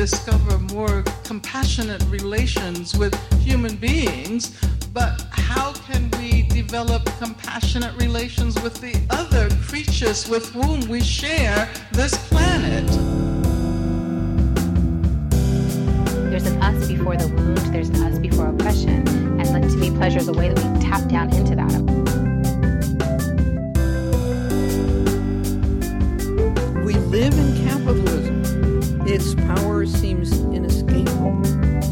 discover more compassionate relations with human beings, but how can we develop compassionate relations with the other creatures with whom we share this planet? There's an us before the wound, there's an us before oppression. And like, to me, pleasure is a way that we tap down into that. Its power seems inescapable.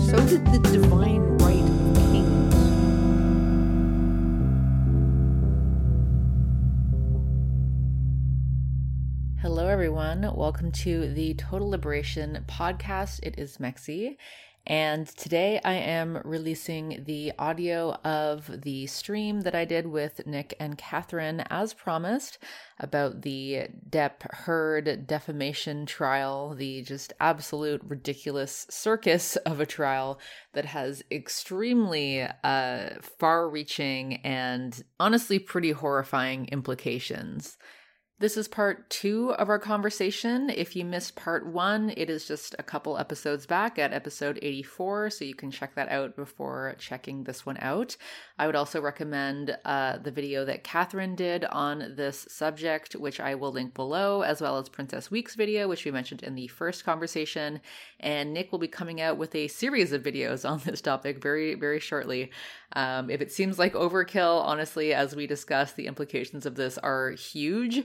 So did the divine right of kings. Hello, everyone. Welcome to the Total Liberation podcast. It is Mexie. And today I am releasing the audio of the stream that I did with Nick and Catherine, as promised, about the Depp Heard defamation trial, the just absolute ridiculous circus of a trial that has extremely uh, far reaching and honestly pretty horrifying implications. This is part two of our conversation. If you missed part one, it is just a couple episodes back at episode 84, so you can check that out before checking this one out. I would also recommend uh, the video that Catherine did on this subject, which I will link below, as well as Princess Weekes' video, which we mentioned in the first conversation. And Nick will be coming out with a series of videos on this topic very, very shortly. Um, if it seems like overkill, honestly, as we discussed, the implications of this are huge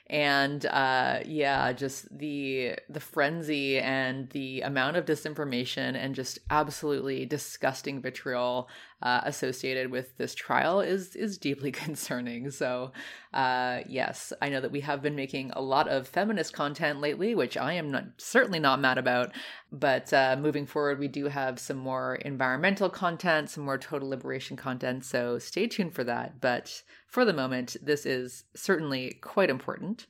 and uh, yeah just the the frenzy and the amount of disinformation and just absolutely disgusting vitriol uh, associated with this trial is is deeply concerning. So uh, yes i know that we have been making a lot of feminist content lately which i am not certainly not mad about. But uh, moving forward we do have some more environmental content some more total liberation content. So stay tuned for that. But for the moment, this is certainly quite important.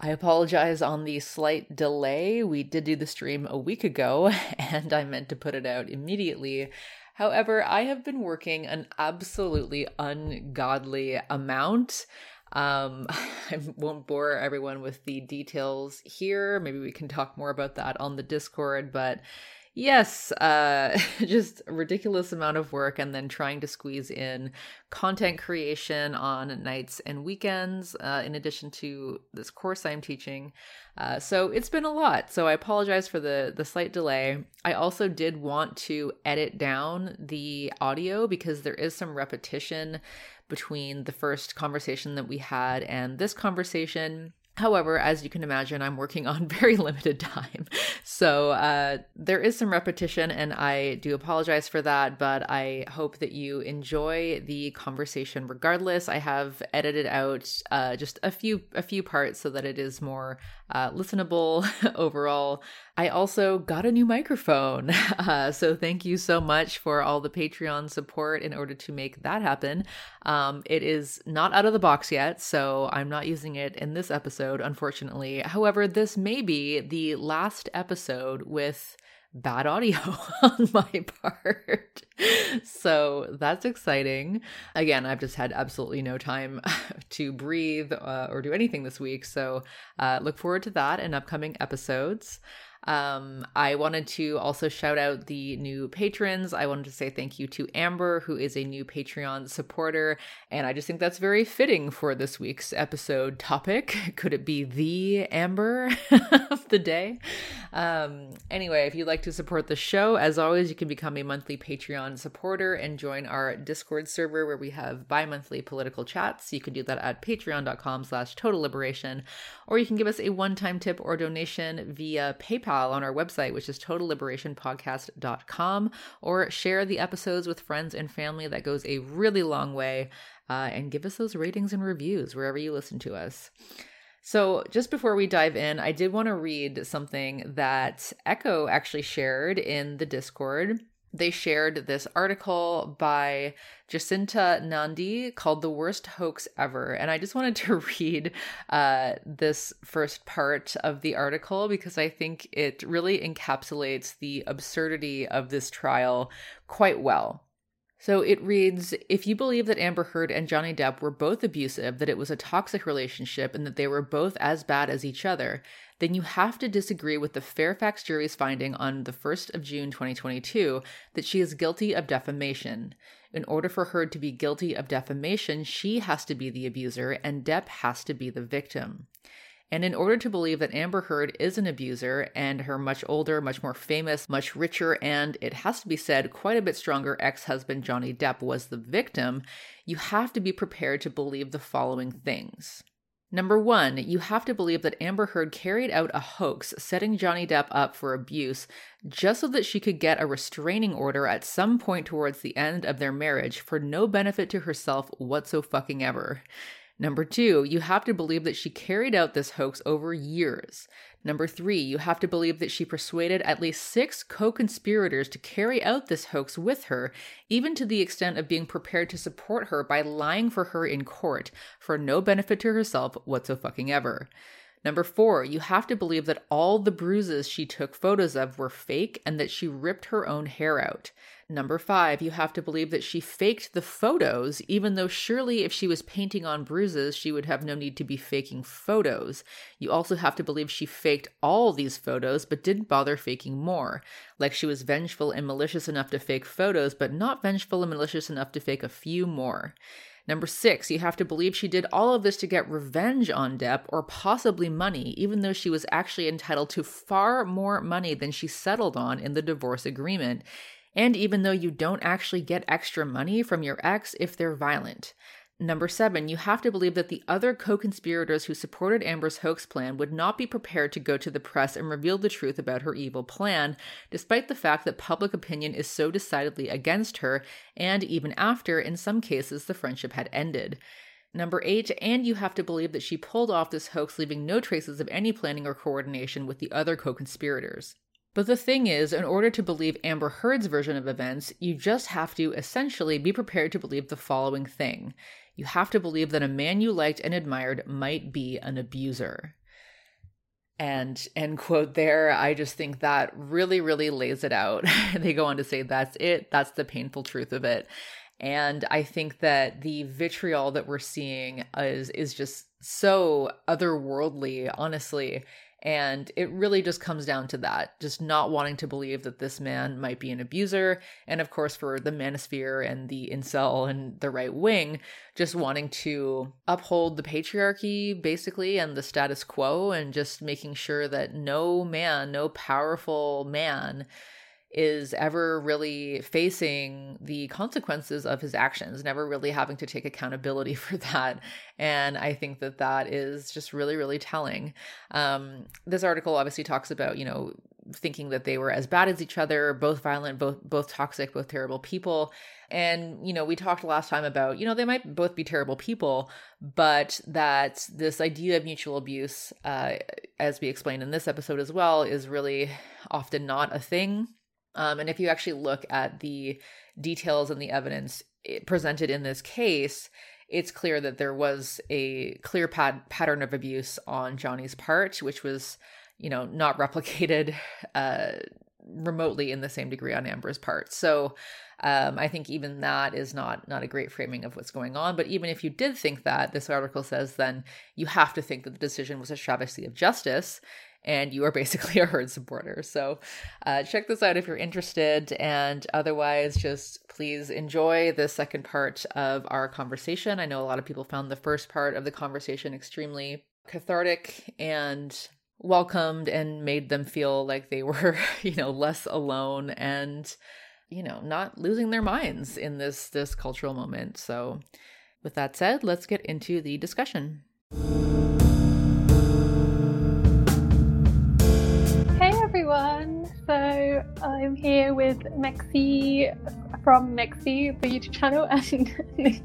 I apologize on the slight delay. We did do the stream a week ago, and I meant to put it out immediately. However, I have been working an absolutely ungodly amount. Um, I won't bore everyone with the details here. Maybe we can talk more about that on the Discord, but Yes, uh, just ridiculous amount of work, and then trying to squeeze in content creation on nights and weekends, uh, in addition to this course I'm teaching. Uh, so it's been a lot. So I apologize for the the slight delay. I also did want to edit down the audio because there is some repetition between the first conversation that we had and this conversation. However, as you can imagine, I'm working on very limited time. So uh, there is some repetition, and I do apologize for that, but I hope that you enjoy the conversation regardless. I have edited out uh, just a few a few parts so that it is more uh, listenable overall. I also got a new microphone. Uh, so thank you so much for all the Patreon support in order to make that happen. Um, it is not out of the box yet, so I'm not using it in this episode, unfortunately. However, this may be the last episode with bad audio on my part. so that's exciting. Again, I've just had absolutely no time to breathe uh, or do anything this week. So uh, look forward to that in upcoming episodes. Um, I wanted to also shout out the new patrons. I wanted to say thank you to Amber, who is a new Patreon supporter. And I just think that's very fitting for this week's episode topic. Could it be the Amber of the day? Um, anyway, if you'd like to support the show, as always, you can become a monthly Patreon supporter and join our Discord server where we have bi-monthly political chats. You can do that at patreon.com slash total liberation, or you can give us a one-time tip or donation via PayPal PayPal on our website, which is totalliberationpodcast.com, or share the episodes with friends and family. That goes a really long way. Uh, and give us those ratings and reviews wherever you listen to us. So, just before we dive in, I did want to read something that Echo actually shared in the Discord they shared this article by Jacinta Nandi called The Worst Hoax Ever. And I just wanted to read uh, this first part of the article because I think it really encapsulates the absurdity of this trial quite well. So it reads If you believe that Amber Heard and Johnny Depp were both abusive, that it was a toxic relationship, and that they were both as bad as each other, then you have to disagree with the Fairfax jury's finding on the 1st of June 2022 that she is guilty of defamation. In order for her to be guilty of defamation, she has to be the abuser and Depp has to be the victim. And in order to believe that Amber Heard is an abuser and her much older, much more famous, much richer, and it has to be said, quite a bit stronger ex husband Johnny Depp was the victim, you have to be prepared to believe the following things. Number one, you have to believe that Amber Heard carried out a hoax setting Johnny Depp up for abuse just so that she could get a restraining order at some point towards the end of their marriage for no benefit to herself whatsoever. Number two, you have to believe that she carried out this hoax over years. Number three, you have to believe that she persuaded at least six co conspirators to carry out this hoax with her, even to the extent of being prepared to support her by lying for her in court for no benefit to herself whatsoever. Number four, you have to believe that all the bruises she took photos of were fake and that she ripped her own hair out. Number five, you have to believe that she faked the photos, even though surely if she was painting on bruises, she would have no need to be faking photos. You also have to believe she faked all these photos, but didn't bother faking more. Like she was vengeful and malicious enough to fake photos, but not vengeful and malicious enough to fake a few more. Number six, you have to believe she did all of this to get revenge on Depp or possibly money, even though she was actually entitled to far more money than she settled on in the divorce agreement and even though you don't actually get extra money from your ex if they're violent. Number seven, you have to believe that the other co conspirators who supported Amber's hoax plan would not be prepared to go to the press and reveal the truth about her evil plan, despite the fact that public opinion is so decidedly against her, and even after, in some cases, the friendship had ended. Number eight, and you have to believe that she pulled off this hoax, leaving no traces of any planning or coordination with the other co conspirators. But the thing is, in order to believe Amber Heard's version of events, you just have to essentially be prepared to believe the following thing. You have to believe that a man you liked and admired might be an abuser. And end quote there. I just think that really, really lays it out. they go on to say that's it. That's the painful truth of it. And I think that the vitriol that we're seeing is is just so otherworldly, honestly. And it really just comes down to that, just not wanting to believe that this man might be an abuser. And of course, for the manosphere and the incel and the right wing, just wanting to uphold the patriarchy, basically, and the status quo, and just making sure that no man, no powerful man, is ever really facing the consequences of his actions, never really having to take accountability for that. And I think that that is just really, really telling. Um, this article obviously talks about, you know, thinking that they were as bad as each other, both violent, both both toxic, both terrible people. And you know, we talked last time about, you know, they might both be terrible people, but that this idea of mutual abuse, uh, as we explained in this episode as well, is really often not a thing um, and if you actually look at the details and the evidence eh, presented in this case, it's clear that there was a clear pad- pattern of abuse on Johnny's part, which was, you know, not replicated uh, remotely in the same degree on Amber's part. So um, I think even that is not not a great framing of what's going on. But even if you did think that, this article says then you have to think that the decision was a travesty of justice and you are basically a Heard supporter. So uh, check this out if you're interested. And otherwise, just please enjoy the second part of our conversation. I know a lot of people found the first part of the conversation extremely cathartic and welcomed and made them feel like they were, you know, less alone and you know, not losing their minds in this this cultural moment. So with that said, let's get into the discussion. So I'm here with Mexie from Mexie, the YouTube channel, and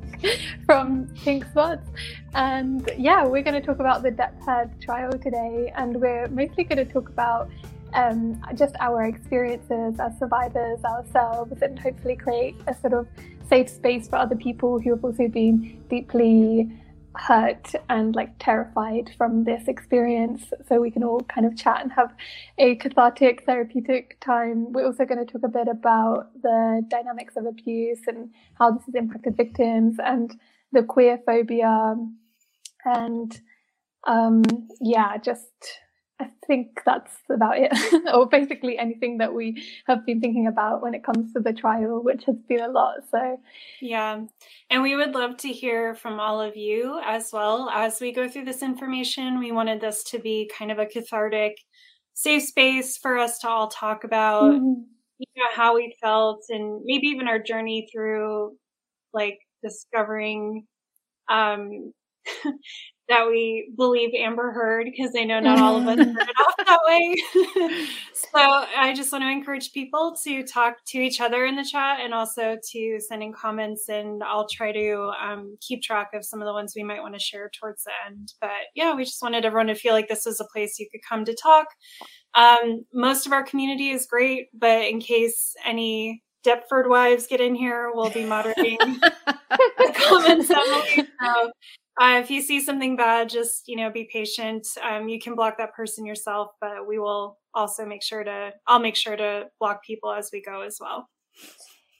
from Pink Spots. And yeah, we're going to talk about the Heard trial today, and we're mostly going to talk about um, just our experiences as survivors ourselves, and hopefully create a sort of safe space for other people who have also been deeply hurt and like terrified from this experience. So we can all kind of chat and have a cathartic therapeutic time. We're also going to talk a bit about the dynamics of abuse and how this has impacted victims and the queer phobia. And um yeah just I think that's about it, or basically anything that we have been thinking about when it comes to the trial, which has been a lot. So, yeah. And we would love to hear from all of you as well as we go through this information. We wanted this to be kind of a cathartic, safe space for us to all talk about mm-hmm. you know, how we felt and maybe even our journey through like discovering um that we believe Amber Heard because I know not all of us heard it off that way. so I just want to encourage people to talk to each other in the chat and also to send in comments. And I'll try to um, keep track of some of the ones we might want to share towards the end. But yeah, we just wanted everyone to feel like this was a place you could come to talk. Um, most of our community is great, but in case any Deptford wives get in here, we'll be moderating the comments. Emily. So uh, if you see something bad, just you know, be patient. Um, you can block that person yourself, but we will also make sure to. I'll make sure to block people as we go as well.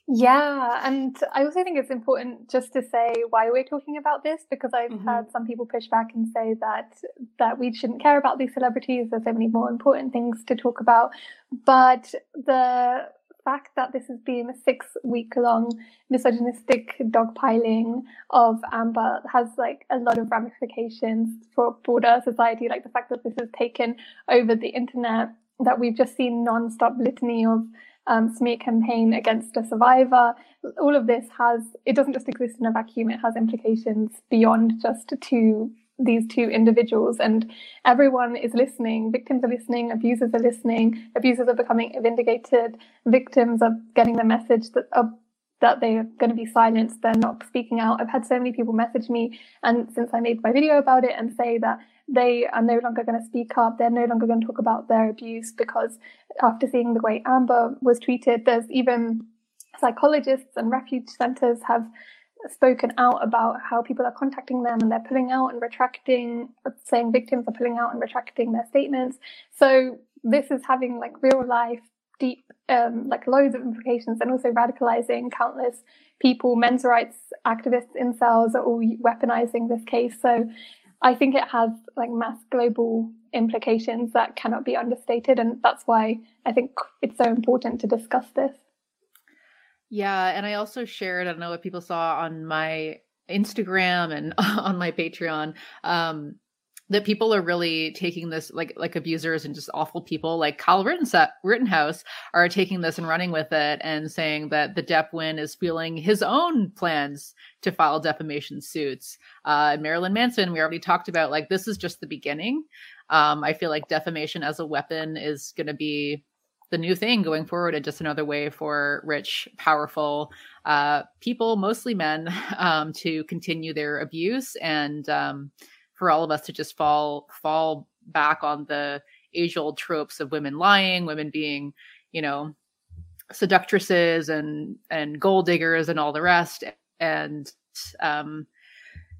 Yeah, and I also think it's important just to say why we're talking about this because I've mm-hmm. heard some people push back and say that that we shouldn't care about these celebrities. There's so many more important things to talk about, but the fact that this has been a six week long misogynistic dogpiling of Amber has like a lot of ramifications for broader society, like the fact that this has taken over the internet, that we've just seen non-stop litany of um, smear campaign against a survivor. All of this has, it doesn't just exist in a vacuum, it has implications beyond just to these two individuals and everyone is listening victims are listening abusers are listening abusers are becoming vindicated victims are getting the message that uh, that they're going to be silenced they're not speaking out. I've had so many people message me and since i made my video about it and say that they are no longer going to speak up they're no longer going to talk about their abuse because after seeing the way amber was treated there's even psychologists and refuge centers have spoken out about how people are contacting them and they're pulling out and retracting, saying victims are pulling out and retracting their statements. So this is having like real life, deep, um, like loads of implications and also radicalizing countless people. Men's rights activists incels are all weaponizing this case. So I think it has like mass global implications that cannot be understated. And that's why I think it's so important to discuss this. Yeah, and I also shared, I don't know what people saw on my Instagram and on my Patreon, um, that people are really taking this like like abusers and just awful people like Kyle Rittenhouse are taking this and running with it and saying that the Depp win is fueling his own plans to file defamation suits. Uh, Marilyn Manson, we already talked about like this is just the beginning. Um, I feel like defamation as a weapon is going to be the new thing going forward and just another way for rich, powerful uh, people, mostly men, um, to continue their abuse and um, for all of us to just fall fall back on the age old tropes of women lying, women being, you know, seductresses and and gold diggers and all the rest. And um,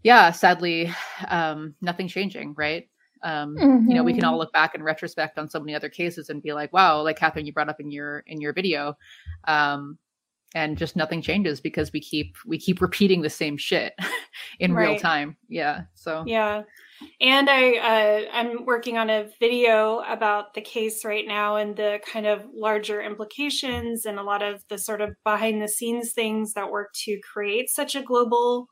yeah, sadly, um, nothing changing, right? Um, mm-hmm. you know we can all mm-hmm. look back in retrospect on so many other cases and be like wow like catherine you brought up in your in your video um, and just nothing changes because we keep we keep repeating the same shit in right. real time yeah so yeah and i uh, i'm working on a video about the case right now and the kind of larger implications and a lot of the sort of behind the scenes things that work to create such a global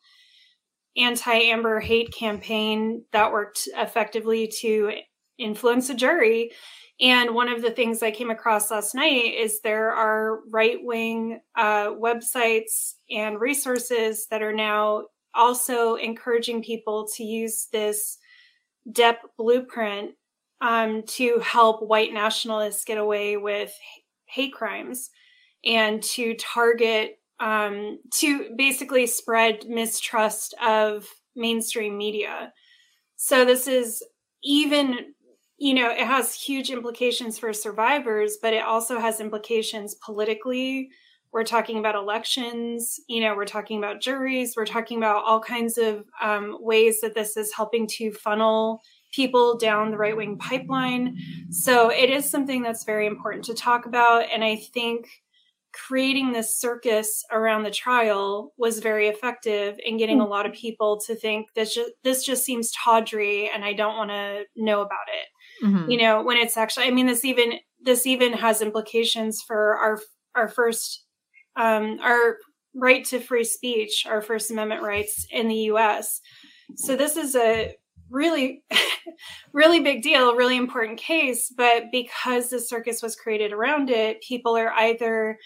anti Amber hate campaign that worked effectively to influence a jury. And one of the things I came across last night is there are right wing uh, websites and resources that are now also encouraging people to use this Depp blueprint um, to help white nationalists get away with hate crimes and to target um, to basically spread mistrust of mainstream media. So this is even, you know, it has huge implications for survivors, but it also has implications politically we're talking about elections, you know, we're talking about juries, we're talking about all kinds of um, ways that this is helping to funnel people down the right wing pipeline. So it is something that's very important to talk about. And I think creating this circus around the trial was very effective in getting a lot of people to think this just, this just seems tawdry and I don't want to know about it. Mm-hmm. You know, when it's actually I mean this even this even has implications for our our first um our right to free speech, our first amendment rights in the US. So this is a really really big deal, really important case, but because the circus was created around it, people are either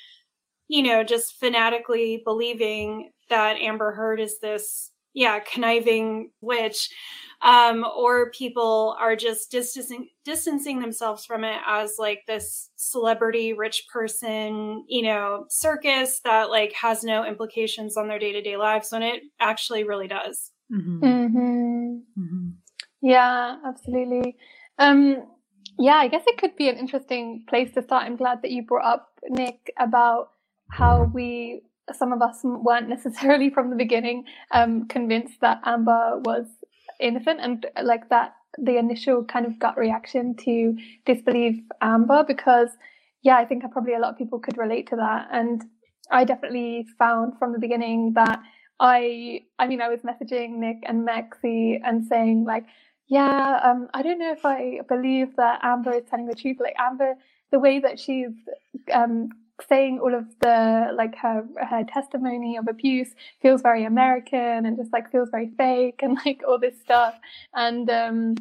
you know, just fanatically believing that Amber Heard is this, yeah, conniving witch, um, or people are just distancing distancing themselves from it as like this celebrity rich person, you know, circus that like has no implications on their day to day lives when it actually really does. Mm-hmm. Mm-hmm. Mm-hmm. Yeah, absolutely. Um, yeah, I guess it could be an interesting place to start. I'm glad that you brought up Nick about how we some of us weren't necessarily from the beginning um, convinced that Amber was innocent, and like that the initial kind of gut reaction to disbelieve Amber because yeah, I think probably a lot of people could relate to that, and I definitely found from the beginning that I I mean I was messaging Nick and Mexie and saying like yeah um, I don't know if I believe that Amber is telling the truth. Like Amber the way that she's um, saying all of the like her her testimony of abuse feels very American and just like feels very fake and like all this stuff. And um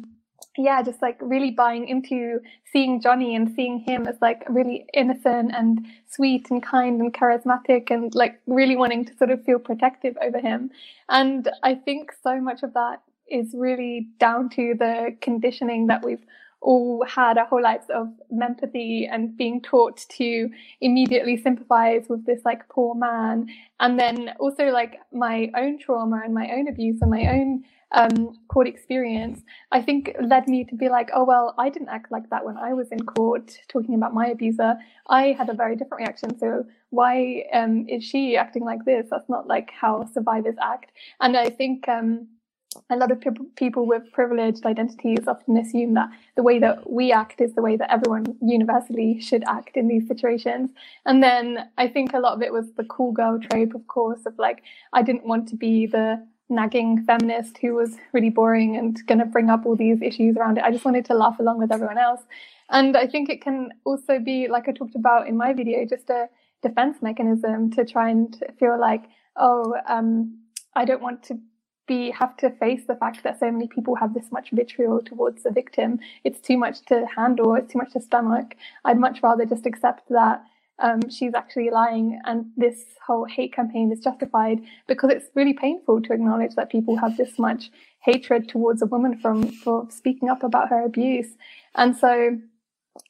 yeah just like really buying into seeing Johnny and seeing him as like really innocent and sweet and kind and charismatic and like really wanting to sort of feel protective over him. And I think so much of that is really down to the conditioning that we've all had our whole lives of empathy and being taught to immediately sympathize with this like poor man. And then also like my own trauma and my own abuse and my own um, court experience i think led me to be like oh well i didn't act like that when i was in court talking about my abuser. I had a very different reaction. So why um, is she acting like this? That's not like how survivors act. And i think um, a lot of people with privileged identities often assume that the way that we act is the way that everyone universally should act in these situations. And then I think a lot of it was the cool girl trope, of course, of like, I didn't want to be the nagging feminist who was really boring and going to bring up all these issues around it. I just wanted to laugh along with everyone else. And I think it can also be, like I talked about in my video, just a defense mechanism to try and feel like, oh, um, I don't want to be have to face the fact that so many people have this much vitriol towards the victim. It's too much to handle. It's too much to stomach. I'd much rather just accept that um, she's actually lying and this whole hate campaign is justified because it's really painful to acknowledge that people have this much hatred towards a woman from for speaking up about her abuse. And so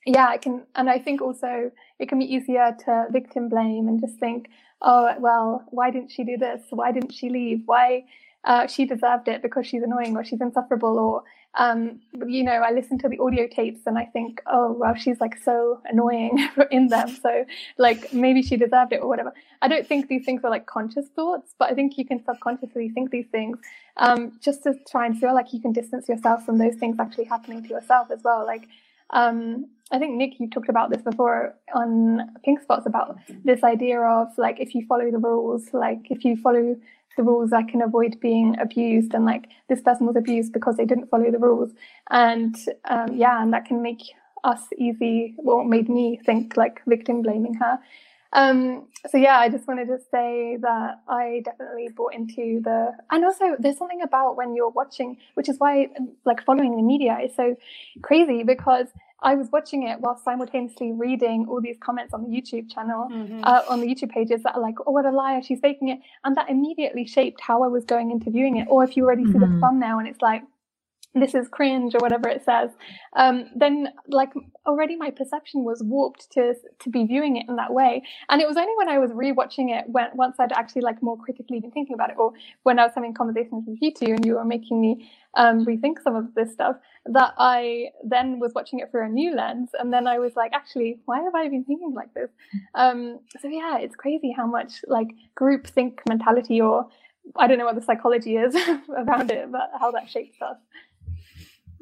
yeah, I can and I think also it can be easier to victim blame and just think, oh well, why didn't she do this? Why didn't she leave? Why uh, she deserved it because she's annoying or she's insufferable or um, you know i listen to the audio tapes and i think oh well she's like so annoying in them. So like maybe she deserved it or whatever. I don't think these things are like conscious thoughts but i think you can subconsciously think these things um, just to try and feel like you can distance yourself from those things actually happening to yourself as well. Like um, I think Nick, you talked about this before on Pink Spots about this idea of like if you follow the rules, like if you follow the rules, I can avoid being abused. And like this person was abused because they didn't follow the rules. And um, yeah, and that can make us easy, well, made me think like victim blaming her. Um, so yeah, I just wanted to say that I definitely bought into the, and also there's something about when you're watching, which is why like following the media is so crazy because I was watching it while simultaneously reading all these comments on the YouTube channel, mm-hmm. uh, on the YouTube pages that are like, "Oh, what a liar! She's faking it," and that immediately shaped how I was going into viewing it. Or if you already mm-hmm. see the mm-hmm. thumbnail and it's like, this is cringe or whatever it says. Um, then like already my perception was warped to to be viewing it in that way. And it was only when i was rewatching it when once i'd actually like more critically been thinking about it or when i was having conversations with you two and you were making me um, rethink some of this stuff that i then was watching it through a new lens. And then i was like actually why have i been thinking like this? Um, so yeah it's crazy how much like group think mentality or I don't know what the psychology is around it, but how that shapes us.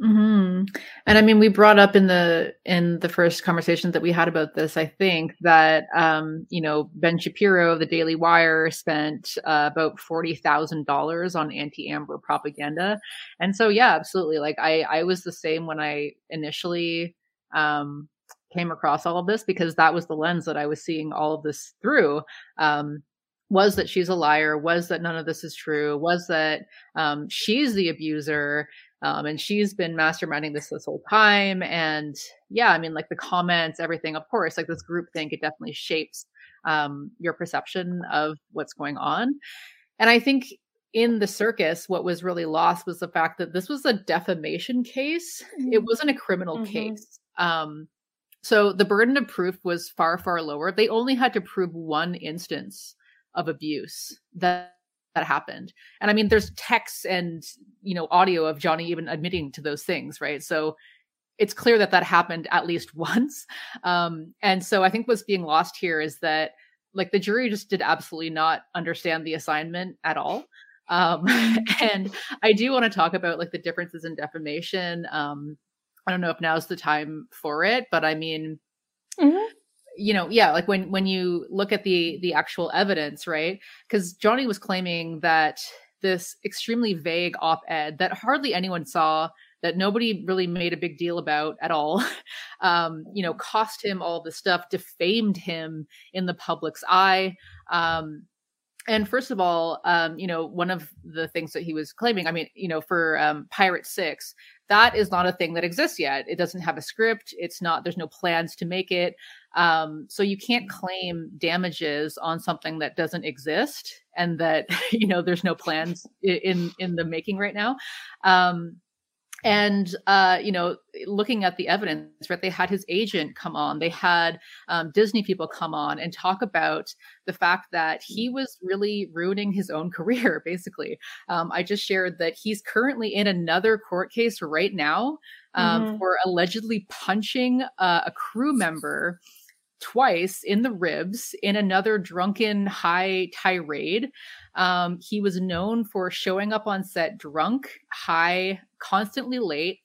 Mm-hmm. And I mean, we brought up in the in the first conversation that we had about this. I think that um, you know Ben Shapiro of the Daily Wire spent uh, about forty thousand dollars on anti-Amber propaganda, and so yeah, absolutely. Like I I was the same when I initially um, came across all of this because that was the lens that I was seeing all of this through. Um, was that she's a liar was that none of this is true was that um, she's the abuser um, and she's been masterminding this this whole time. And yeah, I mean, like the comments, everything, of course, like this group think, it definitely shapes um, your perception of what's going on. And I think in the circus, what was really lost was the fact that this was a defamation case. Mm-hmm. It wasn't a criminal mm-hmm. case. Um, so the burden of proof was far, far lower. They only had to prove one instance of abuse that that happened. And I mean, there's texts and you know audio of Johnny even admitting to those things, right? So it's clear that that happened at least once. Um, and so I think what's being lost here is that like the jury just did absolutely not understand the assignment at all. Um, and I do want to talk about like the differences in defamation. Um, I don't know if now's the time for it, but I mean, mm-hmm you know yeah like when when you look at the the actual evidence right because johnny was claiming that this extremely vague op-ed that hardly anyone saw that nobody really made a big deal about at all um, you know cost him all this stuff defamed him in the public's eye um, and first of all, um, you know, one of the things that he was claiming, I mean, you know, for um, Pirate Six, that is not a thing that exists yet. It doesn't have a script. It's not. There's no plans to make it. Um, so you can't claim damages on something that doesn't exist and that you know there's no plans in in the making right now. Um, and uh, you know looking at the evidence right they had his agent come on they had um, disney people come on and talk about the fact that he was really ruining his own career basically um, i just shared that he's currently in another court case right now um, mm-hmm. for allegedly punching uh, a crew member twice in the ribs in another drunken high tirade. Um, he was known for showing up on set drunk, high, constantly late.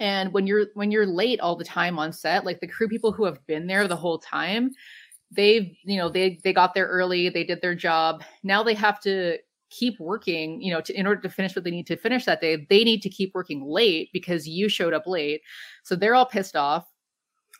And when you're when you're late all the time on set, like the crew people who have been there the whole time, they've you know they they got there early, they did their job. Now they have to keep working you know to, in order to finish what they need to finish that day they need to keep working late because you showed up late so they're all pissed off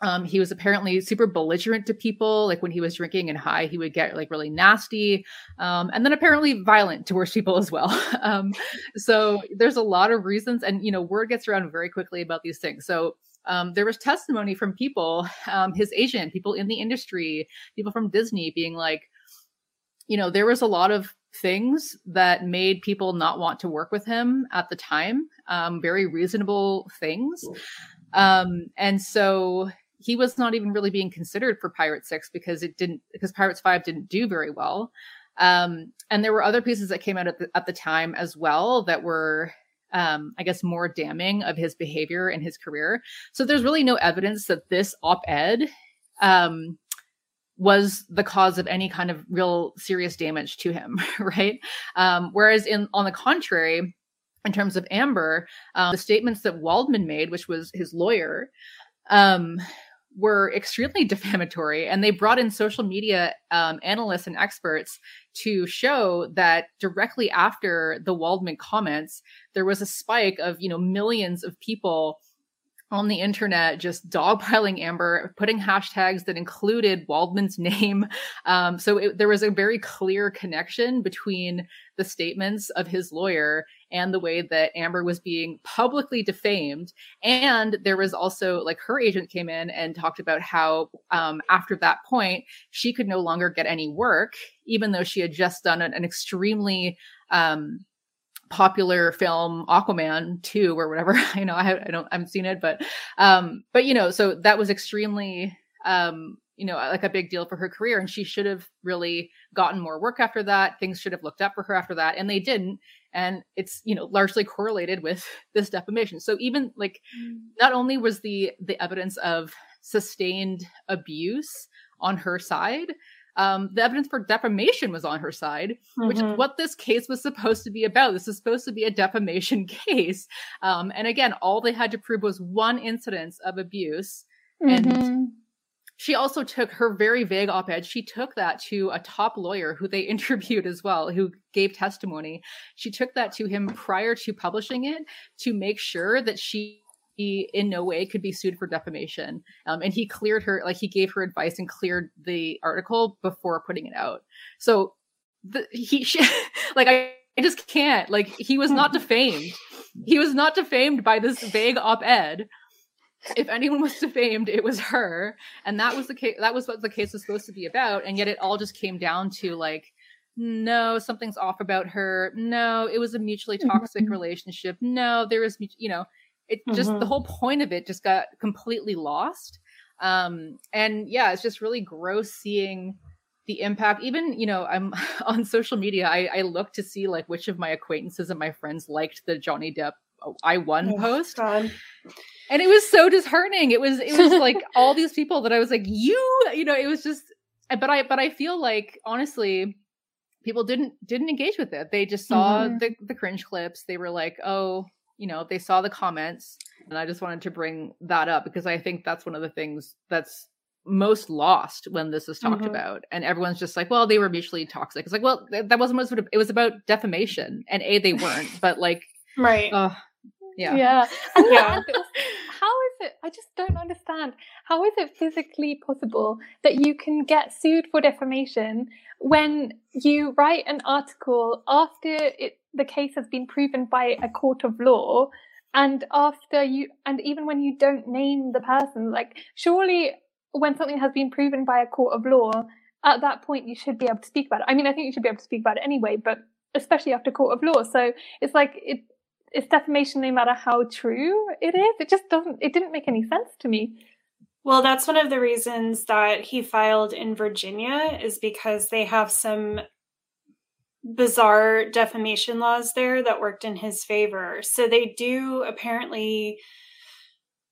um, he was apparently super belligerent to people. Like when he was drinking and high, he would get like really nasty, um, and then apparently violent towards people as well. um, so there's a lot of reasons, and you know, word gets around very quickly about these things. So um, there was testimony from people, um, his agent, people in the industry, people from Disney, being like, you know, there was a lot of things that made people not want to work with him at the time. Um, very reasonable things. Um, and so he was not even really being considered for Pirate Six because it didn't because Pirates Five didn't do very well. Um, and there were other pieces that came out at the, at the time as well that were um, I guess, more damning of his behavior and his career. So there's really no evidence that this op ed um, was the cause of any kind of real serious damage to him, right? Um, whereas, in on the contrary, in terms of Amber, um, the statements that Waldman made, which was his lawyer, um, were extremely defamatory and they brought in social media um, analysts and experts to show that directly after the waldman comments there was a spike of you know millions of people on the internet just dogpiling Amber, putting hashtags that included Waldman's name. Um, so it, there was a very clear connection between the statements of his lawyer and the way that Amber was being publicly defamed. And there was also like her agent came in and talked about how um, after that point, she could no longer get any work, even though she had just done an, an extremely um, popular film Aquaman 2 or whatever. I know I, I don't I haven't seen it, but um but you know, so that was extremely um you know like a big deal for her career and she should have really gotten more work after that things should have looked up for her after that and they didn't and it's you know largely correlated with this defamation so even like mm. not only was the the evidence of sustained abuse on her side um, the evidence for defamation was on her side, mm-hmm. which is mm-hmm. what this case was supposed to be about. This is supposed to be a defamation case. Um, and again, all they had to prove was one incidence of abuse. Mm-hmm. And she also took her very vague op ed, she took that to a top lawyer who they interviewed as well, who gave testimony. She took that to him prior to publishing it to make sure that she in no way could be sued for defamation. Um, and he cleared her, like he gave her advice and cleared the article before putting it out. So the, he, she, like I, I just can't. Like he was not defamed. He was not defamed by this vague op-ed if anyone was defamed, it was her, and that was the case. That was what the case was supposed to be about, and yet it all just came down to like, no, something's off about her. No, it was a mutually toxic mm-hmm. relationship. No, there was, you know, it just mm-hmm. the whole point of it just got completely lost. Um, and yeah, it's just really gross seeing the impact even you know i'm on social media I, I look to see like which of my acquaintances and my friends liked the johnny depp i won oh, post. God. And it was so disheartening. It was it was like all these people that i was like you you know it was just but i but i feel like honestly people didn't didn't engage with it. They just saw mm-hmm. the the cringe clips. They were like oh you know they saw the comments. And i just wanted to bring that up because i think that's one of the things that's most lost when this is talked mm-hmm. about. And everyone's just like well they were mutually toxic. It's like well that wasn't what it was about defamation. And a they weren't but like right. uh, yeah. Yeah. Yeah. how is it i just don't understand. How is it physically possible that you can get sued for defamation when you write an article after it, the case has been proven by a court of law and after you and even when you don't name the person? Like surely when something has been proven by a court of law at that point you should be able to speak about it. I mean i think you should be able to speak about it anyway but especially after court of law. So it's like it it's defamation no matter how true it is. It just doesn't, it didn't make any sense to me. Well, that's one of the reasons that he filed in Virginia is because they have some bizarre defamation laws there that worked in his favor. So they do apparently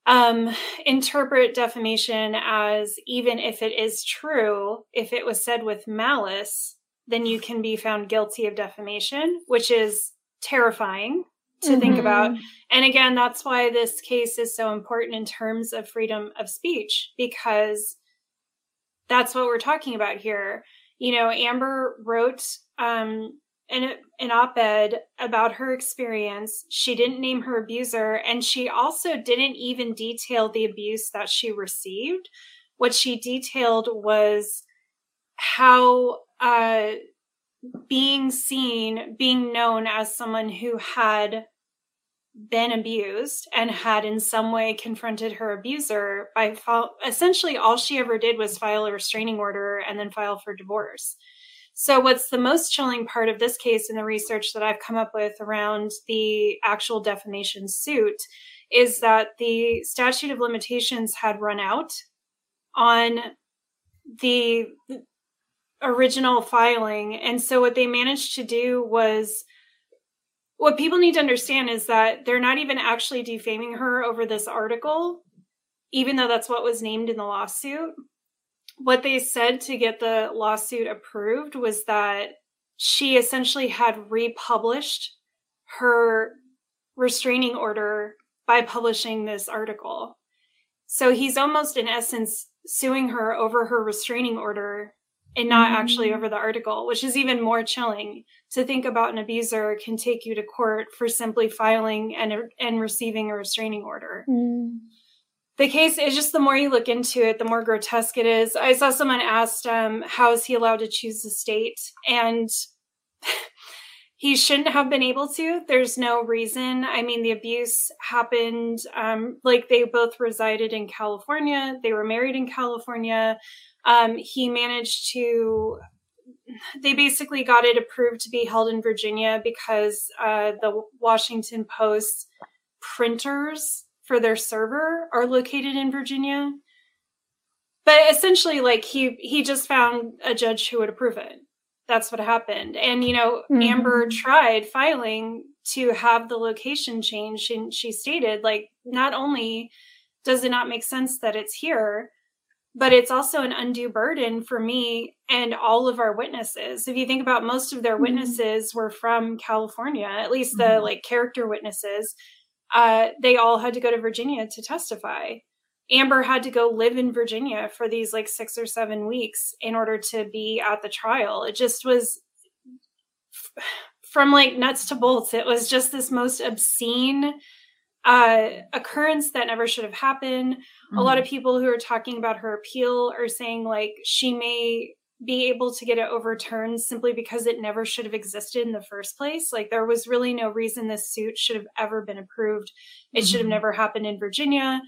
um, interpret defamation as even if it is true, if it was said with malice, then you can be found guilty of defamation, which is terrifying to mm-hmm. think about. Mm-hmm. And again, that's why this case is so important in terms of freedom of speech, because that's what we're talking about here. You know, Amber wrote um, an, an op ed about her experience. She didn't name her abuser, and she also didn't even detail the abuse that she received. What she detailed was how uh, being seen, being known as someone who had been abused and had in some way confronted her abuser by essentially all she ever did was file a restraining order and then file for divorce. So, what's the most chilling part of this case in the research that I've come up with around the actual defamation suit is that the statute of limitations had run out on the original filing. And so what they managed to do was what people need to understand is that they're not even actually defaming her over this article, even though that's what was named in the lawsuit. What they said to get the lawsuit approved was that she essentially had republished her restraining order by publishing this article. So he's almost, in essence, suing her over her restraining order and not actually over the article, which is even more chilling to think about an abuser can take you to court for simply filing and and receiving a restraining order. Mm. The case is just the more you look into it, the more grotesque it is. I saw someone asked, um, "How is he allowed to choose the state?" and he shouldn't have been able to. There's no reason. I mean, the abuse happened. Um, like they both resided in California. They were married in California. Um, he managed to they basically got it approved to be held in Virginia because uh, the Washington Post printers for their server are located in Virginia. But essentially, like he he just found a judge who would approve it. That's what happened. And you know, mm-hmm. Amber tried filing to have the location changed, and she stated like not only does it not make sense that it's here, but it's also an undue burden for me and all of our witnesses. If you think about most of their mm-hmm. witnesses were from California, at least the mm-hmm. like character witnesses, uh, they all had to go to Virginia to testify. Amber had to go live in Virginia for these like six or seven weeks in order to be at the trial. It just was from like nuts to bolts. It was just this most obscene uh, occurrence that never should have happened. Mm-hmm. A lot of mm-hmm. people who are talking about her appeal are saying like she may be able to get it overturned simply because it never should have existed in the first place. Like there was really no reason this suit should have ever been approved. It mm-hmm. should have mm-hmm. never happened in Virginia.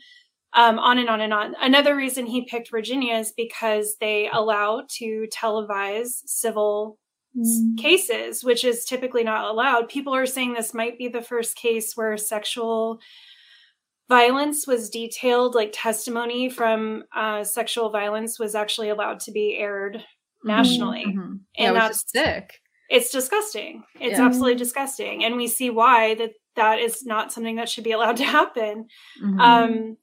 Um, on and on and on. Another reason he picked Virginia is because they allow to televise civil mm. cases, which is typically not allowed. People are saying this might be the first case where sexual violence was detailed, like testimony from uh, sexual violence was actually allowed to be aired mm-hmm. nationally. Mm-hmm. Yeah, and that's sick. It's disgusting. It's yeah. absolutely disgusting. And we see why that that is not something that should be allowed to happen. Mm-hmm. Um,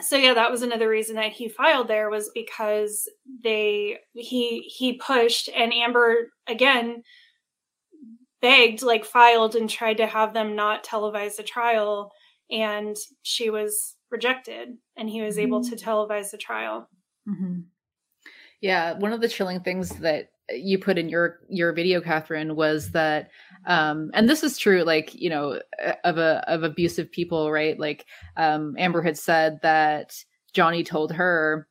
so yeah that was another reason that he filed there was because they he he pushed and amber again begged like filed and tried to have them not televise the trial and she was rejected and he was mm-hmm. able to televise the trial mm-hmm. yeah one of the chilling things that you put in your your video catherine was that um and this is true like you know of a of abusive people right? Like um amber had said that johnny told her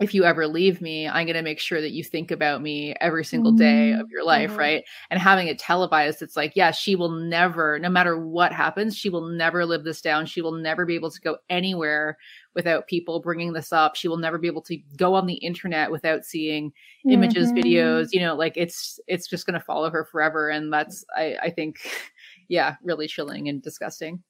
if you ever leave me, I'm going to make sure that you think about me every single day of your life, mm-hmm. right? And having it televised, it's like, yeah, she will never, no matter what happens, she will never live this down. She will never be able to go anywhere without people bringing this up. She will never be able to go on the internet without seeing images, mm-hmm. videos, you know, like it's, it's just going to follow her forever. And that's, I, I think, yeah, really chilling and disgusting.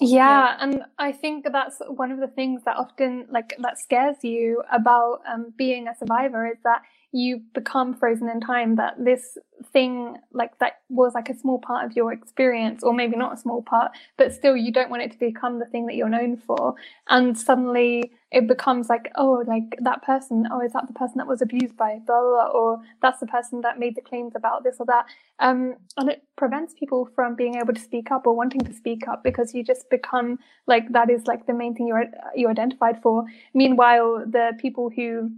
Yeah, and I think that's one of the things that often like that scares you about um, being a survivor is that you become frozen in time that this thing like that was like a small part of your experience or maybe not a small part but still you don't want it to become the thing that you're known for. And suddenly it becomes like oh like that person oh is that the person that was abused by blah blah, blah or that's the person that made the claims about this or that. Um and it prevents people from being able to speak up or wanting to speak up because you just become like that is like the main thing you're you identified for. Meanwhile the people who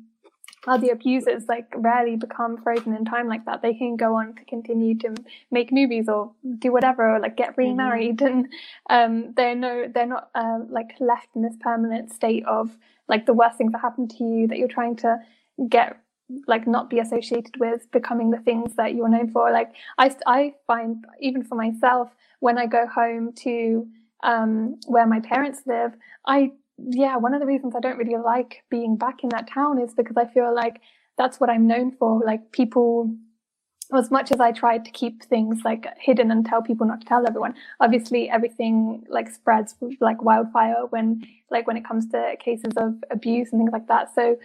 are the abusers like rarely become frozen in time like that. They can go on to continue to make movies or do whatever, or like get remarried, mm-hmm. and um, they're no, they're not uh, like left in this permanent state of like the worst things that happen to you that you're trying to get like not be associated with becoming the things that you're known for. Like I, I find even for myself when I go home to um, where my parents live, I yeah, one of the reasons I don't really like being back in that town is because I feel like that's what I'm known for. Like people, as much as I tried to keep things like hidden and tell people not to tell everyone, obviously everything like spreads like wildfire when like when it comes to cases of abuse and things like that. So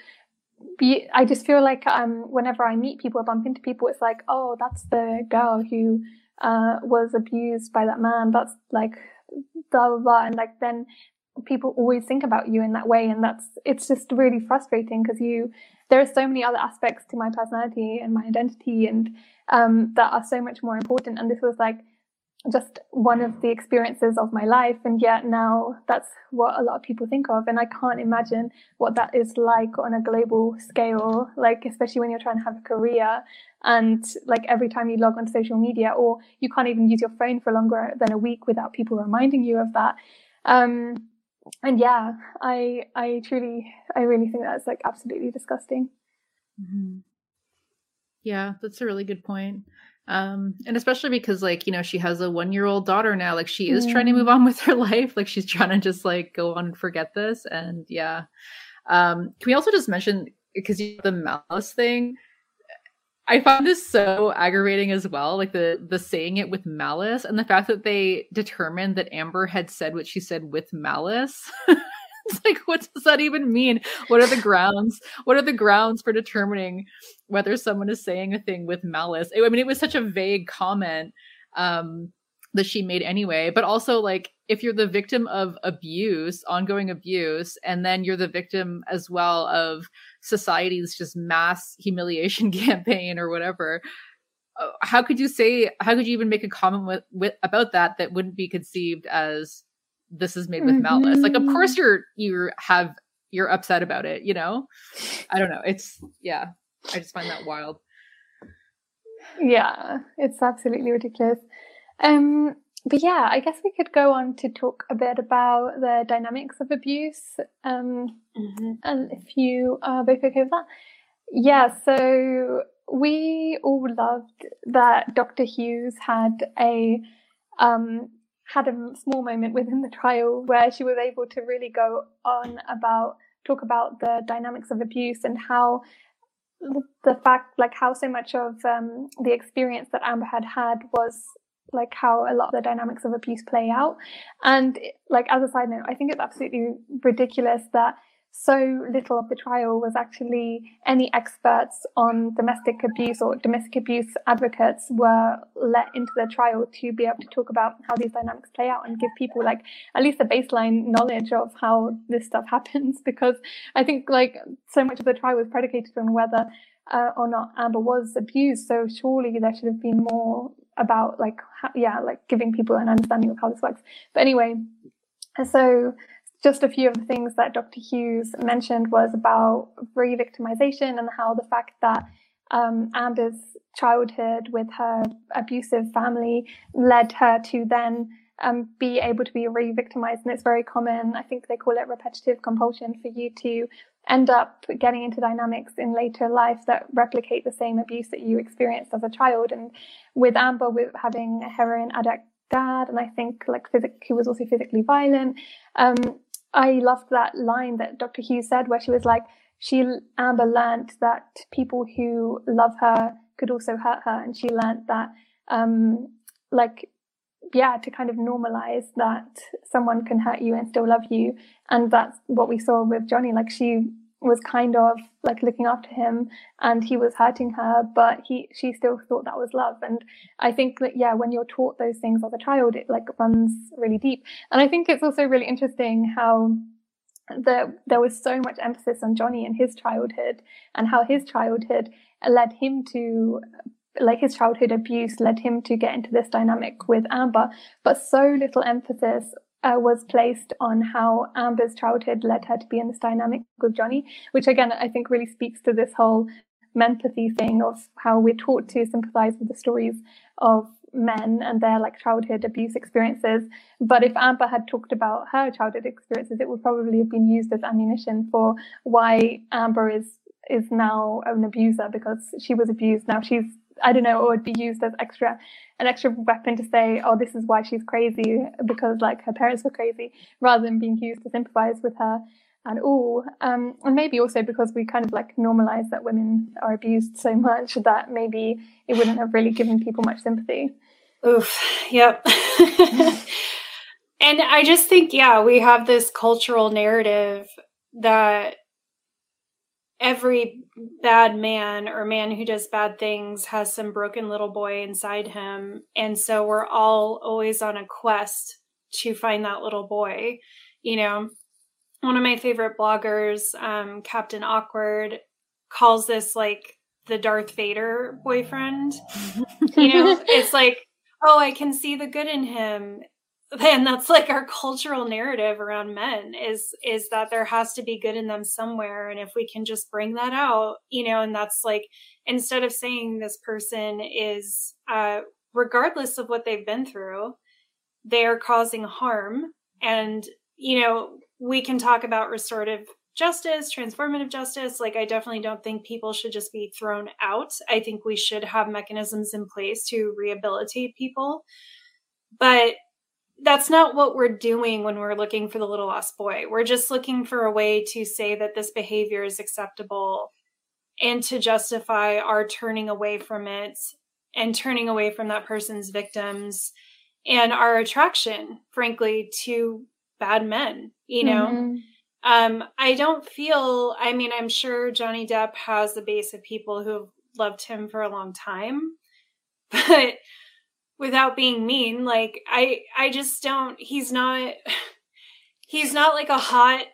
I just feel like um, whenever I meet people, I bump into people, it's like, oh, that's the girl who uh, was abused by that man. That's like blah blah blah, and like then people always think about you in that way and that's it's just really frustrating because you there are so many other aspects to my personality and my identity and um, that are so much more important and this was like just one of the experiences of my life and yet now that's what a lot of people think of and i can't imagine what that is like on a global scale like especially when you're trying to have a career and like every time you log on to social media or you can't even use your phone for longer than a week without people reminding you of that. Um, and yeah, I I truly I really think that's like absolutely disgusting. Mm-hmm. Yeah, that's a really good point. Um, and especially because like, you know, she has a one year old daughter now, like she is trying to move on with her life. Like she's trying to just like go on and forget this. And yeah. Um, can we also just mention because the malice thing? I find this so aggravating as well, like the the saying it with malice and the fact that they determined that Amber had said what she said with malice. it's like what does that even mean? What are the grounds? What are the grounds for determining whether someone is saying a thing with malice? I mean, it was such a vague comment um that she made anyway, but also like if you're the victim of abuse, ongoing abuse, and then you're the victim as well of society's just mass humiliation campaign or whatever uh, how could you say how could you even make a comment with, with about that that wouldn't be conceived as this is made with mm-hmm. malice? Like of course you're you have you're upset about it you know? I don't know. It's yeah. I just find that wild. Yeah. It's absolutely ridiculous. Um but yeah, I guess we could go on to talk a bit about the dynamics of abuse. Um, mm-hmm. And if you are both okay with that. Yeah, so we all loved that Dr. Hughes had a um, had a small moment within the trial where she was able to really go on about talk about the dynamics of abuse and how the fact like how so much of um, the experience that Amber had had was like how a lot of the dynamics of abuse play out. And like as a side note, I think it's absolutely ridiculous that so little of the trial was actually any experts on domestic abuse or domestic abuse advocates were let into the trial to be able to talk about how these dynamics play out and give people like at least a baseline knowledge of how this stuff happens because i think like so much of the trial was predicated on whether uh, or not amber was abused so surely there should have been more about like how, yeah like giving people an understanding of how this works. But anyway so just a few of the things that dr hughes mentioned was about re-victimization and how the fact that um, amber's childhood with her abusive family led her to then um, be able to be re-victimized. And it's very common. I think they call it repetitive compulsion for you to end up getting into dynamics in later life that replicate the same abuse that you experienced as a child. And with Amber, with having a heroin addict dad, and I think like physic- who was also physically violent. Um, I loved that line that Dr. Hughes said, where she was like, she Amber learned that people who love her could also hurt her, and she learned that, um, like, yeah, to kind of normalize that someone can hurt you and still love you, and that's what we saw with Johnny. Like she was kind of like looking after him and he was hurting her but he she still thought that was love. And i think that yeah when you're taught those things as a child it like runs really deep. And i think it's also really interesting how the, there was so much emphasis on johnny and his childhood and how his childhood led him to like his childhood abuse led him to get into this dynamic with amber but so little emphasis uh, was placed on how Amber's childhood led her to be in this dynamic with Johnny, which again, I think really speaks to this whole empathy thing of how we're taught to sympathize with the stories of men and their like childhood abuse experiences. But if Amber had talked about her childhood experiences, it would probably have been used as ammunition for why Amber is is now an abuser because she was abused. Now she's I don't know, it would be used as extra an extra weapon to say, oh, this is why she's crazy because like her parents were crazy, rather than being used to sympathize with her. And all. um, and maybe also because we kind of like normalize that women are abused so much that maybe it wouldn't have really given people much sympathy. Oof. Yep. and I just think, yeah, we have this cultural narrative that every bad man or man who does bad things has some broken little boy inside him. And so we're all always on a quest to find that little boy. You know, one of my favorite bloggers, um, Captain Awkward, calls this like the Darth Vader boyfriend. you know, it's like, oh, I can see the good in him and that's like our cultural narrative around men is is that there has to be good in them somewhere. And if we can just bring that out you know and that's like instead of saying this person is uh regardless of what they've been through they are causing harm. And you know we can talk about restorative justice transformative justice. Like i definitely don't think people should just be thrown out. I think we should have mechanisms in place to rehabilitate people. But that's not what we're doing when we're looking for the little lost boy. We're just looking for a way to say that this behavior is acceptable and to justify our turning away from it and turning away from that person's victims and our attraction, frankly, to bad men, you know? Mm-hmm. Um, I don't feel, I mean, I'm sure Johnny Depp has a base of people who have loved him for a long time, but without being mean, like, I, I just don't, he's not, he's not like a hot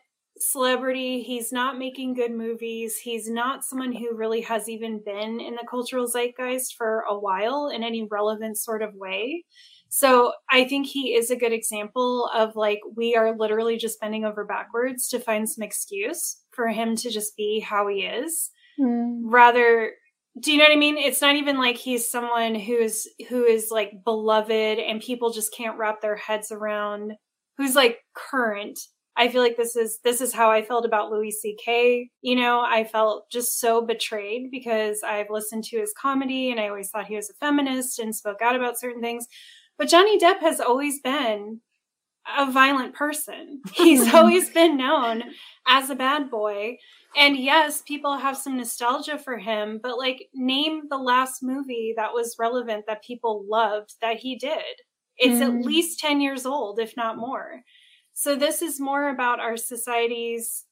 celebrity. He's not making good movies. He's not someone who really has even been in the cultural zeitgeist for a while in any relevant sort of way. So I think he is a good example of like, we are literally just bending over backwards to find some excuse for him to just be how he is. Mm. Rather, do you know what I mean? It's not even like he's someone who's, who is like beloved and people just can't wrap their heads around, who's like current. I feel like this is this is how I felt about Louis C.K. You know, I felt just so betrayed because I've listened to his comedy and I always thought he was a feminist and spoke out about certain things. But Johnny Depp has always been a violent person. He's always been known as a bad boy. And yes, people have some nostalgia for him, but like name the last movie that was relevant that people loved that he did. It's mm. at least 10 years old, if not more. So this is more about our society's,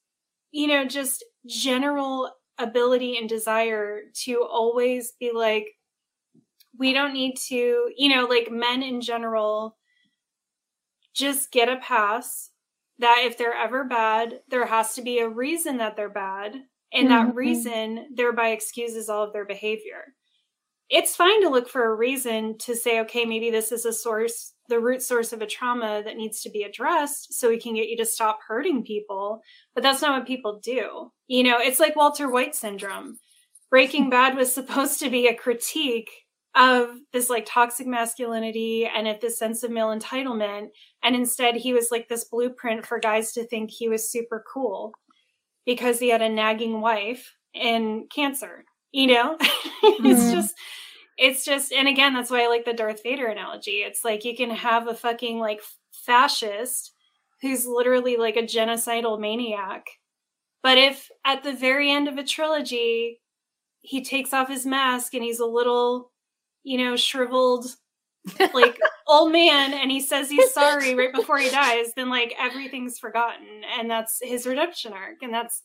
you know, just general ability and desire to always be like, we don't need to, you know, like men in general just get a pass that if they're ever bad, there has to be a reason that they're bad. And mm-hmm. that reason thereby excuses all of their behavior. It's fine to look for a reason to say, okay, maybe this is a source, the root source of a trauma that needs to be addressed so we can get you to stop hurting people. But that's not what people do. You know, it's like Walter White syndrome. Breaking Bad was supposed to be a critique of this like toxic masculinity and at this sense of male entitlement. And instead, he was like this blueprint for guys to think he was super cool because he had a nagging wife and cancer. You know, mm-hmm. it's just, it's just, and again, that's why I like the Darth Vader analogy. It's like you can have a fucking like fascist who's literally like a genocidal maniac. But if at the very end of a trilogy, he takes off his mask and he's a little you know, shriveled like old man and he says he's sorry right before he dies, then like everything's forgotten. And that's his redemption arc. And that's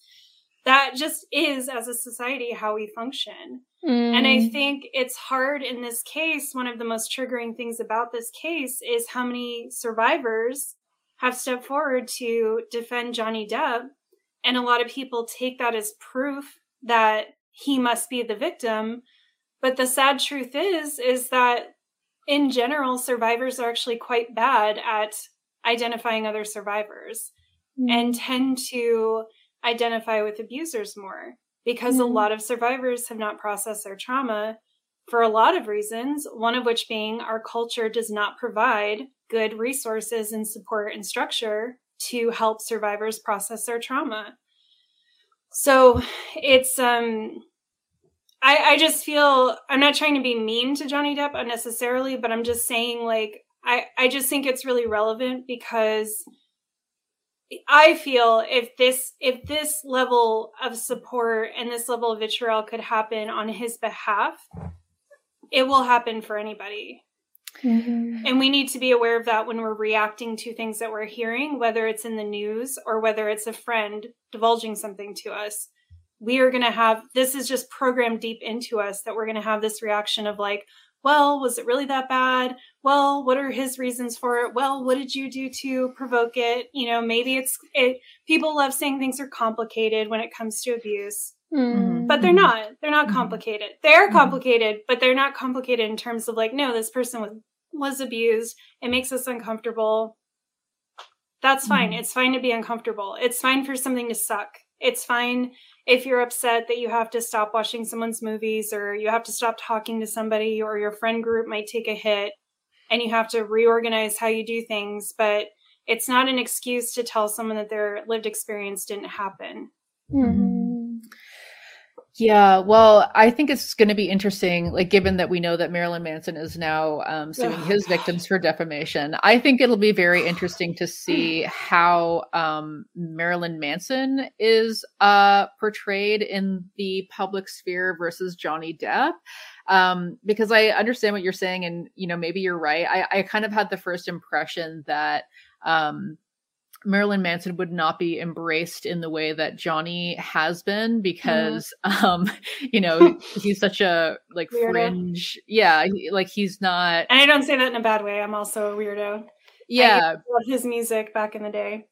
that just is as a society how we function. Mm. And I mm. think it's hard in this case. One of the most triggering things about this case is how many survivors have stepped forward to defend Johnny Depp. And a lot of people take that as proof that he must be the victim but the sad truth is, is that in general, survivors are actually quite bad at identifying other survivors mm. and tend to identify with abusers more because mm. a lot of survivors have not processed their trauma for a lot of reasons, one of which being our culture does not provide good resources and support and structure to help survivors process their trauma. So it's um I, I just feel I'm not trying to be mean to Johnny Depp unnecessarily, but I'm just saying like I, I just think it's really relevant because I feel if this if this level of support and this level of vitriol could happen on his behalf, it will happen for anybody. Mm-hmm. And we need to be aware of that when we're reacting to things that we're hearing, whether it's in the news or whether it's a friend divulging something to us we are going to have this is just programmed deep into us that we're going to have this reaction of like well was it really that bad? Well what are his reasons for it? Well what did you do to provoke it? You know maybe it's it people love saying things are complicated when it comes to abuse. Mm-hmm. but they're not. They're not mm-hmm. complicated. They're mm-hmm. complicated but they're not complicated in terms of like no this person was was abused. It makes us uncomfortable. That's fine. Mm-hmm. it's fine to be uncomfortable. It's fine for something to suck. It's fine if you're upset that you have to stop watching someone's movies or you have to stop talking to somebody or your friend group might take a hit and you have to reorganize how you do things but it's not an excuse to tell someone that their lived experience didn't happen mm-hmm. Yeah, well, I think it's going to be interesting, like given that we know that Marilyn Manson is now um, suing his victims for defamation. I think it'll be very interesting to see how um, Marilyn Manson is uh, portrayed in the public sphere versus Johnny Depp. Um, because I understand what you're saying, and you know maybe you're right. I, I kind of had the first impression that um, Marilyn Manson would not be embraced in the way that Johnny has been because mm-hmm. um you know he's such a like weirdo. fringe yeah he, like he's not and I don't say that in a bad way I'm also a weirdo yeah love his music back in the day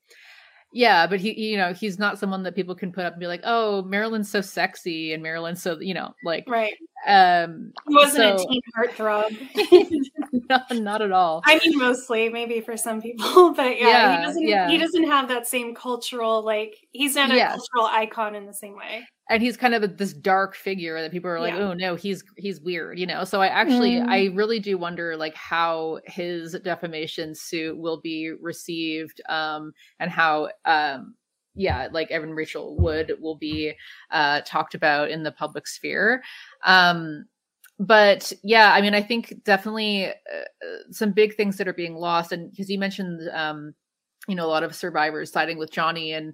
yeah, but he, you know, he's not someone that people can put up and be like, "Oh, Marilyn's so sexy," and Marilyn's so, you know, like, right. Um, he wasn't so, a teen heartthrob. no, not at all. I mean, mostly maybe for some people, but yeah, yeah he doesn't. Yeah. He doesn't have that same cultural like. He's not a yes. cultural icon in the same way and he's kind of a, this dark figure that people are like, yeah. oh no, he's he's weird, you know. So I actually mm. I really do wonder like how his defamation suit will be received, um, and how um yeah, like Evan Rachel Wood will be uh talked about in the public sphere. Um but yeah, I mean, I think definitely uh, some big things that are being lost, and because you mentioned, um, you know, a lot of survivors siding with Johnny, and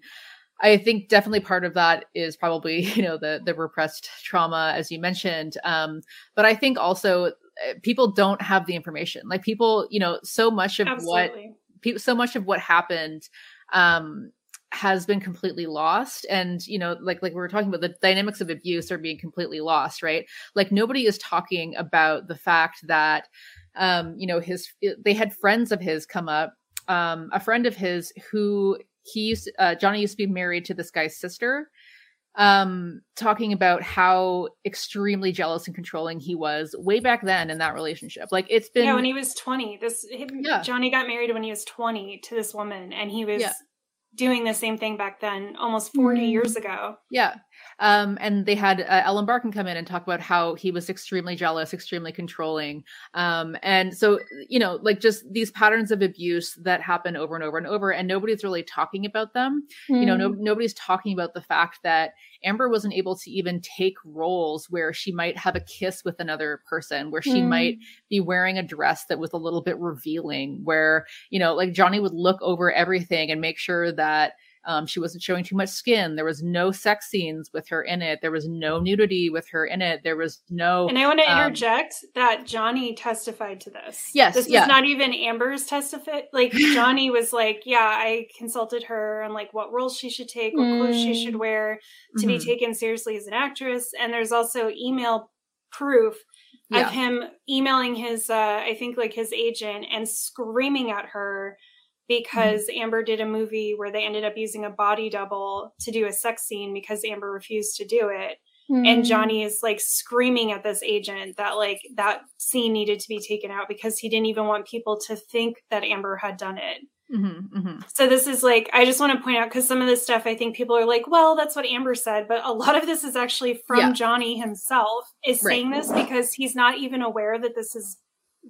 I think definitely part of that is probably you know the the repressed trauma as you mentioned, um, but I think also eh, people don't have the information. Like people, you know, so much of Absolutely. what people, so much of what happened um, has been completely lost and you know like like we were talking about the dynamics of abuse are being completely lost right like nobody is talking about the fact that um you know his they had friends of his come up um a friend of his who he used uh, Johnny used to be married to this guy's sister um talking about how extremely jealous and controlling he was way back then in that relationship like it's been yeah when he was 20 this him, yeah. johnny got married when he was 20 to this woman and he was yeah. Doing the same thing back then almost 40 mm. years ago yeah um, and they had uh, Ellen Barkin come in and talk about how he was extremely jealous, extremely controlling. Um, and so, you know, like just these patterns of abuse that happen over and over and over, and nobody's really talking about them. Mm. You know, no, hmm. nobody's talking about the fact that Amber wasn't able to even take roles where she might have a kiss with another person, where she mm. might be wearing a dress that was a little bit revealing, where, you know, like Johnny would look over everything and make sure that um, she wasn't showing too much skin. There was no sex scenes with her in it. There was no nudity with her in it. There was no. And I want to um, interject that Johnny testified to this. Yes, this yeah. was not even Amber's testify. Like Johnny was like, "Yeah, I consulted her on like what roles she should take, what mm. clothes she should mm. wear to mm-hmm. be taken seriously as an actress." And there's also email proof yeah. of him emailing his, uh, I think like his agent and screaming at her because mm-hmm. Amber did a movie where they ended up using a body double to do a sex scene because Amber refused to do it. Mm-hmm. And Johnny is like screaming at this agent that like that scene needed to be taken out because he didn't even want people to think that Amber had done it. Mm-hmm, mm-hmm. So this is like I just want to point out because some of this stuff I think people are like, well, that's what Amber said, but a lot of this is actually from yeah. Johnny himself is right. saying this because he's not even aware that this is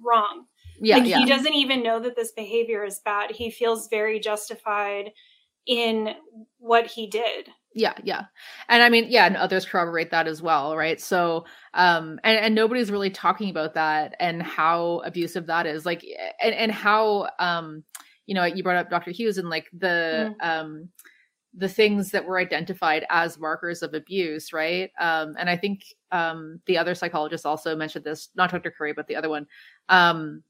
wrong. Yeah, like yeah. he doesn't even know that this behavior is bad. He feels very justified in what he did. Yeah, yeah. And I mean, yeah, and others corroborate that as well, right? So um and, and nobody's really talking about that and how abusive that is. Like and, and how um you know, you brought up Dr. Hughes and like the mm. um the things that were identified as markers of abuse, right? Um, and I think um, the other psychologist also mentioned this, not Dr. Curry, but the other one, um,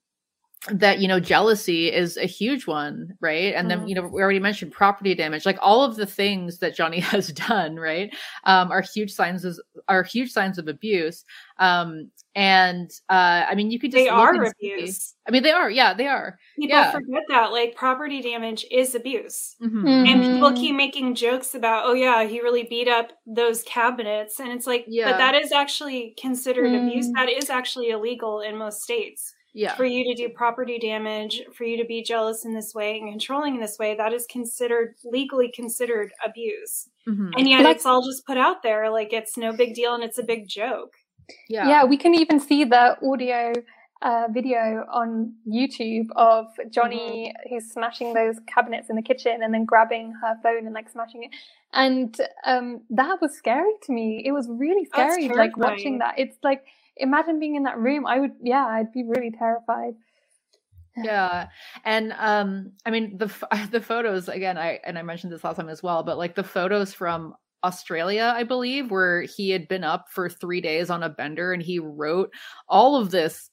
that you know jealousy is a huge one right and mm-hmm. then you know we already mentioned property damage like all of the things that johnny has done right um, are huge signs of are huge signs of abuse um, and uh, i mean you could just they are abuse i mean they are yeah they are people yeah. forget that like property damage is abuse mm-hmm. Mm-hmm. and people keep making jokes about oh yeah he really beat up those cabinets and it's like yeah. but that is actually considered abuse mm. that is actually illegal in most states yeah. for you to do property damage, for you to be jealous in this way and controlling in this way, that is considered legally considered abuse. Mm-hmm. And yet it's all just put out there like it's no big deal and it's a big joke. Yeah. Yeah, we can even see the audio uh, video on YouTube of Johnny mm-hmm. who's smashing those cabinets in the kitchen and then grabbing her phone and like smashing it. and um, that was scary to me. It was really scary, like watching that. It's like imagine being in that room. I would, yeah, I'd be really terrified. yeah and um i mean the the photos again i and i mentioned this last time as well but like the photos from australia i believe where he had been up for three days on a bender and he wrote all of this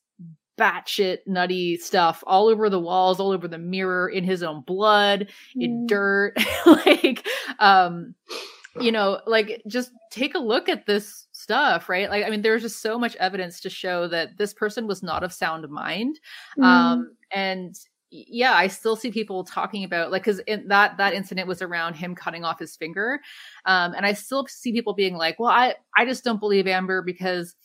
batshit nutty stuff all over the walls all over the mirror in his own blood in Mm. dirt like um you know like just take a look at this stuff right like i mean there's just so much evidence to show that this person was not of sound mind Mm. um and yeah i still see people talking about like because that that incident was around him cutting off his finger um and i still see people being like well i i just don't believe amber because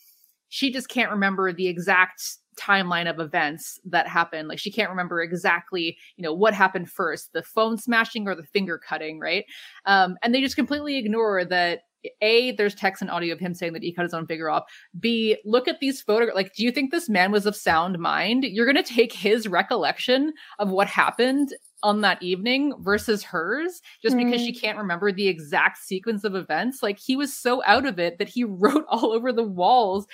she just can't remember the exact timeline of events that happened like she can't remember exactly you know what happened first the phone smashing or the finger cutting right um and they just completely ignore that a there's text and audio of him saying that he cut his own finger off. B look at these photographs like do you think this man was of sound mind? You're going to take his recollection of what happened on that evening versus hers just because she mm-hmm. can't remember the exact sequence of events? Like he was so out of it that he wrote all over the walls.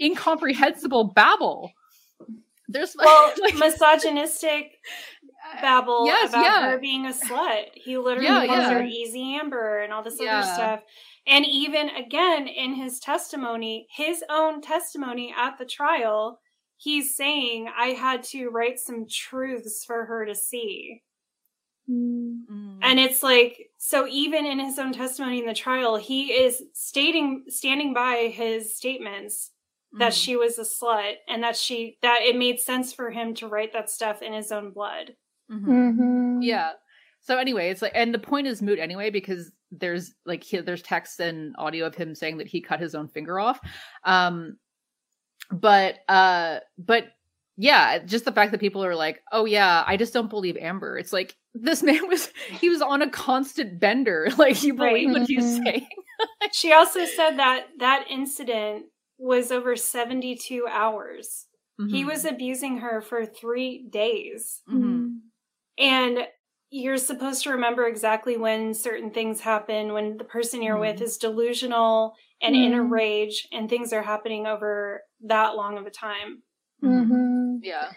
Incomprehensible babble. There's Well, like, misogynistic babble yes, about yeah. her being a slut. He literally Yeah, calls her. Easy Amber and all this Yeah. other stuff. And even again in his testimony, his own testimony at the trial, he's saying, I had to write some truths for her to see. Mm. Mm. And it's like, so even in his own testimony in the trial, he is stating, standing by his statements that Mhm. she was a slut and that she, that it made sense for him to write that stuff in his own blood. Mhm. Mhm. Yeah. So anyway, it's like, and the point is moot anyway because there's like he, there's text and audio of him saying that he cut his own finger off. Um, but uh, but yeah, just the fact that people are like, oh yeah, I just don't believe Amber. It's like this man was he was on a constant bender. Like you believe Right. what he's Mhm. saying. She also said that that incident was over 72 hours. He Mhm. was abusing her for three days. Mhm. And you're supposed to remember exactly when certain things happen, when the person you're with Mhm. is delusional and in a Mhm. rage, and things are happening over that long of a time. Mhm. Mhm. Yeah.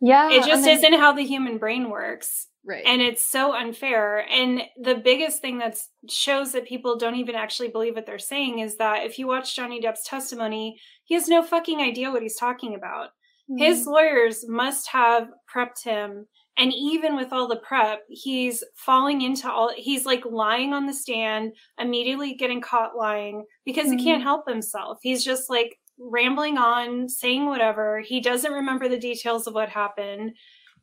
Yeah. It just then- isn't how the human brain works. Right. and it's so unfair and the biggest thing that shows that people don't even actually believe what they're saying is that if you watch johnny depp's testimony he has no fucking idea what he's talking about his lawyers must have prepped him and even with all the prep he's falling into all he's like lying on the stand immediately getting caught lying because he can't help himself. He's just like rambling on saying whatever. He doesn't remember the details of what happened.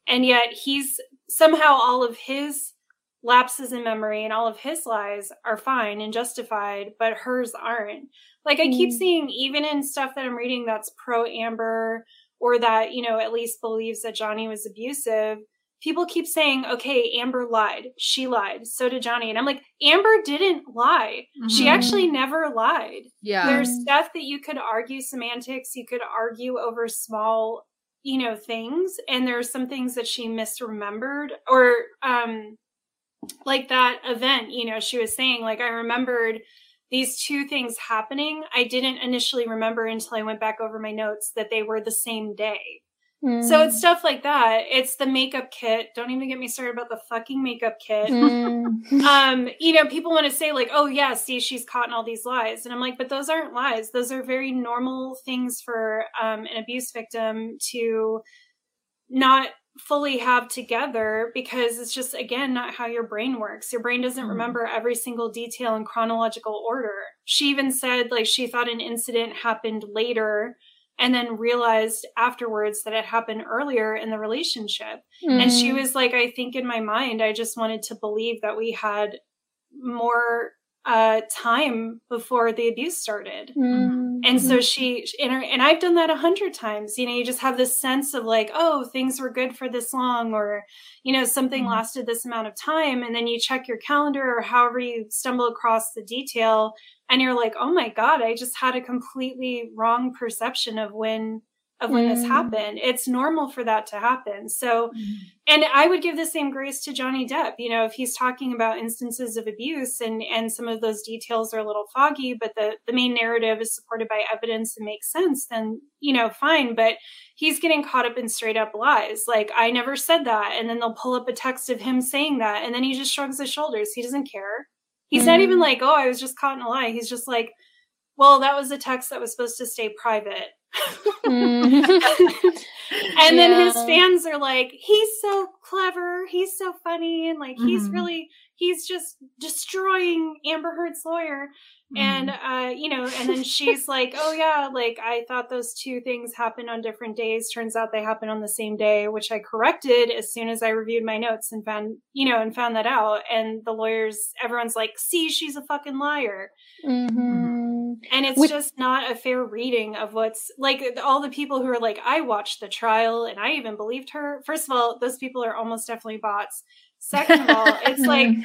And yet he's somehow all of his lapses in memory and all of his lies are fine and justified but hers aren't. Like i keep Mm. seeing even in stuff that i'm reading that's pro amber or that you know at least believes that johnny was abusive people keep saying okay amber lied. She lied. So did johnny. And i'm like amber didn't lie. She Mhm. actually never lied. Yeah. there's stuff that you could argue semantics. You could argue over small you know things. And there's some things that she misremembered or um like that event you know she was saying like i remembered these two things happening. I didn't initially remember until i went back over my notes that they were the same day Mm. so it's stuff like that. It's the makeup kit. Don't even get me started about the fucking makeup kit. Mm. um you know people want to say like oh yeah see she's caught in all these lies. And i'm like but those aren't lies. Those are very normal things for um an abuse victim to not fully have together because it's just again not how your brain works. Your brain doesn't Mhm. remember every single detail in chronological order. She even said like she thought an incident happened later and then realized afterwards that it happened earlier in the relationship and she Mm. was like i think in my mind i just wanted to believe that we had more uh time before the abuse started Mm. and so she and, her, and i've done that a hundred times you know you just have this sense of like oh things were good for this long or you know something Mhm. lasted this amount of time and then you check your calendar or however you stumble across the detail and you're like oh my god i just had a completely wrong perception of when of when this Mm. happened. It's normal for that to happen. So, and I would give the same grace to Johnny Depp. You know, if he's talking about instances of abuse and and some of those details are a little foggy, but the the main narrative is supported by evidence and makes sense, then you know, fine. But he's getting caught up in straight up lies. Like I never said that, and then they'll pull up a text of him saying that, and then he just shrugs his shoulders. He doesn't care. He's not even Mm. like, oh, I was just caught in a lie. He's just like, well, that was a text that was supposed to stay private. Mm. and then his fans are like he's so clever he's so funny and like he's Mhm. really he's just destroying amber heard's lawyer and uh you know and then she's like oh yeah like i thought those two things happened on different days turns out they happened on the same day which i corrected as soon as i reviewed my notes and found you know and found that out and the lawyers everyone's like see she's a fucking liar Mhm. and it's Which- just not a fair reading of what's like all the people who are like, I watched the trial and I even believed her. First of all, those people are almost definitely bots. Second of all, it's like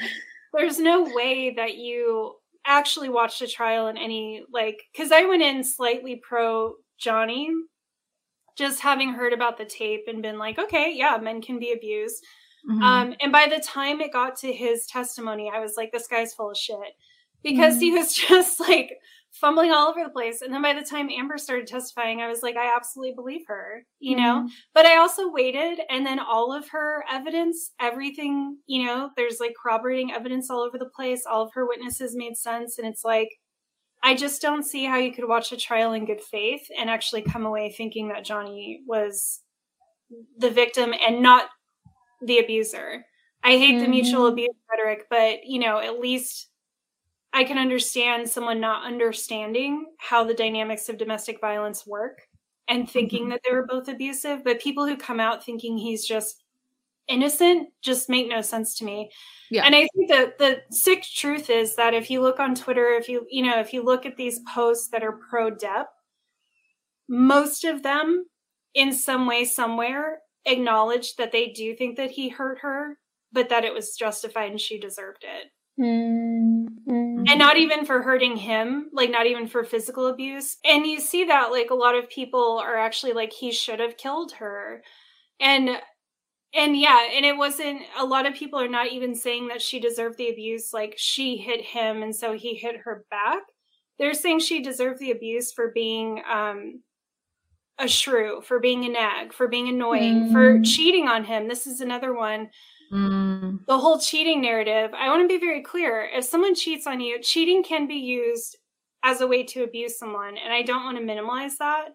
there's no way that you actually watched a trial in any like because I went in slightly pro Johnny, just having heard about the tape and been like, okay, yeah, men can be abused. Mhm. Um, and by the time it got to his testimony, I was like, this guy's full of shit because he was just like fumbling all over the place. And then by the time Amber started testifying, I was like, I absolutely believe her, you know? But I also waited, and then all of her evidence, everything, you know, there's like corroborating evidence all over the place. All of her witnesses made sense. And it's like, I just don't see how you could watch a trial in good faith and actually come away thinking that Johnny was the victim and not the abuser. I hate the mutual Mhm. abuse rhetoric, but you know, at least I can understand someone not understanding how the dynamics of domestic violence work and thinking Mhm. that they were both abusive. But people who come out thinking he's just innocent just make no sense to me. Yeah. And I think that the sick truth is that if you look on Twitter, if you you know, if you look at these posts that are pro Depp, most of them in some way somewhere acknowledge that they do think that he hurt her, but that it was justified and she deserved it. Mm-hmm. And not even for hurting him, like not even for physical abuse. And you see that like a lot of people are actually like he should have killed her. And and yeah, and it wasn't a lot of people are not even saying that she deserved the abuse like she hit him and so he hit her back. They're saying she deserved the abuse for being um a shrew, for being a nag, for being annoying, for Mm. cheating on him. This is another one Mm. the whole cheating narrative, I want to be very clear. If someone cheats on you, cheating can be used as a way to abuse someone, and I don't want to minimize that.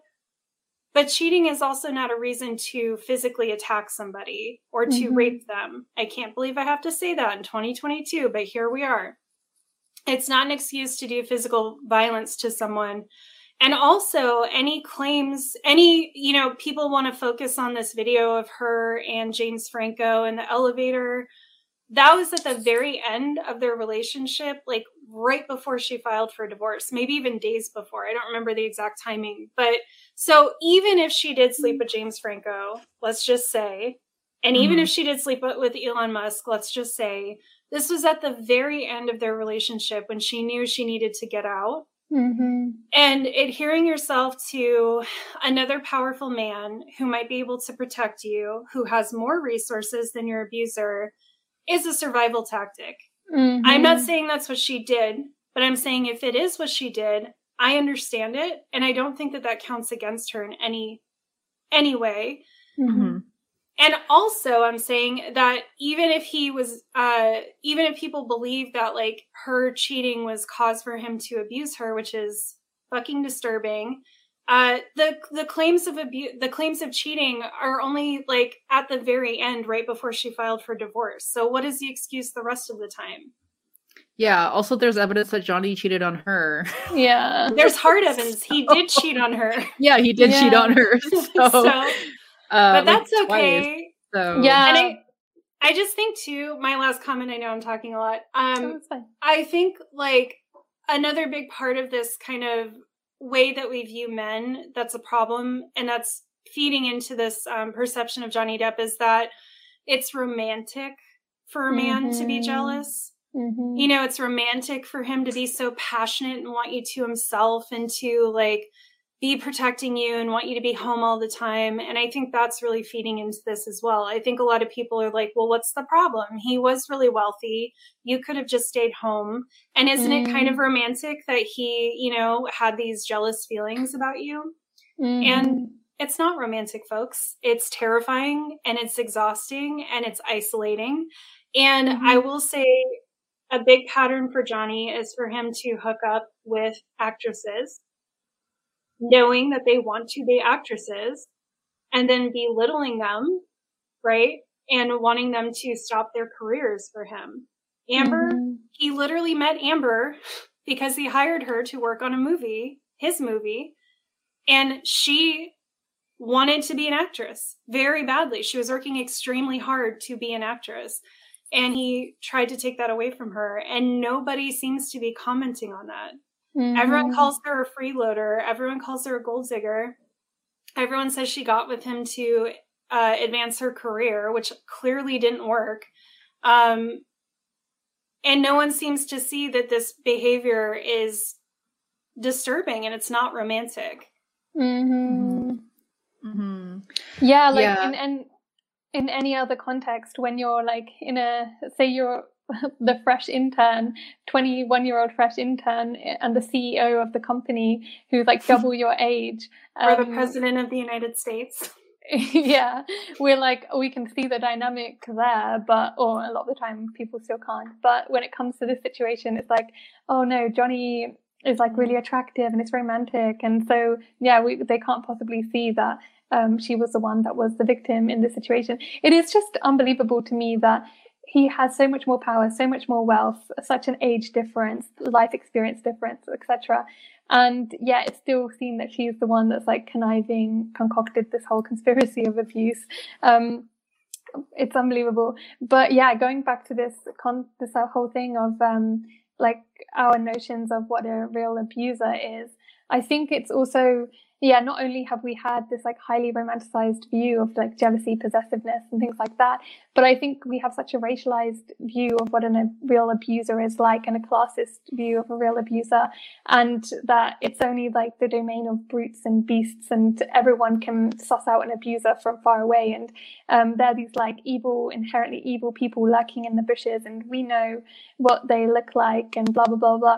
But cheating is also not a reason to physically attack somebody or to Mhm. rape them. I can't believe I have to say that in 2022, but here we are. It's not an excuse to do physical violence to someone. And also, any claims, any, you know, people want to focus on this video of her and James Franco in the elevator. That was at the very end of their relationship, like right before she filed for divorce, maybe even days before. I don't remember the exact timing. But so even if she did sleep with James Franco, let's just say, and even Mhm. if she did sleep with Elon Musk, let's just say, this was at the very end of their relationship when she knew she needed to get out Mm-hmm. and adhering yourself to another powerful man who might be able to protect you, who has more resources than your abuser, is a survival tactic. I'm Mm-hmm. not saying that's what she did, but I'm saying if it is what she did, I understand it, and I don't think that that counts against her in any any way. Mm-hmm. And also, I'm saying that even if he was, uh, even if people believe that like her cheating was cause for him to abuse her, which is fucking disturbing, uh, the the claims of abuse, the claims of cheating are only like at the very end, right before she filed for divorce. So, what is the excuse the rest of the time? Yeah. Also, there's evidence that Johnny cheated on her. Yeah. There's hard evidence he did cheat on her. yeah, he did cheat on her. So, so, uh, but like that's twice, okay. so Yeah. And I, I just think too. My last comment. I know I'm talking a lot. Um, Oh. I think like another big part of this kind of way that we view men that's a problem and that's feeding into this um, perception of Johnny Depp is that it's romantic for a man to be Mhm. jealous. Mm-hmm. You know, it's romantic for him to be so passionate and want you to himself and to like be protecting you and want you to be home all the time. And I think that's really feeding into this as well. I think a lot of people are like, well, what's the problem? He was really wealthy. You could have just stayed home. And isn't mm. it kind of mm. romantic that he, you know, had these jealous feelings about you? Mm. And it's not romantic, folks. It's terrifying and it's exhausting and it's isolating. And mm-hmm. I will say a big pattern for Johnny is for him to hook up with actresses knowing that they want to be actresses and then belittling them, right? And wanting them to stop their careers for him. Amber, mm-hmm. he literally met Amber because he hired her to work on a movie, his movie, and she wanted to be an actress very badly. She was working extremely hard to be an actress. And he tried to take that away from her. And nobody seems to be commenting on that. Mm-hmm. Everyone calls her a freeloader. Everyone calls her a gold digger. Everyone says she got with him to uh, advance her career, which clearly didn't work. Um, and no one seems to see that this behavior is disturbing and it's not romantic. Mm-hmm. Mm-hmm. Yeah, like yeah. In, in in any other context, when you're like in a say you're the fresh intern, 21 year old fresh intern, and the CEO of the company who's like double your age. Um, or the um, president of the United States. yeah, we're like, we can see the dynamic there, but, or a lot of the time people still can't. But when it comes to this situation, it's like, oh no, Johnny is like really attractive and it's romantic. And so, yeah, we, they can't possibly see that um, she was the one that was the victim in this situation. It is just unbelievable to me that he has so much more power, so much more wealth, such an age difference, life experience difference, etc. And yet it's still seen that she's the one that's like conniving, concocted this whole conspiracy of abuse. Um, it's unbelievable. But yeah, going back to this con- this whole thing of um, like our notions of what a real abuser is, I think it's also yeah, not only have we had this like highly romanticized view of like jealousy, possessiveness, and things like that, but I think we have such a racialized view of what a real abuser is like and a classist view of a real abuser, and that it's only like the domain of brutes and beasts, and everyone can suss out an abuser from far away, and um, they're these like evil, inherently evil people lurking in the bushes, and we know what they look like, and blah blah blah blah.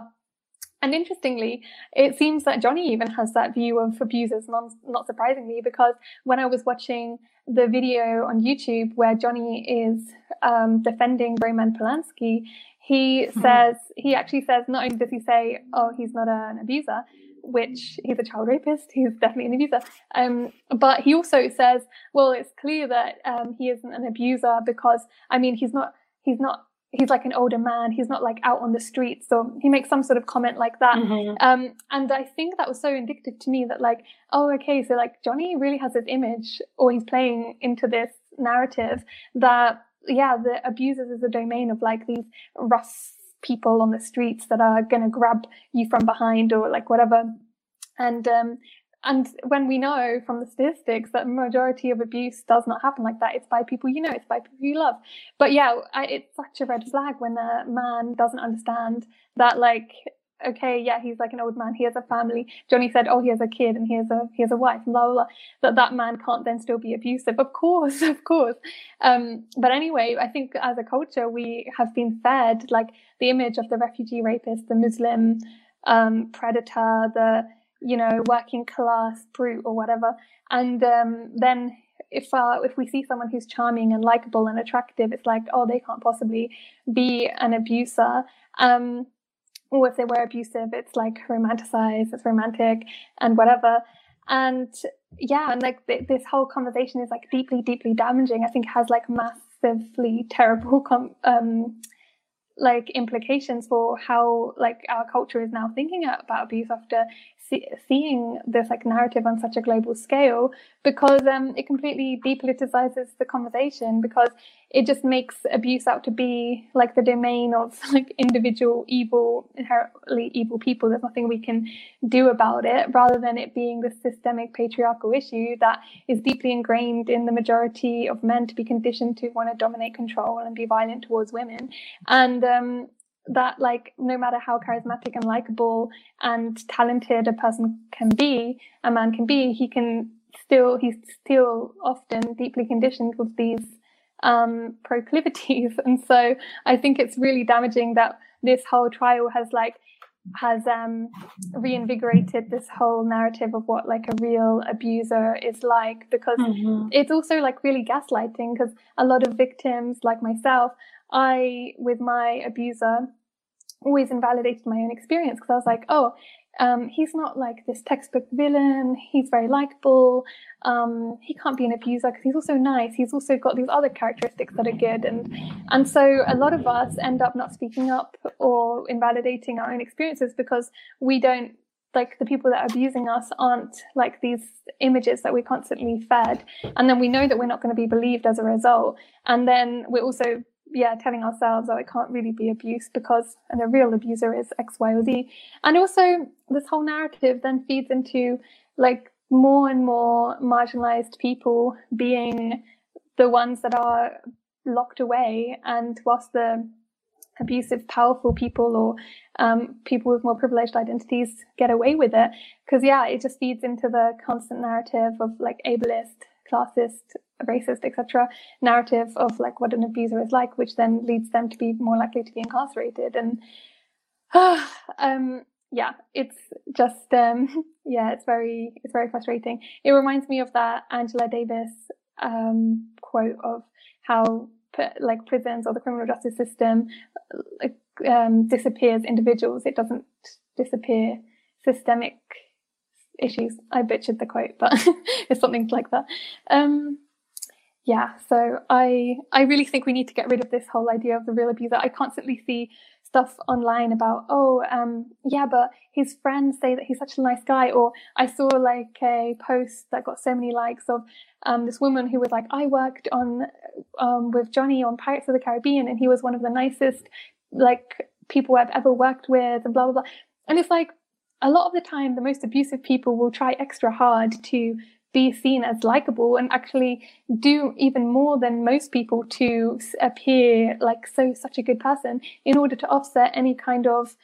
And interestingly, it seems that Johnny even has that view of abusers, not, not surprisingly, because when I was watching the video on YouTube where Johnny is um, defending Roman Polanski, he mm-hmm. says, he actually says, not only does he say, oh, he's not an abuser, which he's a child rapist, he's definitely an abuser. Um, but he also says, well, it's clear that um, he isn't an abuser because, I mean, he's not, he's not he's like an older man. He's not like out on the streets. So he makes some sort of comment like that. Mm-hmm. Um, and I think that was so indicative to me that like, oh, okay, so like Johnny really has this image or he's playing into this narrative that, yeah, the abusers is a domain of like these rough people on the streets that are going to grab you from behind or like whatever. And, um, and when we know from the statistics that majority of abuse does not happen like that, it's by people you know, it's by people you love. But yeah, I, it's such a red flag when a man doesn't understand that, like, okay, yeah, he's like an old man. He has a family. Johnny said, oh, he has a kid and he has a he has a wife. Blah blah. blah. That that man can't then still be abusive. Of course, of course. Um, but anyway, I think as a culture we have been fed like the image of the refugee rapist, the Muslim um, predator, the you know, working class brute or whatever. And um, then if uh, if we see someone who's charming and likable and attractive, it's like, oh, they can't possibly be an abuser. Um, or if they were abusive, it's like romanticized, it's romantic and whatever. And yeah, and like th- this whole conversation is like deeply, deeply damaging. I think has like massively terrible com- um, like implications for how like our culture is now thinking about abuse after see, seeing this like narrative on such a global scale because um, it completely depoliticizes the conversation because it just makes abuse out to be like the domain of like individual evil, inherently evil people. There's nothing we can do about it rather than it being the systemic patriarchal issue that is deeply ingrained in the majority of men to be conditioned to want to dominate, control and be violent towards women. And, um, that like no matter how charismatic and likable and talented a person can be, a man can be, he can still he's still often deeply conditioned with these um, proclivities, and so I think it's really damaging that this whole trial has like has um, reinvigorated this whole narrative of what like a real abuser is like because mm-hmm. it's also like really gaslighting because a lot of victims like myself i with my abuser always invalidated my own experience because i was like oh um, he's not like this textbook villain. He's very likable. Um, he can't be an abuser because he's also nice. He's also got these other characteristics that are good, and and so a lot of us end up not speaking up or invalidating our own experiences because we don't like the people that are abusing us aren't like these images that we're constantly fed, and then we know that we're not going to be believed as a result, and then we're also yeah, telling ourselves, oh, it can't really be abuse because and a real abuser is X, Y, or Z. And also this whole narrative then feeds into like more and more marginalized people being the ones that are locked away. And whilst the abusive, powerful people or um, people with more privileged identities get away with it, because yeah, it just feeds into the constant narrative of like ableist, classist, racist, etc., narrative of like what an abuser is like, which then leads them to be more likely to be incarcerated. And uh, um, yeah, it's just um, yeah, it's very it's very frustrating. It reminds me of that Angela Davis um, quote of how like prisons or the criminal justice system um, disappears individuals. It doesn't disappear systemic issues. I butchered the quote, but it's something like that. Um, yeah, so I I really think we need to get rid of this whole idea of the real abuser. I constantly see stuff online about oh um yeah but his friends say that he's such a nice guy or i saw like a post that got so many likes of um this woman who was like i worked on um with johnny on pirates of the caribbean and he was one of the nicest like people i've ever worked with and blah blah blah and it's like a lot of the time the most abusive people will try extra hard to be seen as likable and actually do even more than most people to appear like so such a good person in order to offset any kind of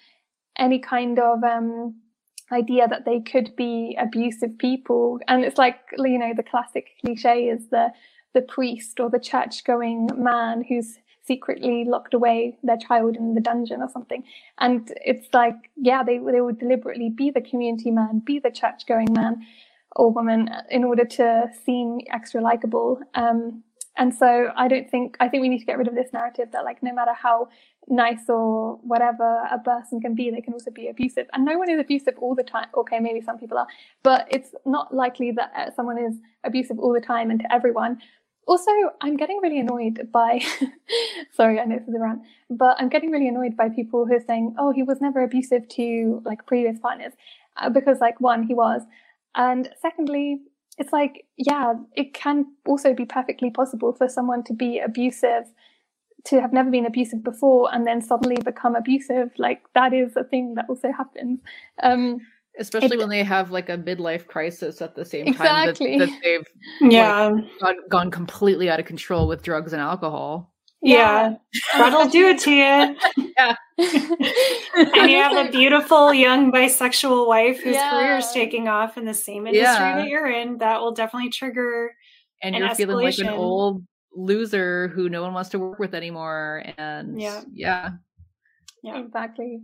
any kind of um, idea that they could be abusive people. And it's like you know the classic cliche is the the priest or the church going man who's secretly locked away their child in the dungeon or something. And it's like yeah they they would deliberately be the community man be the church going man or woman in order to seem extra likable. Um, and so I don't think, I think we need to get rid of this narrative that like no matter how nice or whatever a person can be, they can also be abusive. And no one is abusive all the time. Okay, maybe some people are, but it's not likely that uh, someone is abusive all the time and to everyone. Also, I'm getting really annoyed by, sorry, I know this is a rant, but I'm getting really annoyed by people who are saying, oh, he was never abusive to like previous partners. Uh, because like one, he was, and secondly, it's like, yeah, it can also be perfectly possible for someone to be abusive, to have never been abusive before, and then suddenly become abusive. Like that is a thing that also happens. Um, Especially it, when they have like a midlife crisis at the same exactly. time that, that they've yeah like, gone, gone completely out of control with drugs and alcohol. Yeah, that'll do it to you. yeah. and you have a beautiful young bisexual wife whose yeah. career is taking off in the same industry yeah. that you're in. That will definitely trigger. And an you're escalation. feeling like an old loser who no one wants to work with anymore. And yeah, yeah, yeah, exactly.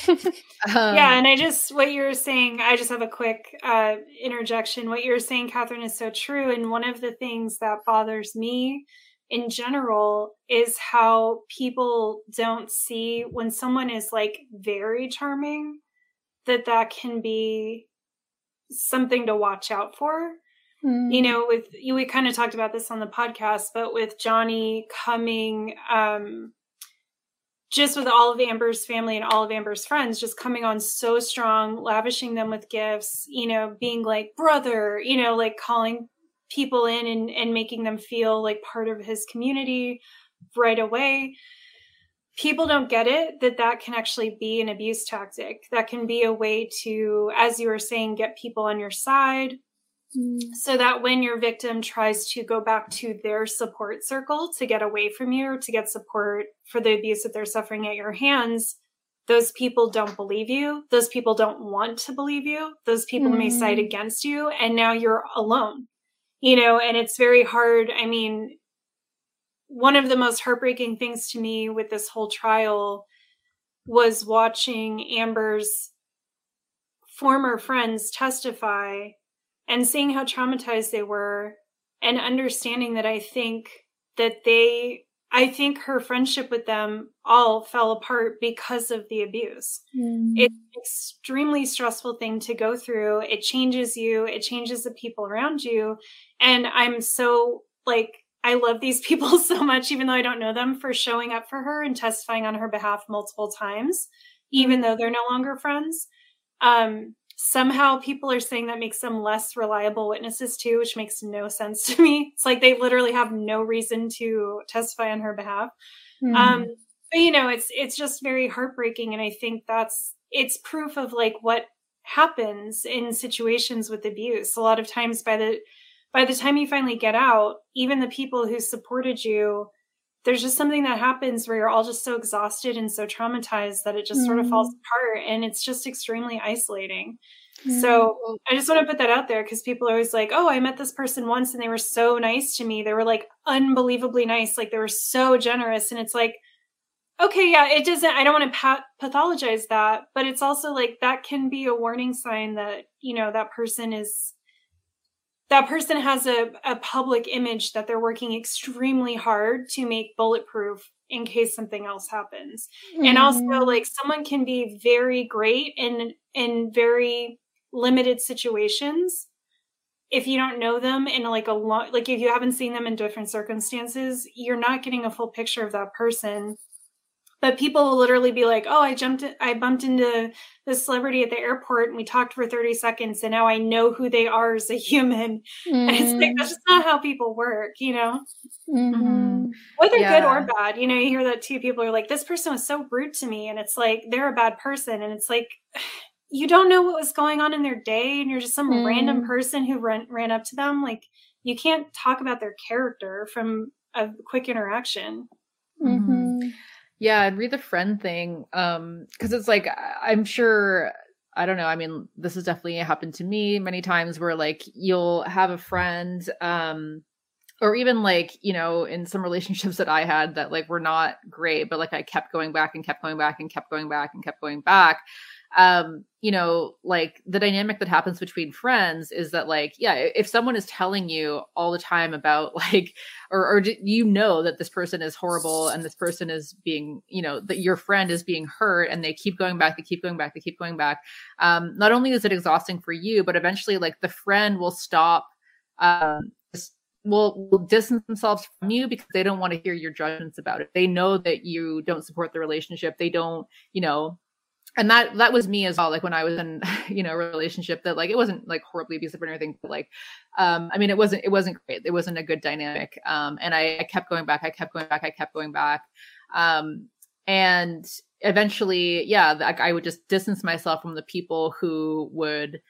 um, yeah, and I just what you're saying. I just have a quick uh, interjection. What you're saying, Catherine, is so true. And one of the things that bothers me in general is how people don't see when someone is like very charming that that can be something to watch out for mm. you know with you we kind of talked about this on the podcast but with johnny coming um just with all of Amber's family and all of Amber's friends just coming on so strong, lavishing them with gifts, you know, being like brother, you know, like calling people in and, and making them feel like part of his community right away people don't get it that that can actually be an abuse tactic that can be a way to as you were saying get people on your side Mm. So that when your victim tries to go back to their support circle to get away from you or to get support for the abuse that they're suffering at your hands, those people don't believe you. Those people don't want to believe you. Those people mm. may side mm. against you. And now you're alone, you know, and it's very hard. I mean, one of the most heartbreaking things to me with this whole trial was watching Amber's former friends testify and seeing how traumatized they were and understanding that I think that they I think her friendship with them all fell apart because of the abuse. Mm. It's an extremely stressful thing to go through. It changes you, it changes the people around you. And I'm so like, I love these people so much, even though I don't know them, for showing up for her and testifying on her behalf multiple times, even though they're no longer friends. Um, somehow people are saying that makes them less reliable witnesses too which makes no sense to me. It's like they literally have no reason to testify on her behalf. Mm-hmm. um but you know it's it's just very heartbreaking and i think that's it's proof of like what happens in situations with abuse. A lot of times by the by the time you finally get out even the people who supported you there's just something that happens where you're all just so exhausted and so traumatized that it just mm. sort of falls mm. apart and it's just extremely isolating. So I just want to put that out there because people are always like, oh, I met this person once and they were so nice to me. They were like unbelievably nice. Like they were so generous. And it's like, okay, yeah, it doesn't, I don't want to pathologize that, but it's also like that can be a warning sign that, you know, that person is that person has a, a public image that they're working extremely hard to make bulletproof in case something else happens. Mm-hmm. And also like someone can be very great in in very limited situations if you don't know them in like a lot like if you haven't seen them in different circumstances you're not getting a full picture of that person but people will literally be like oh i jumped i bumped into this celebrity at the airport and we talked for 30 seconds and now i know who they are as a human mm-hmm. and it's like that's just not how people work you know mm-hmm. whether yeah. good or bad you know you hear that too people are like this person was so rude to me and it's like they're a bad person and it's like you don't know what was going on in their day and you're just some mm. random person who ran, ran up to them like you can't talk about their character from a quick interaction mm-hmm. Yeah, I'd read the friend thing um because it's like I'm sure I don't know. I mean, this has definitely happened to me many times where like you'll have a friend um or even like, you know, in some relationships that I had that like were not great, but like I kept going back and kept going back and kept going back and kept going back um you know like the dynamic that happens between friends is that like yeah if someone is telling you all the time about like or or you know that this person is horrible and this person is being you know that your friend is being hurt and they keep going back they keep going back they keep going back um not only is it exhausting for you but eventually like the friend will stop um will, will distance themselves from you because they don't want to hear your judgments about it. They know that you don't support the relationship. They don't, you know, and that that was me as well like when i was in you know a relationship that like it wasn't like horribly abusive or anything but like um i mean it wasn't it wasn't great. It wasn't a good dynamic um and I, I kept going back i kept going back i kept going back. Um and eventually yeah like i would just distance myself from the people who would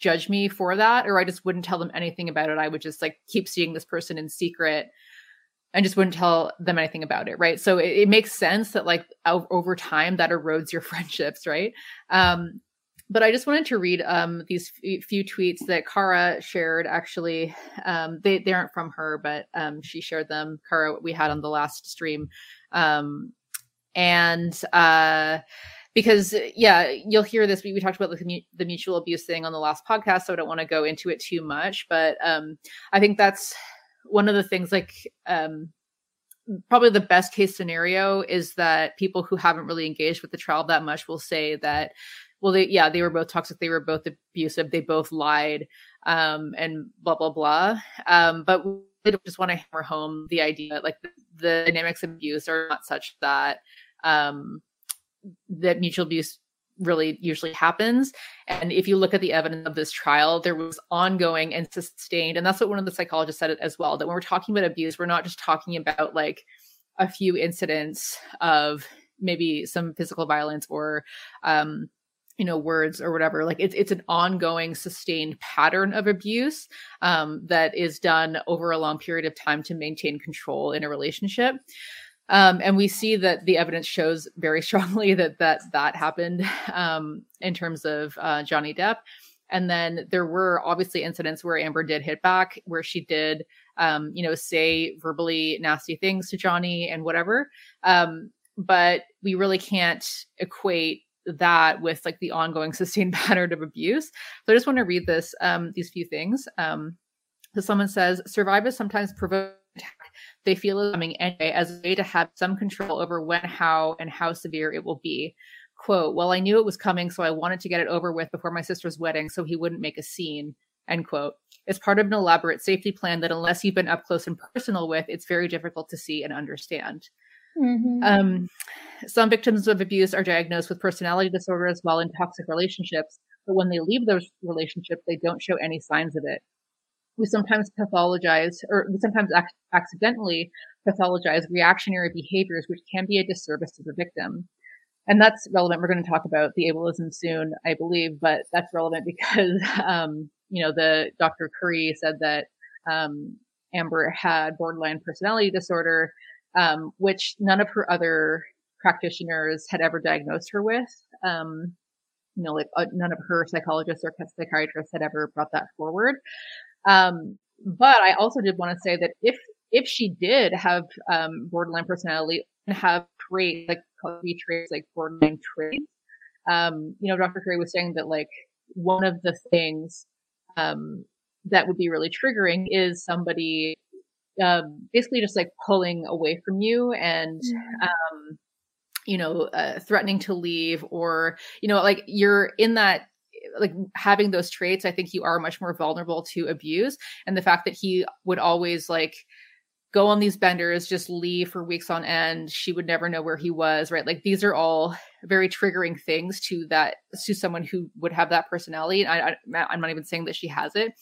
judge me for that or i just wouldn't tell them anything about it. I would just like keep seeing this person in secret and just wouldn't tell them anything about it right so it, it makes sense that like over time that erodes your friendships right um but I just wanted to read um, these f- few tweets that Kara shared. Actually, um, they they aren't from her, but um, she shared them. Kara, we had on the last stream, um, and uh, because yeah, you'll hear this. We, we talked about the the mutual abuse thing on the last podcast, so I don't want to go into it too much. But um, I think that's one of the things like um probably the best case scenario is that people who haven't really engaged with the trial that much will say that well they yeah they were both toxic they were both abusive they both lied um and blah blah blah. Um but we just want to hammer home the idea that like the, the dynamics of abuse are not such that um that mutual abuse really usually happens. And if you look at the evidence of this trial, there was ongoing and sustained, and that's what one of the psychologists said as well, that when we're talking about abuse, we're not just talking about like a few incidents of maybe some physical violence or um you know words or whatever like it's it's an ongoing sustained pattern of abuse um, that is done over a long period of time to maintain control in a relationship um, and we see that the evidence shows very strongly that that that happened um, in terms of uh, johnny depp and then there were obviously incidents where amber did hit back where she did um, you know say verbally nasty things to johnny and whatever um, but we really can't equate that with like the ongoing sustained pattern of abuse. So I just want to read this um, these few things. Um, so someone says survivors sometimes provoke they feel it coming anyway as a way to have some control over when, how, and how severe it will be. Quote, well, I knew it was coming, so I wanted to get it over with before my sister's wedding so he wouldn't make a scene. End quote. It's part of an elaborate safety plan that unless you've been up close and personal with, it's very difficult to see and understand. Mm-hmm. Um, some victims of abuse are diagnosed with personality disorders while in toxic relationships, but when they leave those relationships, they don't show any signs of it. We sometimes pathologize, or we sometimes ac- accidentally pathologize reactionary behaviors, which can be a disservice to the victim. And that's relevant. We're going to talk about the ableism soon, I believe, but that's relevant because, um, you know, the Dr. Curry said that um, Amber had borderline personality disorder um, which none of her other practitioners had ever diagnosed her with. Um, you know, like uh, none of her psychologists or psychiatrists had ever brought that forward. Um, but I also did want to say that if if she did have um, borderline personality and have traits like be traits like borderline traits, um, you know, Dr. Curry was saying that like one of the things um, that would be really triggering is somebody um, basically just like pulling away from you and um, you know uh, threatening to leave or you know like you're in that like having those traits i think you are much more vulnerable to abuse and the fact that he would always like go on these benders just leave for weeks on end she would never know where he was right? Like these are all very triggering things to that to someone who would have that personality and I, I i'm not even saying that she has it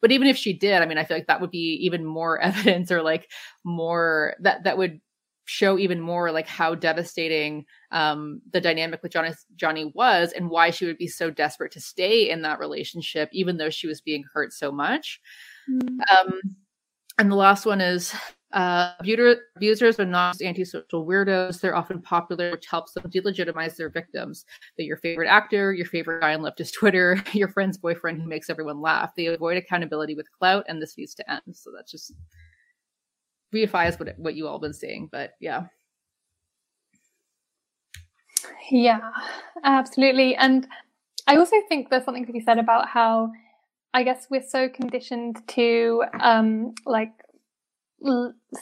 but even if she did i mean i feel like that would be even more evidence or like more that that would show even more like how devastating um, the dynamic with Johnny Johnny was and why she would be so desperate to stay in that relationship even though she was being hurt so much. Mm-hmm. Um, and the last one is uh, abusers are not just antisocial weirdos. They're often popular, which helps them delegitimize their victims. They're your favorite actor, your favorite guy on leftist Twitter, your friend's boyfriend who makes everyone laugh. They avoid accountability with clout, and this needs to end. So that's just reifies what what you all been saying. But yeah, yeah, absolutely. And I also think there's something to be said about how I guess we're so conditioned to um, like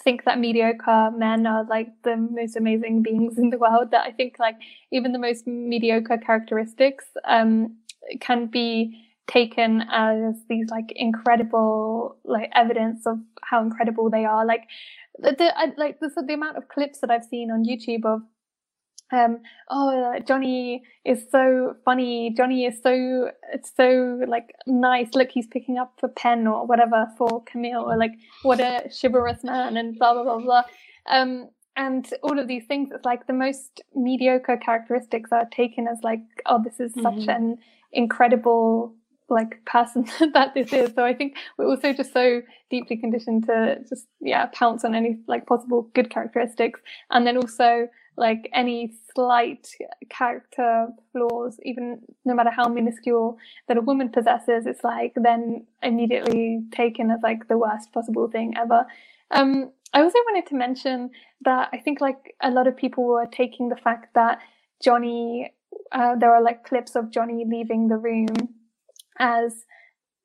think that mediocre men are like the most amazing beings in the world that i think like even the most mediocre characteristics um, can be taken as these like incredible like evidence of how incredible they are like the, the like the, the amount of clips that i've seen on youtube of um oh johnny is so funny johnny is so it's so like nice look he's picking up a pen or whatever for camille or like what a chivalrous man and blah blah blah blah um and all of these things it's like the most mediocre characteristics are taken as like oh this is mm-hmm. such an incredible like person that this is so i think we're also just so deeply conditioned to just yeah pounce on any like possible good characteristics and then also like any slight character flaws, even no matter how minuscule that a woman possesses, it's like then immediately taken as like the worst possible thing ever. Um, I also wanted to mention that I think like a lot of people were taking the fact that Johnny, uh, there are like clips of Johnny leaving the room as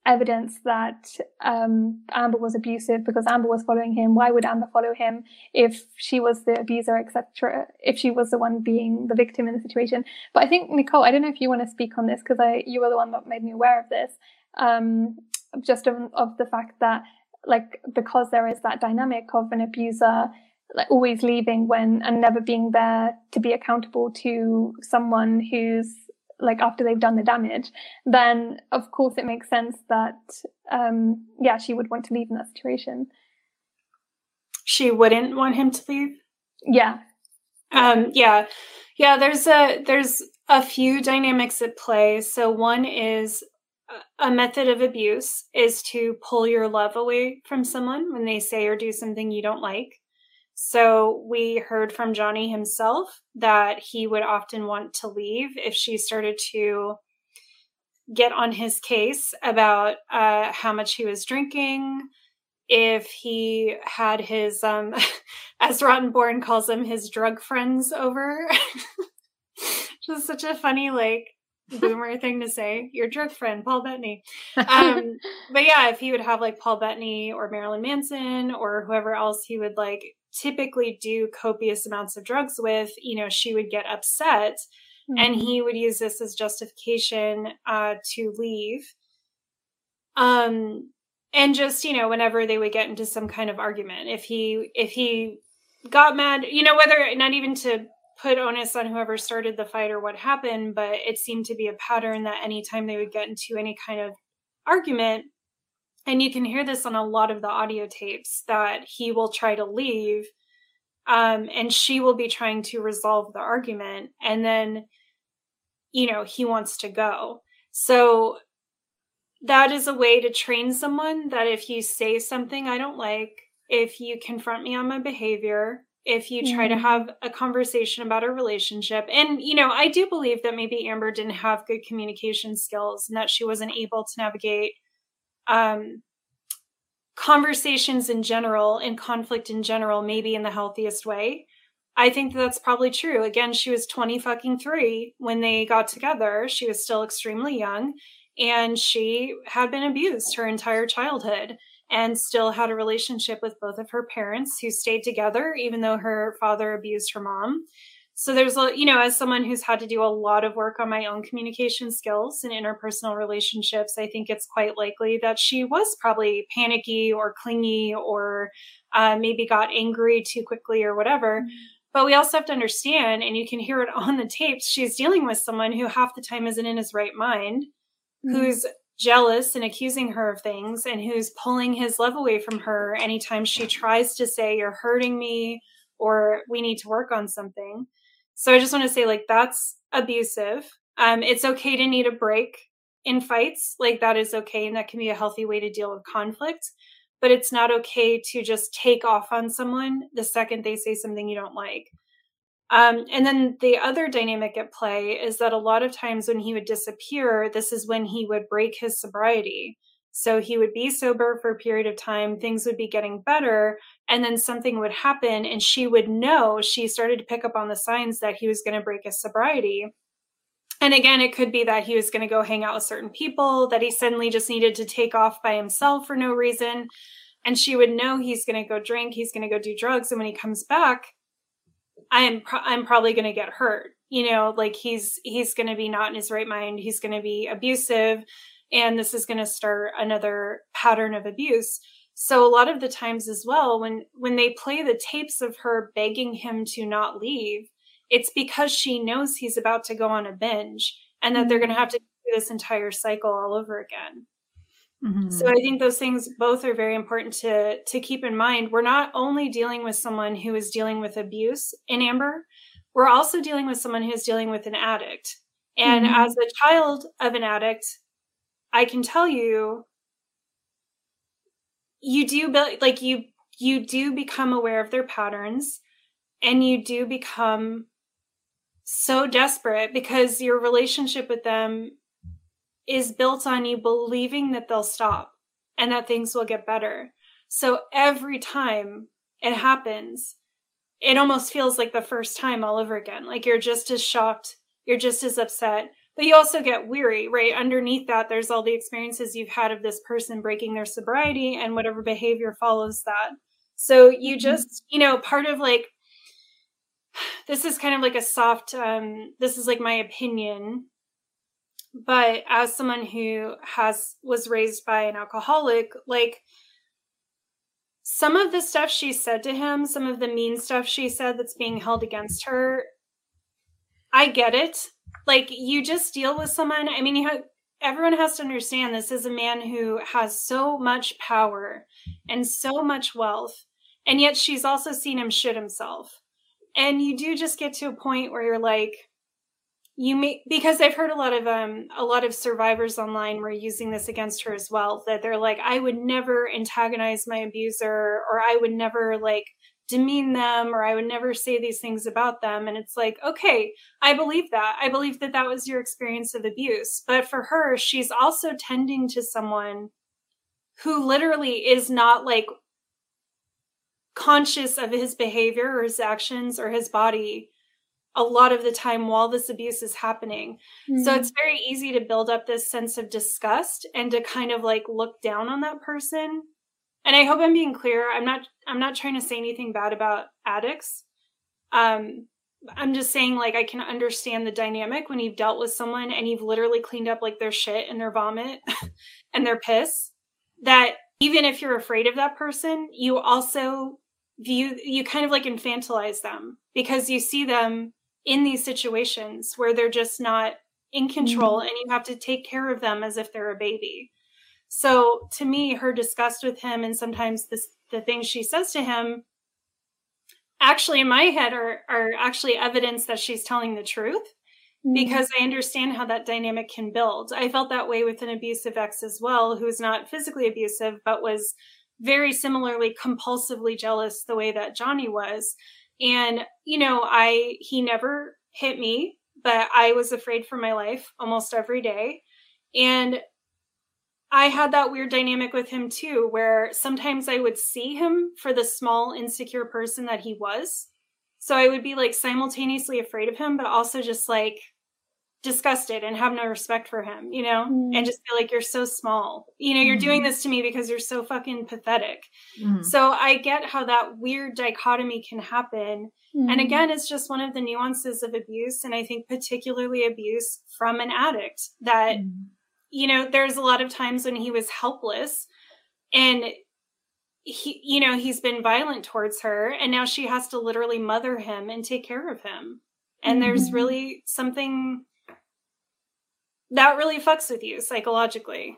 evidence that um, Amber was abusive because Amber was following him. Why would Amber follow him if she was the abuser, etc.? If she was the one being the victim in the situation. But I think Nicole, I don't know if you want to speak on this because I you were the one that made me aware of this. Um, just of, of the fact that like because there is that dynamic of an abuser like always leaving when and never being there to be accountable to someone who's like after they've done the damage, then of course it makes sense that um, yeah, she would want to leave in that situation. She wouldn't want him to leave. Yeah. Um, yeah, yeah. There's a there's a few dynamics at play. So, one is a method of abuse is to pull your love away from someone when they say or do something you don't like. So, we heard from Johnny himself that he would often want to leave if she started to get on his case about uh, how much he was drinking, if he had his, um, as Rottenborn calls him, his drug friends over. Just such a funny, like, boomer thing to say. Your drug friend, Paul Bettany. Um, but yeah, if he would have like Paul Bettany or Marilyn Manson or whoever else he would like typically do copious amounts of drugs with, you know, she would get upset mm-hmm. and he would use this as justification uh, to leave. Um, and just you know whenever they would get into some kind of argument if he if he got mad you know whether not even to put onus on whoever started the fight or what happened but it seemed to be a pattern that anytime they would get into any kind of argument and you can hear this on a lot of the audio tapes that he will try to leave um, and she will be trying to resolve the argument and then you know he wants to go so that is a way to train someone that if you say something I don't like, if you confront me on my behavior, if you try mm-hmm. to have a conversation about a relationship, and you know, I do believe that maybe Amber didn't have good communication skills and that she wasn't able to navigate um, conversations in general and conflict in general, maybe in the healthiest way. I think that's probably true. Again, she was 20 fucking three when they got together. She was still extremely young and she had been abused her entire childhood and still had a relationship with both of her parents who stayed together even though her father abused her mom so there's a you know as someone who's had to do a lot of work on my own communication skills and interpersonal relationships i think it's quite likely that she was probably panicky or clingy or uh, maybe got angry too quickly or whatever mm-hmm. but we also have to understand and you can hear it on the tapes she's dealing with someone who half the time isn't in his right mind mm-hmm. who's jealous and accusing her of things and who's pulling his love away from her anytime she tries to say you're hurting me or we need to work on something so i just want to say like that's abusive. Um it's okay to need a break in fights. Like that is okay and that can be a healthy way to deal with conflict but it's not okay to just take off on someone the second they say something you don't like. Um, and then the other dynamic at play is that a lot of times when he would disappear, this is when he would break his sobriety. So he would be sober for a period of time, things would be getting better, and then something would happen, and she would know she started to pick up on the signs that he was going to break his sobriety. And again, it could be that he was going to go hang out with certain people, that he suddenly just needed to take off by himself for no reason. And she would know he's going to go drink, he's going to go do drugs. And when he comes back, I am pro- I'm probably going to get hurt. You know, like he's he's going to be not in his right mind. He's going to be abusive and this is going to start another pattern of abuse. So a lot of the times as well when when they play the tapes of her begging him to not leave, it's because she knows he's about to go on a binge and that mm-hmm. they're going to have to do this entire cycle all over again. Mm-hmm. So I think those things both are very important to to keep in mind. We're not only dealing with someone who is dealing with abuse in Amber, we're also dealing with someone who's dealing with an addict. And mm-hmm. as a child of an addict, I can tell you you do build like you you do become aware of their patterns and you do become so desperate because your relationship with them is built on you believing that they'll stop and that things will get better. So every time it happens, it almost feels like the first time all over again. Like you're just as shocked, you're just as upset, but you also get weary, right? Underneath that, there's all the experiences you've had of this person breaking their sobriety and whatever behavior follows that. So you mm-hmm. just, you know, part of like, this is kind of like a soft, um, this is like my opinion but as someone who has was raised by an alcoholic like some of the stuff she said to him some of the mean stuff she said that's being held against her i get it like you just deal with someone. I mean you have everyone has to understand this is a man who has so much power and so much wealth and yet she's also seen him shit himself. And you do just get to a point where you're like you may because I've heard a lot of um a lot of survivors online were using this against her as well that they're like I would never antagonize my abuser or I would never like demean them or I would never say these things about them and it's like okay I believe that I believe that that was your experience of abuse but for her she's also tending to someone who literally is not like conscious of his behavior or his actions or his body a lot of the time while this abuse is happening. Mm-hmm. So it's very easy to build up this sense of disgust and to kind of like look down on that person. And I hope I'm being clear. I'm not I'm not trying to say anything bad about addicts. Um I'm just saying like I can understand the dynamic when you've dealt with someone and you've literally cleaned up like their shit and their vomit and their piss that even if you're afraid of that person, you also view you kind of like infantilize them because you see them in these situations where they're just not in control mm-hmm. and you have to take care of them as if they're a baby. So to me, her disgust with him and sometimes this, the things she says to him actually in my head are, are actually evidence that she's telling the truth mm-hmm. because I understand how that dynamic can build. I felt that way with an abusive ex as well, who was not physically abusive, but was very similarly compulsively jealous the way that Johnny was. And, you know, I, he never hit me, but I was afraid for my life almost every day. And I had that weird dynamic with him too, where sometimes I would see him for the small, insecure person that he was. So I would be like simultaneously afraid of him, but also just like disgusted and have no respect for him, you know, mm. and just feel like you're so small. You know, you're mm. doing this to me because you're so fucking pathetic. Mm. So I get how that weird dichotomy can happen. And mm. again, it's just one of the nuances of abuse. And I think particularly abuse from an addict that, mm. You know, there's a lot of times when he was helpless and he, you know, he's been violent towards her and now she has to literally mother him and take care of him. And there's mm-hmm. really something that really fucks with you psychologically.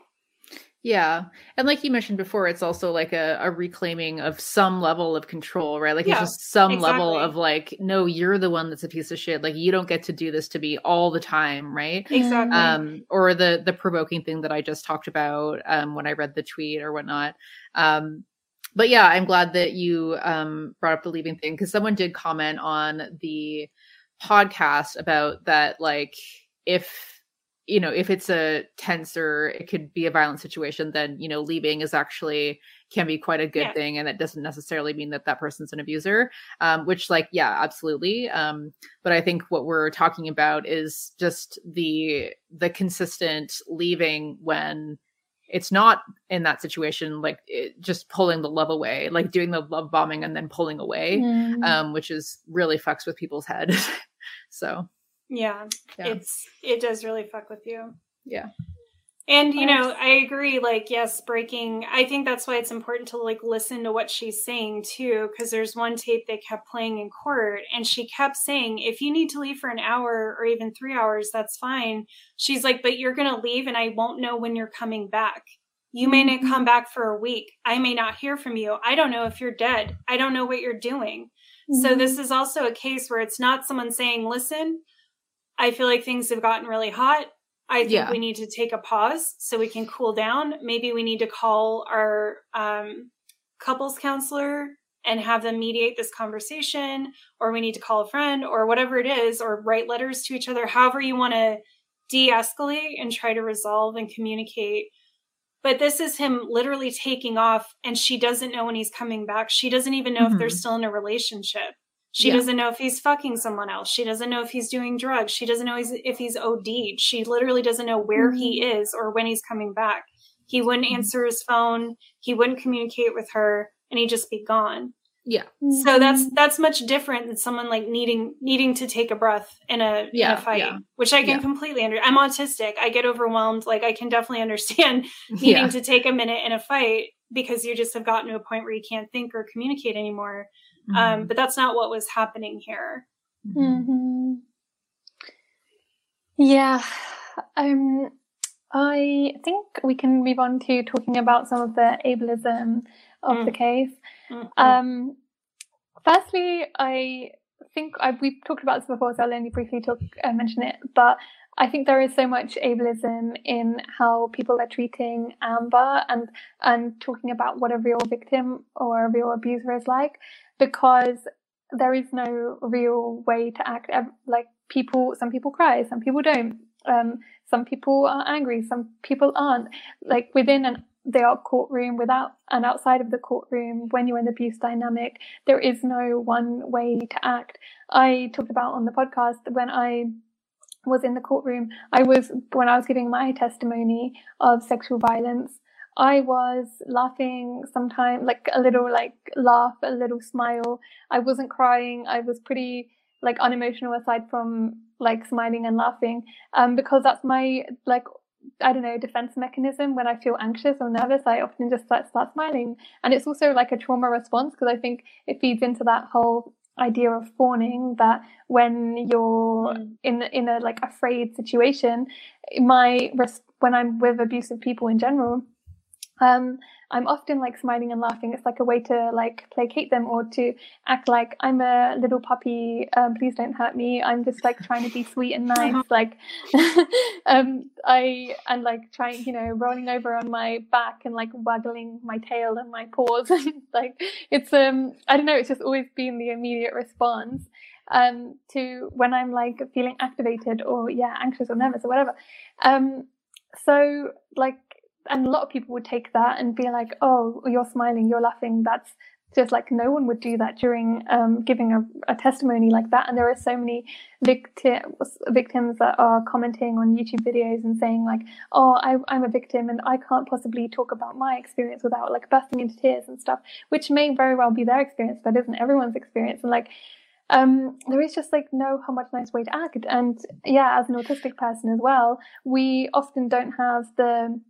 Yeah. And like you mentioned before, it's also like a, a reclaiming of some level of control, right? Like yeah, it's just some exactly. level of like, no, you're the one that's a piece of shit. Like you don't get to do this to me all the time, right? Exactly. Um, or the the provoking thing that I just talked about um when I read the tweet or whatnot. Um but yeah, I'm glad that you um brought up the leaving thing because someone did comment on the podcast about that, like if you know if it's a tense or it could be a violent situation then you know leaving is actually can be quite a good yeah. thing and it doesn't necessarily mean that that person's an abuser um, which like yeah absolutely um, but i think what we're talking about is just the the consistent leaving when it's not in that situation like it, just pulling the love away like doing the love bombing and then pulling away mm. um, which is really fucks with people's head so yeah, yeah, it's it does really fuck with you. Yeah. And you know, I agree like yes, breaking I think that's why it's important to like listen to what she's saying too because there's one tape they kept playing in court and she kept saying if you need to leave for an hour or even 3 hours that's fine. She's like but you're going to leave and I won't know when you're coming back. You may not come mm-hmm. back for a week. I may not hear from you. I don't know if you're dead. I don't know what you're doing. Mm-hmm. So this is also a case where it's not someone saying, "Listen, I feel like things have gotten really hot. I think yeah. we need to take a pause so we can cool down. Maybe we need to call our um, couples counselor and have them mediate this conversation, or we need to call a friend, or whatever it is, or write letters to each other, however you want to de escalate and try to resolve and communicate. But this is him literally taking off, and she doesn't know when he's coming back. She doesn't even know mm-hmm. if they're mm-hmm. still in a relationship. She yeah. doesn't know if he's fucking someone else. She doesn't know if he's doing drugs. She doesn't know if he's OD'd. She literally doesn't know where mm-hmm. he is or when he's coming back. He wouldn't mm-hmm. answer his phone. He wouldn't communicate with her, and he'd just be gone. Yeah. Mm-hmm. So that's that's much different than someone like needing needing to take a breath in a, yeah, in a fight, yeah. which I can completely under. I'm autistic. I get overwhelmed. Like I can definitely understand needing to take a minute in a fight because you just have gotten to a point where you can't think or communicate anymore. Um, mm-hmm. Um, but that's not what was happening here. Mm-hmm. Yeah. Um, I think we can move on to talking about some of the ableism of mm. the case. Mm-hmm. Um, firstly, I think I, we've talked about this before, so I'll only briefly talk uh, mention it. But I think there is so much ableism in how people are treating Amber and and talking about what a real victim or a real abuser is like, because there is no real way to act. Like people, some people cry, some people don't. Um, some people are angry, some people aren't. Like within an the courtroom without and outside of the courtroom when you're in the abuse dynamic there is no one way to act i talked about on the podcast when i was in the courtroom i was when i was giving my testimony of sexual violence i was laughing sometimes like a little like laugh a little smile i wasn't crying i was pretty like unemotional aside from like smiling and laughing um because that's my like I don't know, defense mechanism when I feel anxious or nervous, I often just start, start smiling. And it's also like a trauma response because I think it feeds into that whole idea of fawning that when you're mm. in in a like afraid situation, my when I'm with abusive people in general, um, I'm often like smiling and laughing. It's like a way to like placate them or to act like I'm a little puppy. Um, please don't hurt me. I'm just like trying to be sweet and nice. Like, um, I and like trying, you know, rolling over on my back and like waggling my tail and my paws. like it's um, I don't know. It's just always been the immediate response um to when I'm like feeling activated or yeah anxious or nervous or whatever. Um, so like and a lot of people would take that and be like, "Oh, you're smiling, you're laughing." That's just like no one would do that during um, giving a, a, testimony like that. And there are so many victims victims that are commenting on YouTube videos and saying like, "Oh, I, I'm a victim and I can't possibly talk about my experience without like bursting into tears and stuff," which may very well be their experience, but isn't everyone's experience. And like, um, there is just like no homogenized way to act. And yeah, as an autistic person as well, we often don't have the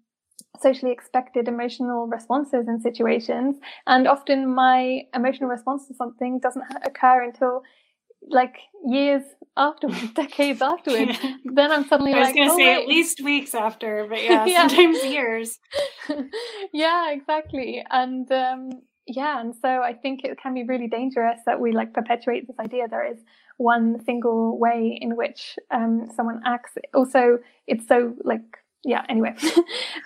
socially expected emotional responses in situations and often my emotional response to something doesn't occur until like years afterwards decades afterwards yeah. then i'm suddenly like, I was like gonna oh, say wait. at least weeks after but yeah, yeah. sometimes years yeah exactly and um yeah and so i think it can be really dangerous that we like perpetuate this idea there is one single way in which um someone acts also it's so like yeah anyway.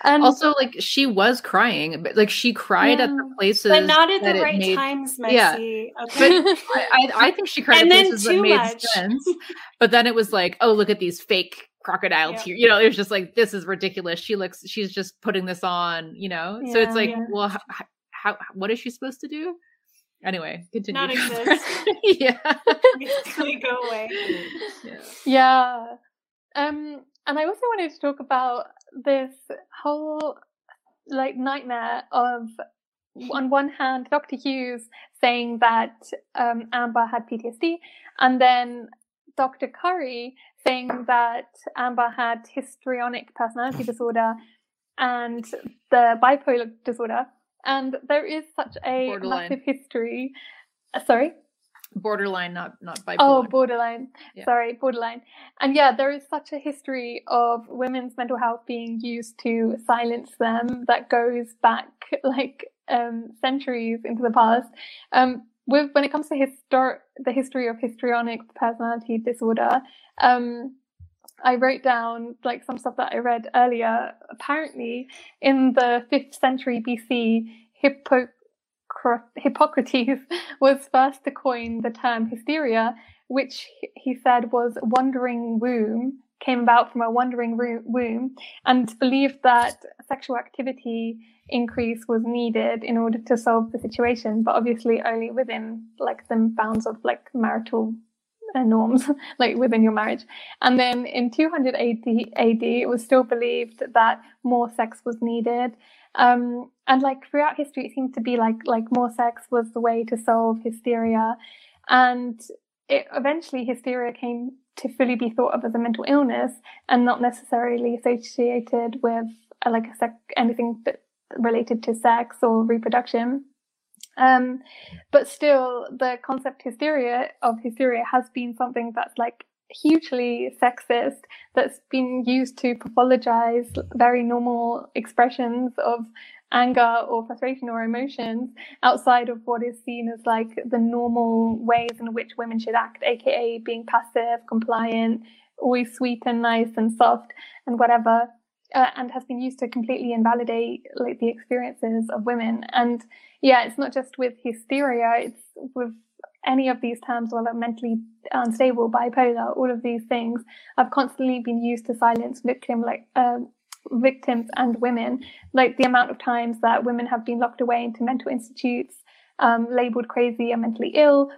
And also like she was crying but like she cried yeah, at the places but not at the right made, times Mexie. yeah. Okay. but I, I, think she cried and at places that made much. sense. But then it was like oh look at these fake crocodile yeah. tears. You know it was just like this is ridiculous. She looks she's just putting this on you know? Yeah, so it's like well how, how what is she supposed to do? Anyway continue. Not exist. Yeah. Go away. Yeah. yeah. Um and I also wanted to talk about this whole like nightmare of on one hand Dr. Hughes saying that um, Amber had PTSD, and then Dr. Curry saying that Amber had histrionic personality disorder and the bipolar disorder. And there is such a Borderline. massive history. Uh, sorry? Borderline not not bipolar oh borderline yeah. sorry borderline and yeah there is such a history of women's mental health being used to silence them that goes back like um, centuries into the past um, with when it comes to histor- the history of histrionic personality disorder um, I wrote down like some stuff that I read earlier. Apparently, in the fifth century BC, Hippo- Hippocrates was first to coin the term hysteria, which he said was wandering womb, came about from a wandering womb, and believed that sexual activity increase was needed in order to solve the situation, but obviously only within like the bounds of like marital norms, like within your marriage. And then in 280 AD, it was still believed that more sex was needed. Um, and like throughout history, it seemed to be like like more sex was the way to solve hysteria, and it eventually hysteria came to fully be thought of as a mental illness and not necessarily associated with uh, like a sec- anything that related to sex or reproduction. Um, but still, the concept hysteria of hysteria has been something that's like hugely sexist that's been used to pathologize very normal expressions of anger or frustration or emotions outside of what is seen as like the normal ways in which women should act, aka being passive, compliant, always sweet and nice and soft and whatever. Uh, and has been used to completely invalidate like the experiences of women. And yeah, it's not just with hysteria; it's with any of these terms, whether mentally unstable, bipolar, all of these things, have constantly been used to silence victim like uh, victims and women. Like the amount of times that women have been locked away into mental institutes, um, labeled crazy or mentally ill.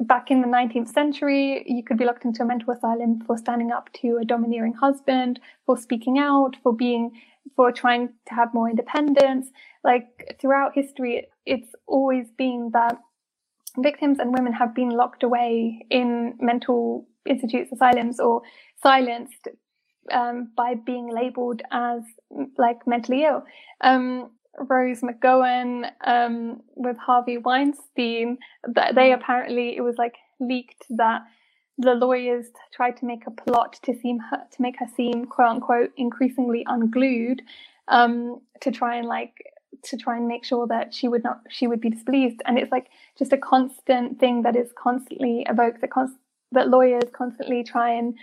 Back in the 19th century, you could be locked into a mental asylum for standing up to a domineering husband, for speaking out, for being, for trying to have more independence. Like throughout history, it's always been that victims and women have been locked away in mental institutes, asylums, or silenced um, by being labeled as like mentally ill. Um, Rose McGowan um, with Harvey Weinstein, that they apparently it was like leaked that the lawyers tried to make a plot to seem her, to make her seem quote unquote increasingly unglued um, to try and like to try and make sure that she would not she would be displeased. And it's like just a constant thing that is constantly evoked that const- that lawyers constantly try and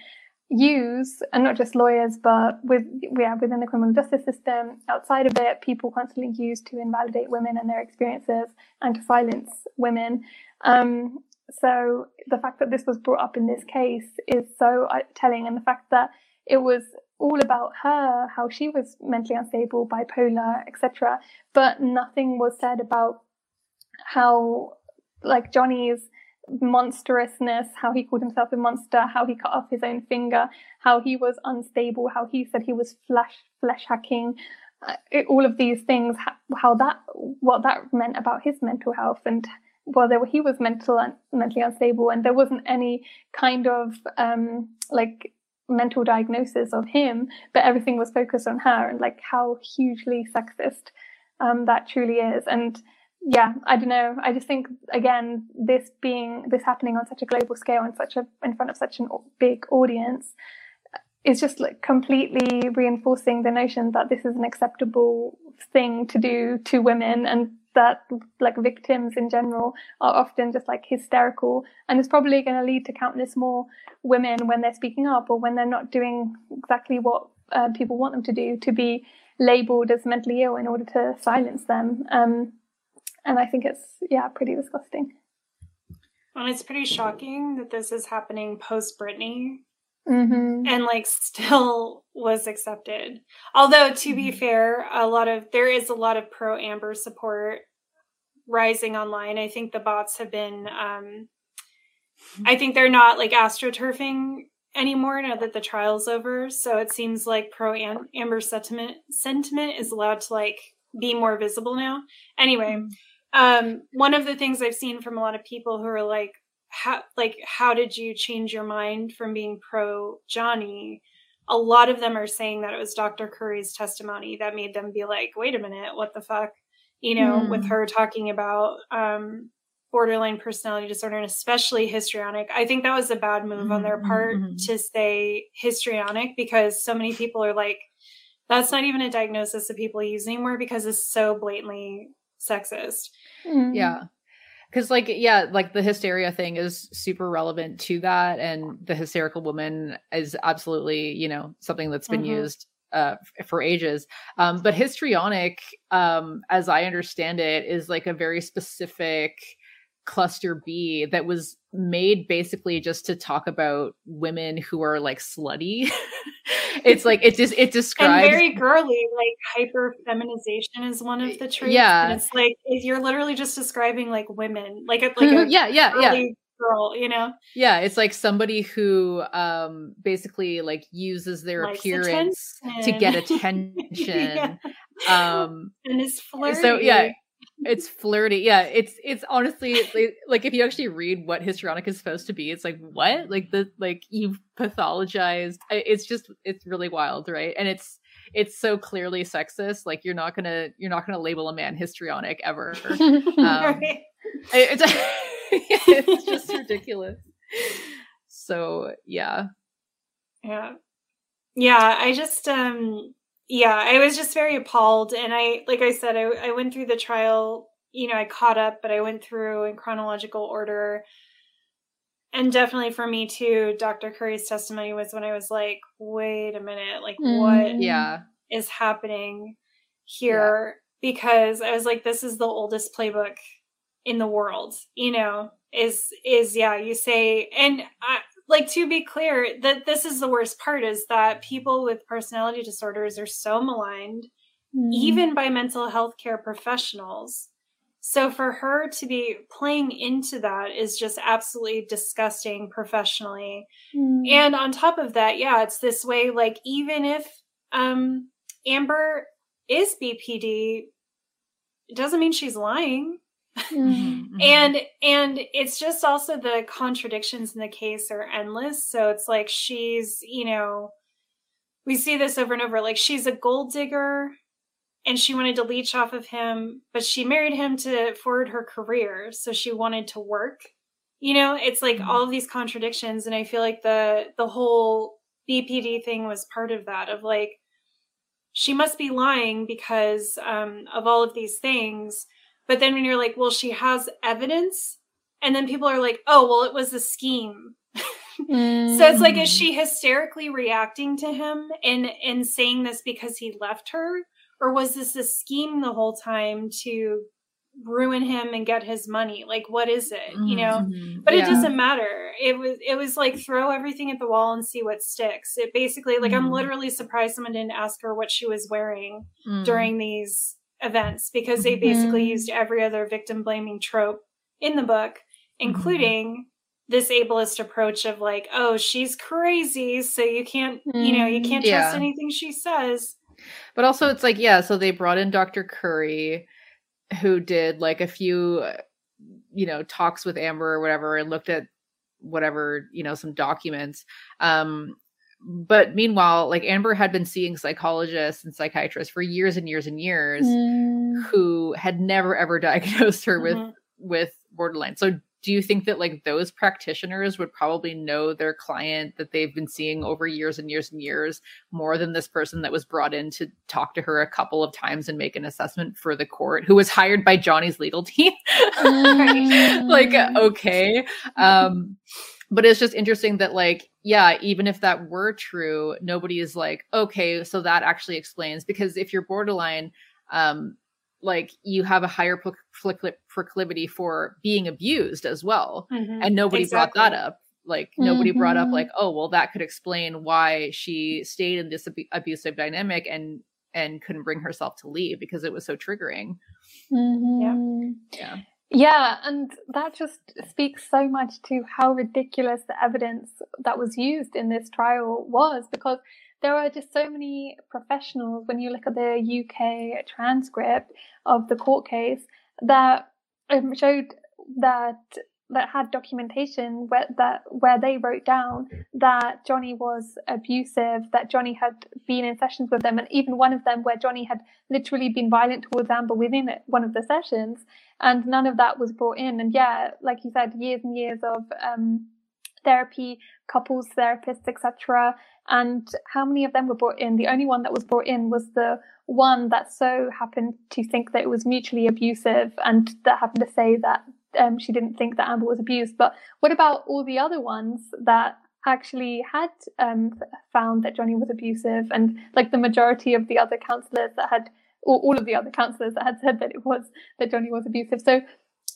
use and not just lawyers but with yeah within the criminal justice system outside of it people constantly use to invalidate women and their experiences and to silence women um, so the fact that this was brought up in this case is so uh, telling and the fact that it was all about her, how she was mentally unstable, bipolar, etc. But nothing was said about how, like Johnny's monstrousness, how he called himself a monster, how he cut off his own finger, how he was unstable, how he said he was flesh flesh hacking, uh, all of these things, how that what that meant about his mental health and well, there, he was mental mentally unstable, and there wasn't any kind of um, like mental diagnosis of him, but everything was focused on her and like how hugely sexist um, that truly is. And yeah, I don't know. I just think again, this being this happening on such a global scale and such a in front of such a big audience is just like completely reinforcing the notion that this is an acceptable thing to do to women and that like victims in general are often just like hysterical and it's probably going to lead to countless more women when they're speaking up or when they're not doing exactly what uh, people want them to do to be labeled as mentally ill in order to silence them um, and i think it's yeah pretty disgusting and it's pretty shocking that this is happening post Britney mm-hmm. and like still was accepted. Although to be mm-hmm. fair, a lot of there is a lot of pro Amber support rising online. I think the bots have been um I think they're not like astroturfing anymore now that the trial's over. So it seems like pro Amber sentiment sentiment is allowed to like be more visible now. Anyway, mm-hmm. Um one of the things I've seen from a lot of people who are like how like how did you change your mind from being pro Johnny? A lot of them are saying that it was Dr. Curry's testimony that made them be like, wait a minute, what the fuck? You know, mm. with her talking about um, borderline personality disorder and especially histrionic. I think that was a bad move mm-hmm. on their part mm-hmm. to say histrionic because so many people are like, that's not even a diagnosis that people use anymore because it's so blatantly sexist. Mm. Yeah because like yeah like the hysteria thing is super relevant to that and the hysterical woman is absolutely you know something that's been mm-hmm. used uh, for ages um, but histrionic um, as i understand it is like a very specific cluster b that was made basically just to talk about women who are like slutty. It's like it just it describes and very girly like hyper feminization is one of the traits yeah. and it's like you're literally just describing like women like a like a yeah yeah yeah. girl you know? Yeah it's like somebody who um basically like uses their Likes appearance attention. to get attention. Yeah. um and is flirty so yeah it's flirty. Yeah it's it's honestly like if you actually read what histrionic is supposed to be it's like what? Like the like you've pathologized it's just it's really wild right? And it's it's so clearly sexist like you're not gonna you're not gonna label a man histrionic ever. Um, right. it's, it's just ridiculous. So yeah. Yeah. Yeah i just um yeah, I was just very appalled. And I, like I said, I, I went through the trial, you know, I caught up, but I went through in chronological order. And definitely for me too, Dr. Curry's testimony was when I was like, wait a minute, like Mm. what Yeah. is happening here? Because I was like, this is the oldest playbook in the world, you know, is, is, yeah, you say, and I, like to be clear that this is the worst part is that people with personality disorders are so maligned Mm. even by mental health care professionals so for her to be playing into that is just absolutely disgusting professionally Mm. and on top of that yeah it's this way like even if um amber is bpd it doesn't mean she's lying Mm. Mhm. and and it's just also the contradictions in the case are endless so it's like she's you know we see this over and over like she's a gold digger and she wanted to leech off of him but she married him to forward her career so she wanted to work you know it's like Mhm. all of these contradictions and i feel like the the whole bpd thing was part of that of like she must be lying because um, of all of these things but then when you're like, well, she has evidence, and then people are like, oh, well, it was a scheme. Mm. So it's like, is she hysterically reacting to him and and saying this because he left her, or was this a scheme the whole time to ruin him and get his money? Like, what is it? You know. Mhm. But Yeah. it doesn't matter. It was it was like throw everything at the wall and see what sticks. It basically like I'm Mhm. literally surprised someone didn't ask her what she was wearing Mm. during these events because they basically Mhm. used every other victim blaming trope in the book, including this ableist approach of like, oh, she's crazy, so you can't, you know, you can't trust anything she says. But also, it's like, yeah, so they brought in Dr. Curry, who did like a few, you know, talks with Amber or whatever and looked at whatever, you know, some documents. Um, but meanwhile, like Amber had been seeing psychologists and psychiatrists for years and years and years Mm. who had never ever diagnosed her with Mhm. with borderline. So do you think that like those practitioners would probably know their client that they've been seeing over years and years and years more than this person that was brought in to talk to her a couple of times and make an assessment for the court who was hired by Johnny's legal team? like Mm. okay. Um but it's just interesting that like yeah even if that were true nobody is like okay so that actually explains because if you're borderline um like you have a higher pro- procli- proclivity for being abused as well Mhm. and nobody brought that up like nobody brought up Mhm. like oh well that could explain why she stayed in this ab- abusive dynamic and and couldn't bring herself to leave because it was so triggering Mhm. yeah Yeah, and that just speaks so much to how ridiculous the evidence that was used in this trial was because there are just so many professionals when you look at the UK transcript of the court case that um, showed that that had documentation where that where they wrote down that Johnny was abusive, that Johnny had been in sessions with them, and even one of them where Johnny had literally been violent towards Amber within it, one of the sessions, and none of that was brought in. And yeah, like you said, years and years of um, therapy, couples therapists, etc. And how many of them were brought in? The only one that was brought in was the one that so happened to think that it was mutually abusive, and that happened to say that um, she didn't think that Amber was abused. But what about all the other ones that actually had um, found that Johnny was abusive, and like the majority of the other counselors that had, or all of the other counselors that had said that it was that Johnny was abusive. So,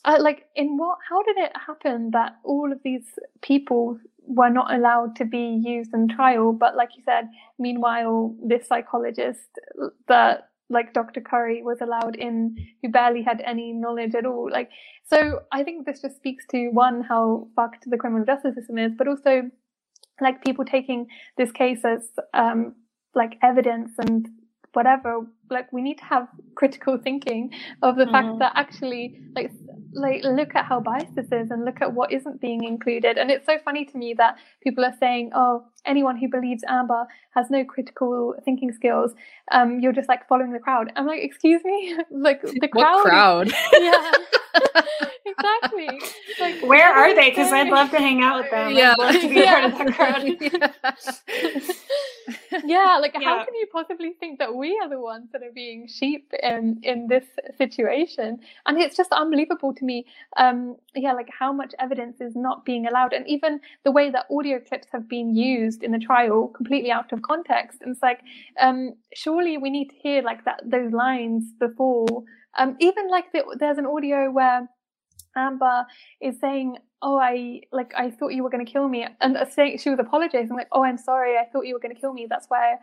uh, like, in what? How did it happen that all of these people were not allowed to be used in trial? But like you said, meanwhile, this psychologist that like Dr. Curry was allowed in, who barely had any knowledge at all. Like, so I think this just speaks to one how fucked the criminal justice system is, but also like people taking this case as um, like evidence and whatever. Like, we need to have critical thinking of the fact Mhm. that actually, like, like look at how biased this is and look at what isn't being included. And it's so funny to me that people are saying, "Oh, anyone who believes Amber has no critical thinking skills, um, you're just like following the crowd." I'm like, "Excuse me, like the crowd." crowd yeah, exactly. Like, Where are they? Because I'd love to hang out with them. Yeah. I'd love to be a part of that crowd. yeah, like how can you possibly think that we are the ones that are being sheep in in this situation? And it's just unbelievable to me. Um, yeah, like how much evidence is not being allowed, and even the way that audio clips have been used in the trial, completely out of context. And it's like, um, surely we need to hear like that those lines before. Um, even like the, there's an audio where Amber is saying, "Oh, I like I thought you were going to kill me," and saying she was apologizing, like, "Oh, I'm sorry, I thought you were going to kill me. That's why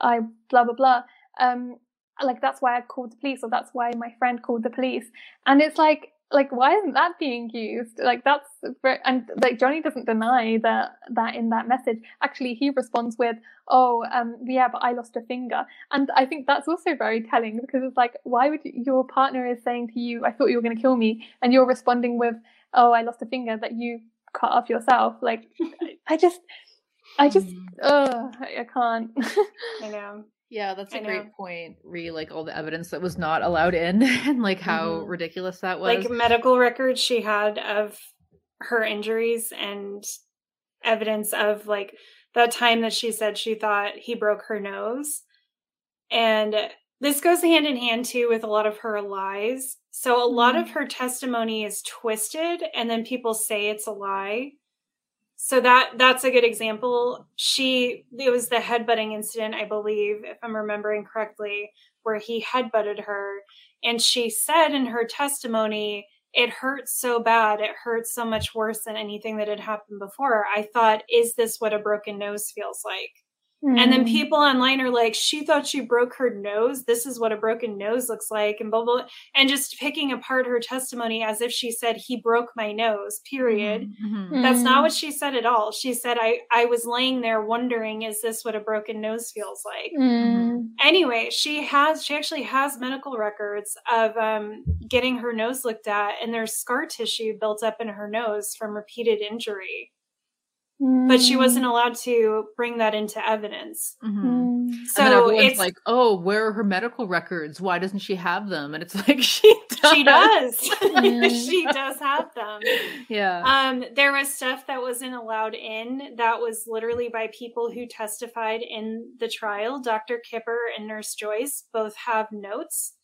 I blah blah blah." Um, like that's why I called the police, or that's why my friend called the police. And it's like, like why isn't that being used? Like that's very, and like Johnny doesn't deny that that in that message. Actually, he responds with, "Oh, um, yeah, but I lost a finger." And I think that's also very telling because it's like, why would you, your partner is saying to you, "I thought you were going to kill me," and you're responding with, "Oh, I lost a finger that you cut off yourself." Like, I just, I just, uh, I I can't. I know. Yeah, that's a I know. great point. Re like all the evidence that was not allowed in and like how Mhm. ridiculous that was. Like medical records she had of her injuries and evidence of like that time that she said she thought he broke her nose. And this goes hand in hand too with a lot of her lies. So a lot of her testimony is twisted and then people say it's a lie. So that that's a good example. She it was the headbutting incident, I believe, if I'm remembering correctly, where he headbutted her. And she said in her testimony it hurts so bad. It hurts so much worse than anything that had happened before. I thought is this what a broken nose feels like and then Mm. people online are like she thought she broke her nose this is what a broken nose looks like and blah blah blah. and just picking apart her testimony as if she said he broke my nose period Mhm. that's not Mm. what she said at all she said i i was laying there wondering is this what a broken nose feels like Mm. anyway she has she actually has medical records of um, getting her nose looked at and there's scar tissue built up in her nose from repeated injury but she Mm. wasn't allowed to bring that into evidence Mhm. Mm. and then so everyone's it's like, "Oh, where are her medical records? Why doesn't she have them?" And it's like she does. she does she does have them Yeah. um there was stuff that wasn't allowed in that was literally by people who testified in the trial dr kipper and nurse joyce both have notes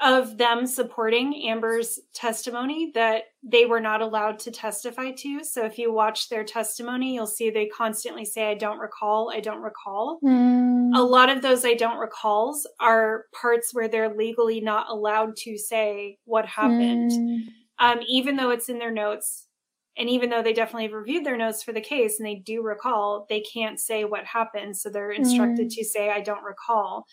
of them supporting amber's testimony that they were not allowed to testify to so if you watch their testimony you'll see they constantly say i don't recall i don't recall Mm. a lot of those I don't recalls are parts where they're legally not allowed to say what happened, Mm. um, even though it's in their notes. And even though they definitely have reviewed their notes for the case and they do recall, they can't say what happened. So they're instructed to say, I don't recall.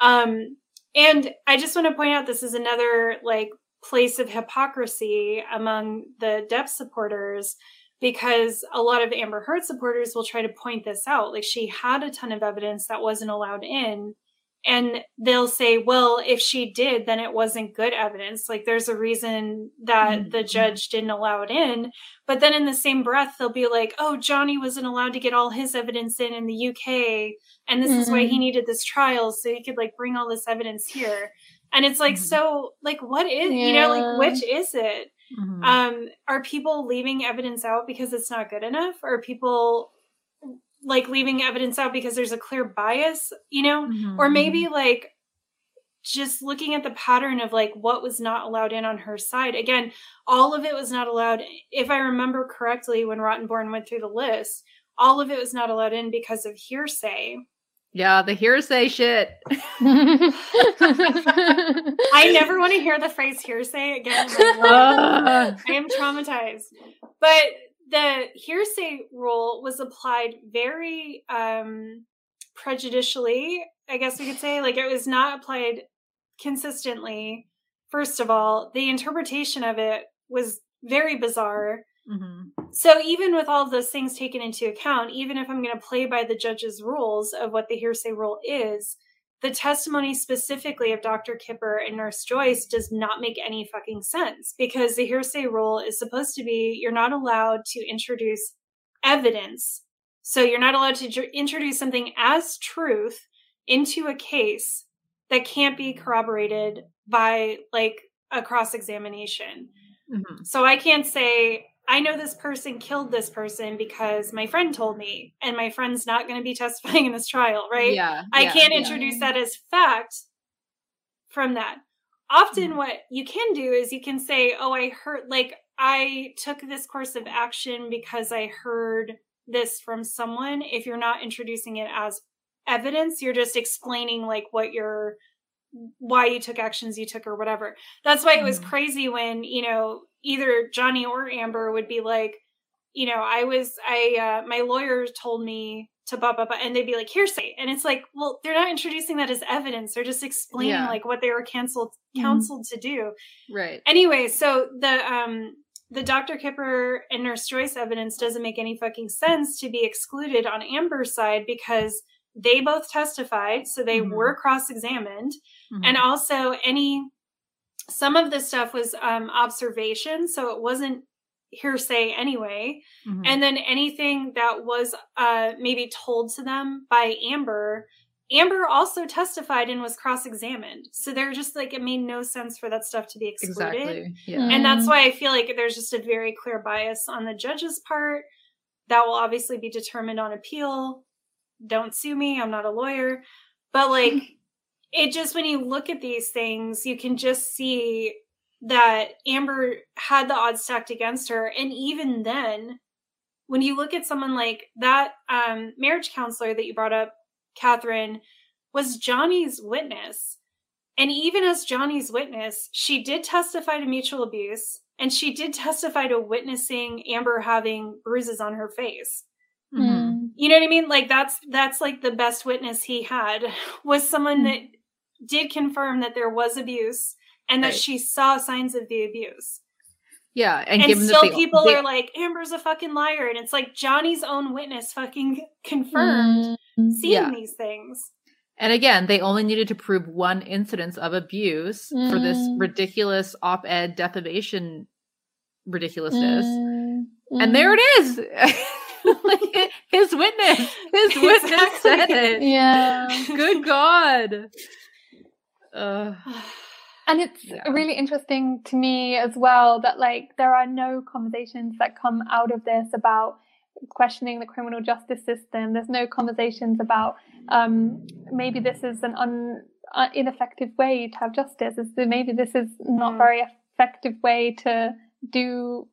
Um, and I just want to point out this is another like place of hypocrisy among the Depp supporters because a lot of Amber Heard supporters will try to point this out. Like she had a ton of evidence that wasn't allowed in. And they'll say, well, if she did, then it wasn't good evidence. Like there's a reason that the Mhm. judge didn't allow it in. But then in the same breath, they'll be like, oh, Johnny wasn't allowed to get all his evidence in in the UK. And this is why he Mhm. needed this trial. So he could like bring all this evidence here. And it's like, Mhm. so like, what is, you know, like, which is it? Mhm. um are people leaving evidence out because it's not good enough or are people like leaving evidence out because there's a clear bias you know Mhm. or maybe like just looking at the pattern of like what was not allowed in on her side again all of it was not allowed if i remember correctly when rottenborn went through the list all of it was not allowed in because of hearsay Yeah, the hearsay shit. i never want to hear the phrase hearsay again. I am traumatized. But the hearsay rule was applied very um, prejudicially, I guess we could say. Like it was not applied consistently. First of all, the interpretation of it was very bizarre. Mhm. So even with all of those things taken into account, even if I'm going to play by the judge's rules of what the hearsay rule is, the testimony specifically of Dr. Kipper and Nurse Joyce does not make any fucking sense because the hearsay rule is supposed to be you're not allowed to introduce evidence. So you're not allowed to introduce something as truth into a case that can't be corroborated by like a cross examination. Mm-hmm. So I can't say, I know this person killed this person because my friend told me, and my friend's not going to be testifying in this trial, right? Yeah. I yeah, can't yeah. introduce that as fact from that. Often, mm-hmm. what you can do is you can say, Oh, I heard, like, I took this course of action because I heard this from someone. If you're not introducing it as evidence, you're just explaining, like, what you're why you took actions you took or whatever. That's why it was mm-hmm. crazy when, you know, either Johnny or Amber would be like, you know, I was I uh my lawyer told me to blah blah blah and they'd be like hearsay. And it's like, well, they're not introducing that as evidence. They're just explaining yeah. like what they were canceled mm-hmm. counseled mm-hmm. to do. Right. Anyway, so the um the Dr. Kipper and Nurse Joyce evidence doesn't make any fucking sense to be excluded on Amber's side because they both testified, so they mm-hmm. were cross examined. Mm-hmm. And also, any some of the stuff was um, observation, so it wasn't hearsay anyway. Mm-hmm. And then anything that was uh, maybe told to them by Amber, Amber also testified and was cross examined. So they're just like, it made no sense for that stuff to be excluded. Exactly. Yeah. And that's mm-hmm. why I feel like there's just a very clear bias on the judge's part. That will obviously be determined on appeal don't sue me i'm not a lawyer but like it just when you look at these things you can just see that amber had the odds stacked against her and even then when you look at someone like that um, marriage counselor that you brought up catherine was johnny's witness and even as johnny's witness she did testify to mutual abuse and she did testify to witnessing amber having bruises on her face Mm-hmm. You know what I mean? Like that's that's like the best witness he had was someone mm-hmm. that did confirm that there was abuse and that right. she saw signs of the abuse. Yeah, and, and still they, people they, are like Amber's a fucking liar, and it's like Johnny's own witness fucking confirmed mm-hmm. seeing yeah. these things. And again, they only needed to prove one incidence of abuse mm. for this mm. ridiculous op-ed defamation ridiculousness, mm. and there it is. like his witness, his witness exactly. said it. Yeah. Good God. Uh, and it's yeah. really interesting to me as well that like there are no conversations that come out of this about questioning the criminal justice system. There's no conversations about um, maybe this is an un, uh, ineffective way to have justice. Maybe this is not mm. very effective way to do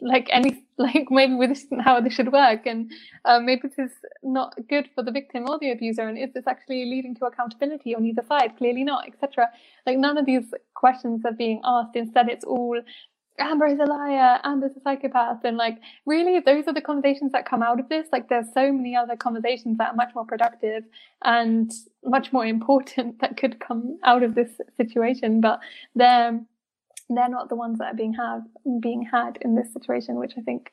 like any like maybe this isn't how this should work. And uh, maybe this is not good for the victim or the abuser and is this actually leading to accountability on either side clearly not etc like none of these questions are being asked. Instead it's all amber is a liar amber's a psychopath. And like really those are the conversations that come out of this. Like there's so many other conversations that are much more productive and much more important that could come out of this situation but they're they're not the ones that are being have being had in this situation, which I think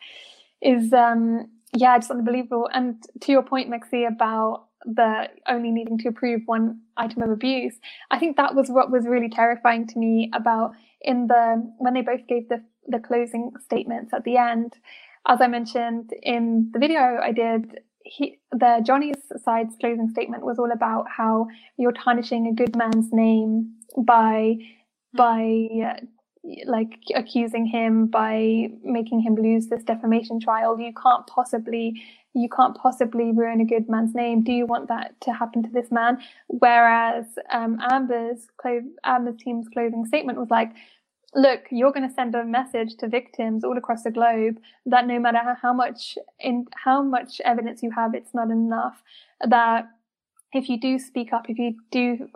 is um yeah, just unbelievable. And to your point, Mexie, about the only needing to approve one item of abuse, I think that was what was really terrifying to me about in the when they both gave the the closing statements at the end. As I mentioned in the video I did, he, the Johnny's side's closing statement was all about how you're tarnishing a good man's name by by like accusing him by making him lose this defamation trial. You can't possibly you can't possibly ruin a good man's name. Do you want that to happen to this man? Whereas um, amber's clo- amber's team's closing statement was like look you're going to send a message to victims all across the globe that no matter how much in how much evidence you have it's not enough that if you do speak up, if you do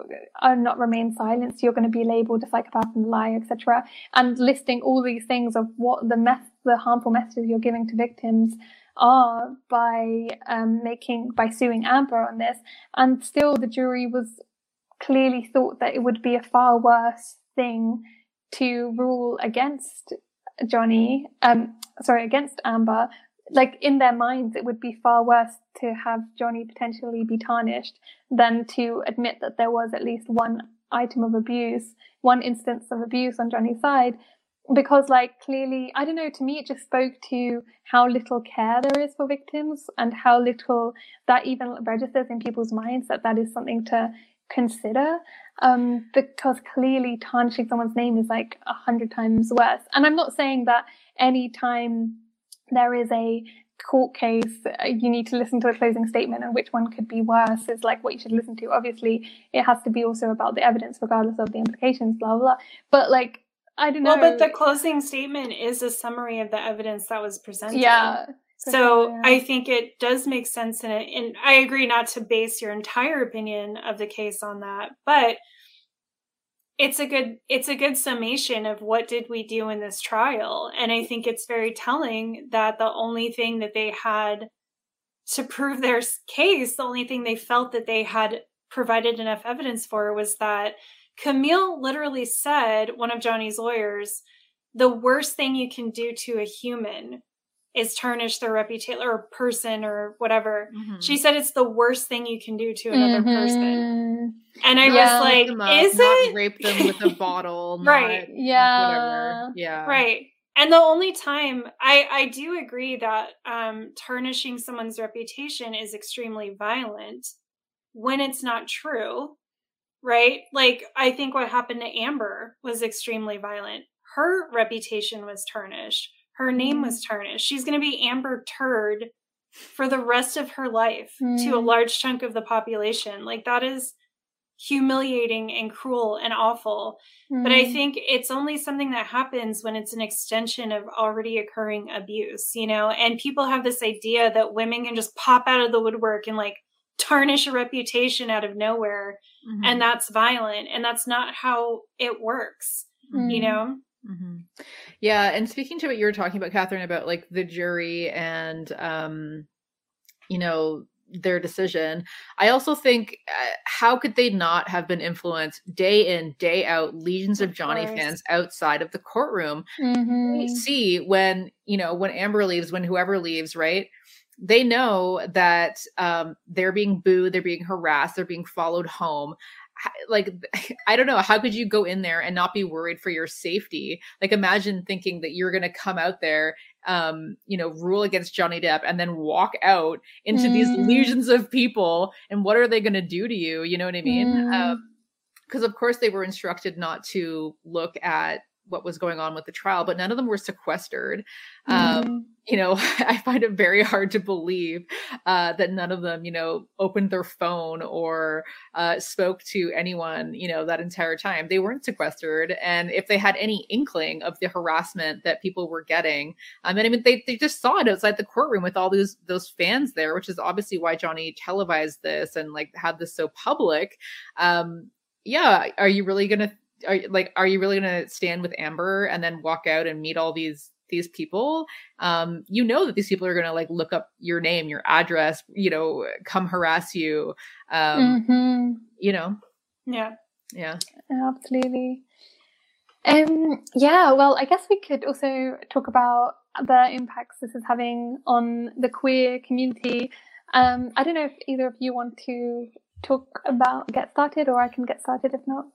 uh, not remain silent, you're going to be labeled a psychopath and liar, etc. And listing all these things of what the the harmful messages you're giving to victims are by um, making by suing Amber on this. And still, the jury was clearly thought that it would be a far worse thing to rule against Johnny, um, sorry, against Amber like in their minds, it would be far worse to have Johnny potentially be tarnished than to admit that there was at least one item of abuse, one instance of abuse on Johnny's side. Because, like, clearly, I don't know, to me, it just spoke to how little care there is for victims and how little that even registers in people's minds that that is something to consider um, because clearly tarnishing someone's name is like a hundred times worse. And I'm not saying that any time there is a court case, uh, you need to listen to a closing statement and which one could be worse is like what you should listen to. Obviously, it has to be also about the evidence, regardless of the implications, blah, blah, blah. But like, I don't know. Well, but the closing statement is a summary of the evidence that was presented. Yeah. So yeah. I think it does make sense in it. And I agree not to base your entire opinion of the case on that, but it's a good it's a good summation of what did we do in this trial. And i think it's very telling that the only thing that they had to prove their case the only thing they felt that they had provided enough evidence for was that camille literally said one of johnny's lawyers the worst thing you can do to a human is tarnish their reputation or person or whatever. Mm-hmm. She said it's the worst thing you can do to another mm-hmm. person. And I yeah, was like, up, is it rape them with a bottle? right. yeah. Whatever. Yeah. Right. And the only time I I do agree that um tarnishing someone's reputation is extremely violent when it's not true. Right? Like I think what happened to Amber was extremely violent. Her reputation was tarnished her name was tarnished. She's going to be Amber Turd for the rest of her life mm. to a mm. large chunk of the population. Like that is humiliating and cruel and awful. Mm. But I mm. think it's only something that happens when it's an extension of already occurring abuse, you know? And people have this idea that women can just pop out of the woodwork and like tarnish a reputation out of nowhere mm-hmm. and that's violent and that's not how it works, mm. you know? Mm-hmm. Yeah, and speaking to what you were talking about, Catherine, about like the jury and um, you know their decision. I also think uh, how could they not have been influenced day in day out? Legions of, of Johnny course. fans outside of the courtroom. Mm-hmm. see when you know when Amber leaves, when whoever leaves, right? They know that um, they're being booed, they're being harassed, they're being followed home like i don't know how could you go in there and not be worried for your safety like imagine thinking that you're going to come out there um you know rule against johnny depp and then walk out into mm. these legions of people and what are they going to do to you you know what i mean mm. um because of course they were instructed not to look at what was going on with the trial, but none of them were sequestered. Um, mm-hmm. You know, I find it very hard to believe uh, that none of them, you know, opened their phone or uh, spoke to anyone, you know, that entire time. They weren't sequestered. And if they had any inkling of the harassment that people were getting, um, and I mean, they, they just saw it outside the courtroom with all those those fans there, which is obviously why Johnny televised this and like had this so public. Um, yeah, are you really going to are like are you really going to stand with amber and then walk out and meet all these these people? Um you know that these people are going to like look up your name your address you know come harass you um mm-hmm. you know? Yeah. Yeah. Absolutely. Um yeah well i guess we could also talk about the impacts this is having on the queer community. Um i don't know if either of you want to talk about get started or i can get started if not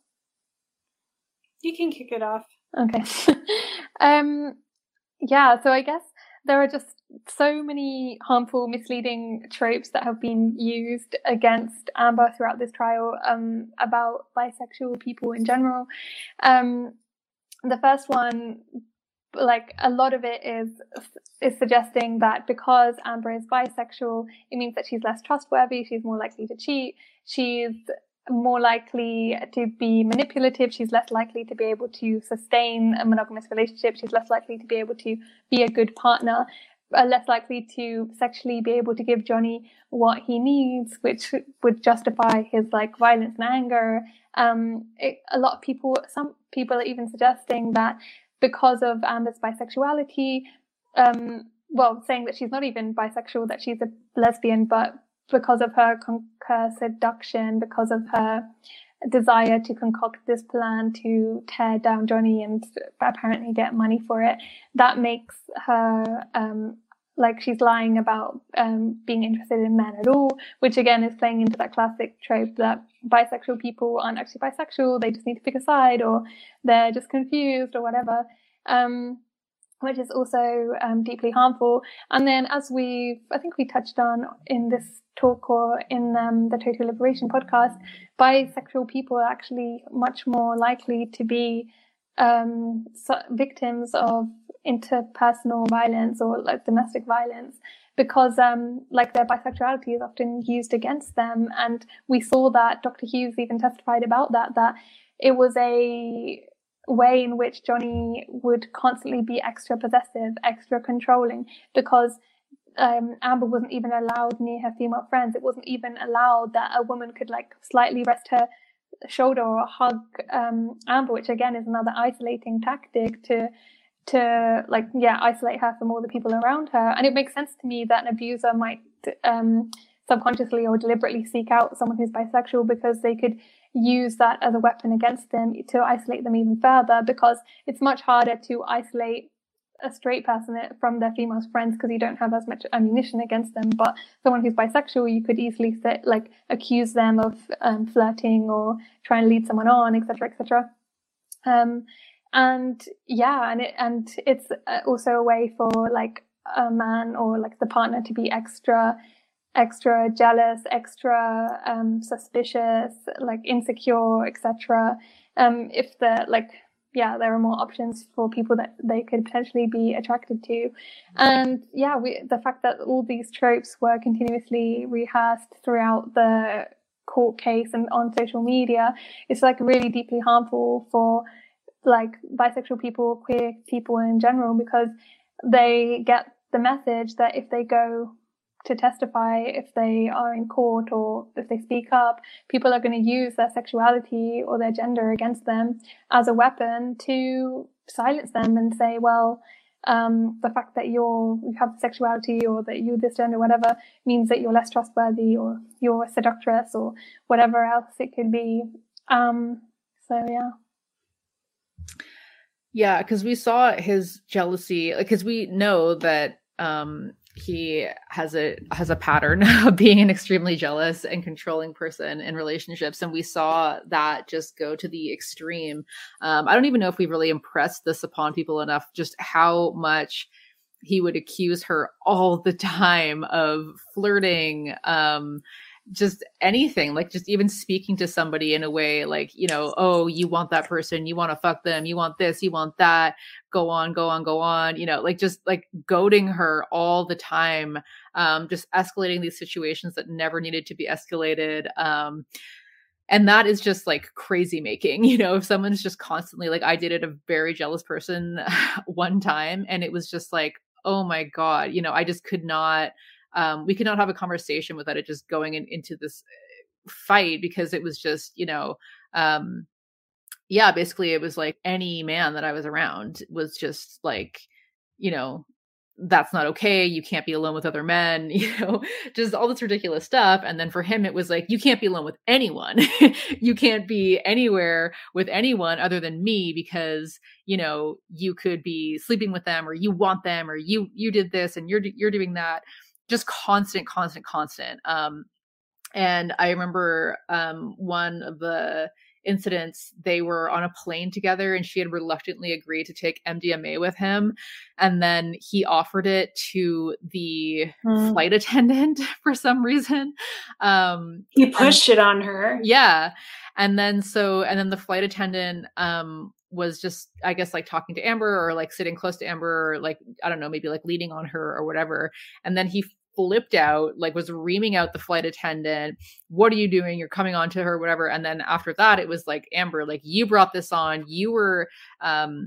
you can kick it off. Okay. um, yeah, so I guess there are just so many harmful, misleading tropes that have been used against Amber throughout this trial um, about bisexual people in general. Um, the first one, like a lot of it is is suggesting that because Amber is bisexual, it means that she's less trustworthy, she's more likely to cheat, she's more likely to be manipulative. She's less likely to be able to sustain a monogamous relationship. She's less likely to be able to be a good partner. Uh, less likely to sexually be able to give Johnny what he needs, which would justify his like violence and anger. Um, it, a lot of people, some people are even suggesting that because of Amber's bisexuality, um, well, saying that she's not even bisexual, that she's a lesbian, but because of her, con- her seduction, because of her desire to concoct this plan to tear down Johnny and apparently get money for it, that makes her um, like she's lying about um, being interested in men at all, which again is playing into that classic trope that bisexual people aren't actually bisexual, they just need to pick a side or they're just confused or whatever. Um, which is also um, deeply harmful. And then, as we, I think we touched on in this talk or in um, the Total Liberation podcast, bisexual people are actually much more likely to be um, so victims of interpersonal violence or like domestic violence because um, like their bisexuality is often used against them and we saw that dr hughes even testified about that that it was a way in which Johnny would constantly be extra possessive, extra controlling, because um, Amber wasn't even allowed near her female friends. It wasn't even allowed that a woman could like slightly rest her shoulder or hug um, Amber, which again is another isolating tactic to to like yeah isolate her from all the people around her. And it makes sense to me that an abuser might um, subconsciously or deliberately seek out someone who's bisexual because they could use that as a weapon against them to isolate them even further because it's much harder to isolate a straight person from their female friends because you don't have as much ammunition against them. But someone who's bisexual, you could easily say, like accuse them of um, flirting or try and lead someone on, etc., etc. Um, and yeah, and it and it's uh, also a way for like a man or like the partner to be extra extra jealous, extra um, suspicious, like insecure, etc. Um, if the like yeah, there are more options for people that they could potentially be attracted to, and yeah, we, the fact that all these tropes were continuously rehearsed throughout the court case and on social media, it's like really deeply harmful for like bisexual people, queer people in general, because they get the message that if they go to testify if they are in court or if they speak up, people are going to use their sexuality or their gender against them as a weapon to silence them and say, well, um, the fact that you're you have sexuality or that you this gender whatever means that you're less trustworthy or you're a seductress or whatever else it could be. Um, so yeah. Yeah, because we saw his jealousy, because we know that um, he has a has a pattern of being an extremely jealous and controlling person in relationships. And we saw that just go to the extreme. Um, i don't even know if we really impressed this upon people enough just how much he would accuse her all the time of flirting um, just anything like just even speaking to somebody in a way like you know oh you want that person you want to fuck them you want this you want that go on go on go on you know like just like goading her all the time um just escalating these situations that never needed to be escalated um and that is just like crazy making you know if someone's just constantly like i dated a very jealous person one time and it was just like oh my god you know i just could not um, we could not have a conversation without it just going in, into this uh, fight because it was just you know um yeah basically it was like any man that i was around was just like you know that's not okay. You can't be alone with other men you know just all this ridiculous stuff. And then for him it was like you can't be alone with anyone. You can't be anywhere with anyone other than me because you know you could be sleeping with them or you want them or you you did this and you're you're doing that just constant, constant, constant. Um, and I remember um, one of the incidents they were on a plane together and she had reluctantly agreed to take MDMA with him and then he offered it to the mm. flight attendant for some reason um he pushed and, it on her yeah and then so and then the flight attendant um was just i guess like talking to amber or like sitting close to amber or like i don't know maybe like leaning on her or whatever and then he flipped out, like was reaming out the flight attendant. What are you doing? You're coming on to her, whatever. And then after that, it was like, Amber, like you brought this on. You were, um,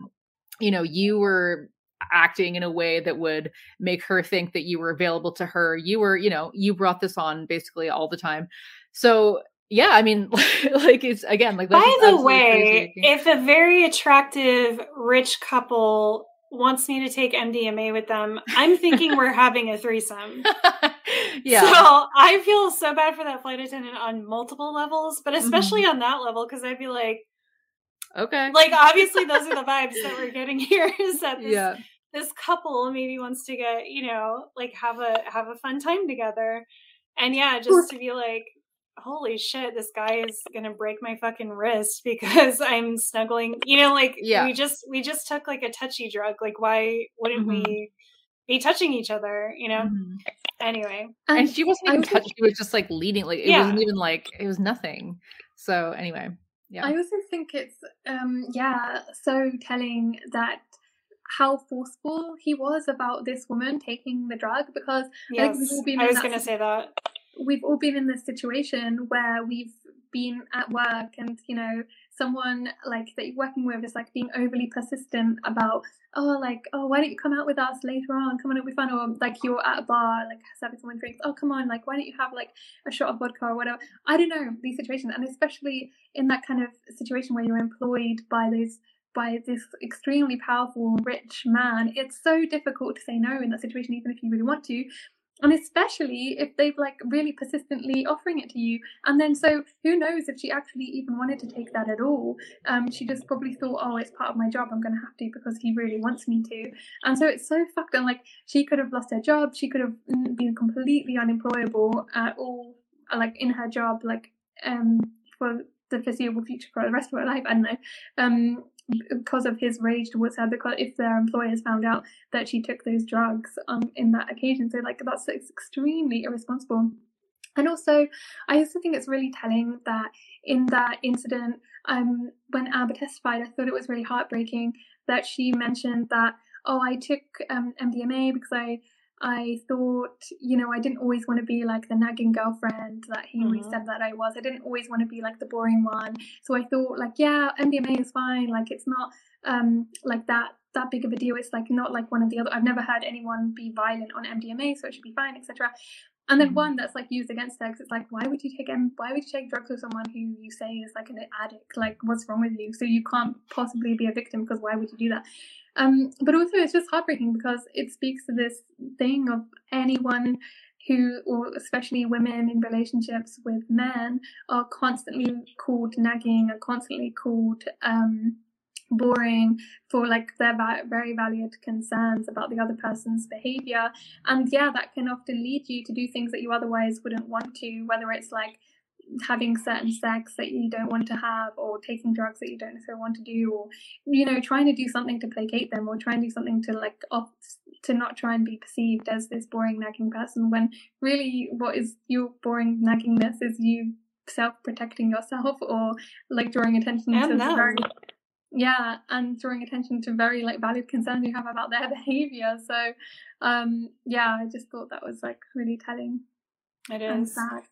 you know, you were acting in a way that would make her think that you were available to her. You were, you know, you brought this on basically all the time. So yeah, I mean, like it's again like. By the way, if a very attractive rich couple wants me to take MDMA with them, I'm thinking we're having a threesome. yeah. So I feel so bad for that flight attendant on multiple levels, but especially mm-hmm. on that level, because I'd be like, okay. Like, obviously, those are the vibes that we're getting here is that this, yeah. this couple maybe wants to get, you know, like have a have a fun time together. And yeah, just to be like, holy shit, this guy is gonna break my fucking wrist because I'm snuggling. You know, like Yeah. we just we just took like a touchy drug. Like why wouldn't we be touching each other? You know. Mhm. Anyway, And she wasn't even was touched. She was just like leading. Like it Yeah. wasn't even like it was nothing. So anyway, yeah. I also think it's um yeah, so telling that how forceful he was about this woman taking the drug because I think we've yes, all been I was gonna say that. We've all been in this situation where we've been at work and you know someone like that you're working with is like being overly persistent about oh like oh why don't you come out with us later on? Come on it'll be fun. Or like you're at a bar like serving someone drinks oh come on like why don't you have like a shot of vodka or whatever? I don't know these situations and especially in that kind of situation where you're employed by those by this extremely powerful rich man it's so difficult to say no in that situation even if you really want to and especially if they've like really persistently offering it to you. And then so who knows if she actually even wanted to take that at all. Um she just probably thought oh it's part of my job. I'm gonna have to because he really wants me to. And so it's so fucked and like she could have lost her job. She could have mm, been completely unemployable at all uh, like in her job like um for the foreseeable future for the rest of her life. I don't know. Um because of his rage towards her because if their employers found out that she took those drugs um in that occasion. So like that's extremely irresponsible. And also i also think it's really telling that in that incident um when amber testified i thought it was really heartbreaking that she mentioned that oh i took um mdma because i I thought, you know, I didn't always want to be like the nagging girlfriend that he always Mhm. said that I was. I didn't always want to be like the boring one. So I thought, like, yeah, MDMA is fine. Like, it's not um like that that big of a deal. It's like not like one of the other. I've never heard anyone be violent on MDMA, so it should be fine, etc. And then Mhm. one that's like used against her, 'cause it's like, why would you take M- why would you take drugs with someone who you say is like an addict? Like, what's wrong with you? So you can't possibly be a victim because why would you do that? Um, but also, it's just heartbreaking because it speaks to this thing of anyone who, or especially women in relationships with men, are constantly called nagging, are constantly called um, boring for like their va- very valid concerns about the other person's behavior. And yeah, that can often lead you to do things that you otherwise wouldn't want to, whether it's like having certain sex that you don't want to have or taking drugs that you don't necessarily want to do or you know trying to do something to placate them or trying to do something to like off to not try and be perceived as this boring nagging person when really what is your boring naggingness is you self-protecting yourself or like drawing attention And to them. very yeah and drawing attention to very like valid concerns you have about their behavior. So um yeah i just thought that was like really telling It and sad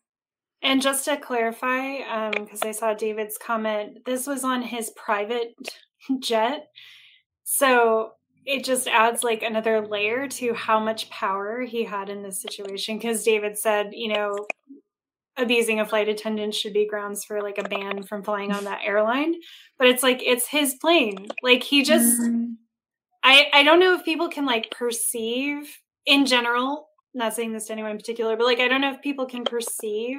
And just to clarify, because I saw David's comment, this was on his private jet. So it just adds like another layer to how much power he had in this situation. Because David said, you know, abusing a flight attendant should be grounds for like a ban from flying on that airline. But it's like, it's his plane. Like he just. Mm. I I don't know if people can like perceive in general, not saying this to anyone in particular, but like I don't know if people can perceive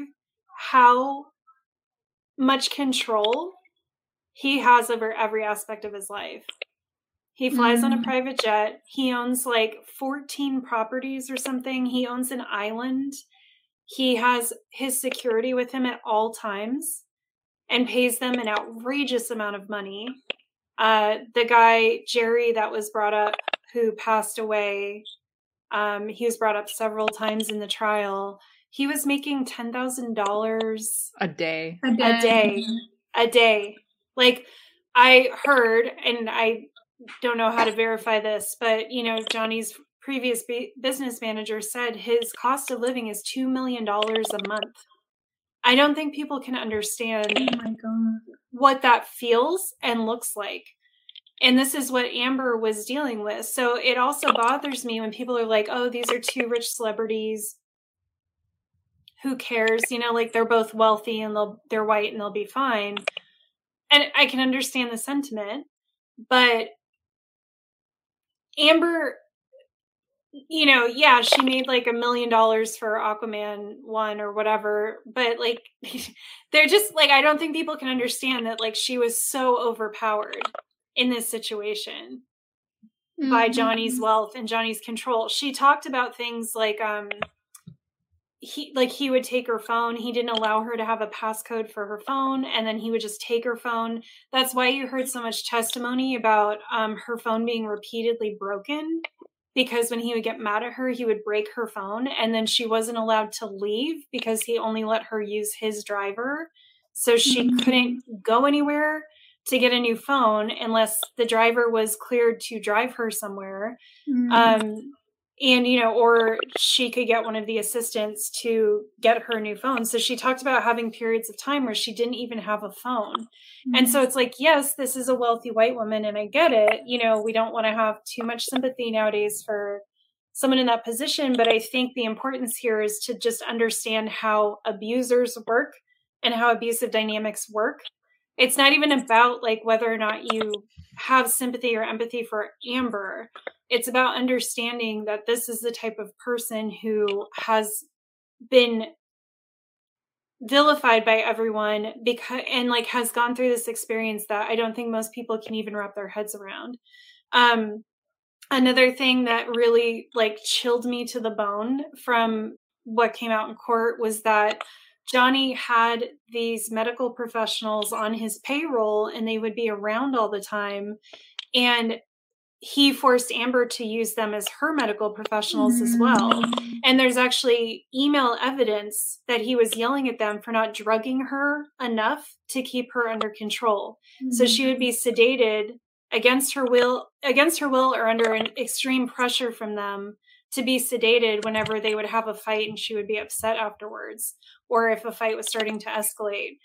how much control he has over every aspect of his life. He flies on a Mm. private jet. He owns like 14 properties or something. He owns an island. He has his security with him at all times and pays them an outrageous amount of money. Uh, the guy, Jerry, that was brought up, who passed away, um, he was brought up several times in the trial. He was making $10,000 A day. a day, mm-hmm. a day. Like I heard, and I don't know how to verify this, but you know, Johnny's previous bu- business manager said his cost of living is $2 million a month. I don't think people can understand oh my god what that feels and looks like. And this is what Amber was dealing with. So it also bothers me when people are like, oh, these are two rich celebrities. Who cares? You know, like they're both wealthy and they'll they're white and they'll be fine. And I can understand the sentiment, but Amber, you know, yeah, she made like a million dollars for Aquaman one or whatever, but like they're just like I don't think people can understand that like she was so overpowered in this situation by Mhm. Johnny's wealth and Johnny's control. She talked about things like um he like he would take her phone he didn't allow her to have a passcode for her phone and then he would just take her phone that's why you heard so much testimony about um, her phone being repeatedly broken because when he would get mad at her he would break her phone and then she wasn't allowed to leave because he only let her use his driver so she mm-hmm. couldn't go anywhere to get a new phone unless the driver was cleared to drive her somewhere mm-hmm. um, and you know or she could get one of the assistants to get her new phone so she talked about having periods of time where she didn't even have a phone mm-hmm. and so mm-hmm. it's like yes this is a wealthy white woman and i get it you know we don't want to have too much sympathy nowadays for someone in that position but i think the importance here is to just understand how abusers work and how abusive dynamics work it's not even about like whether or not you have sympathy or empathy for amber it's about understanding that this is the type of person who has been vilified by everyone because and like has gone through this experience that I don't think most people can even wrap their heads around. Um another thing that really like chilled me to the bone from what came out in court was that Johnny had these medical professionals on his payroll and they would be around all the time and he forced Amber to use them as her medical professionals as well. Mm. And there's actually email evidence that he was yelling at them for not drugging her enough to keep her under control. Mm-hmm. So she would be sedated against her will against her will or under an extreme pressure from them to be sedated whenever they would have a fight and she would be upset afterwards or if a fight was starting to escalate.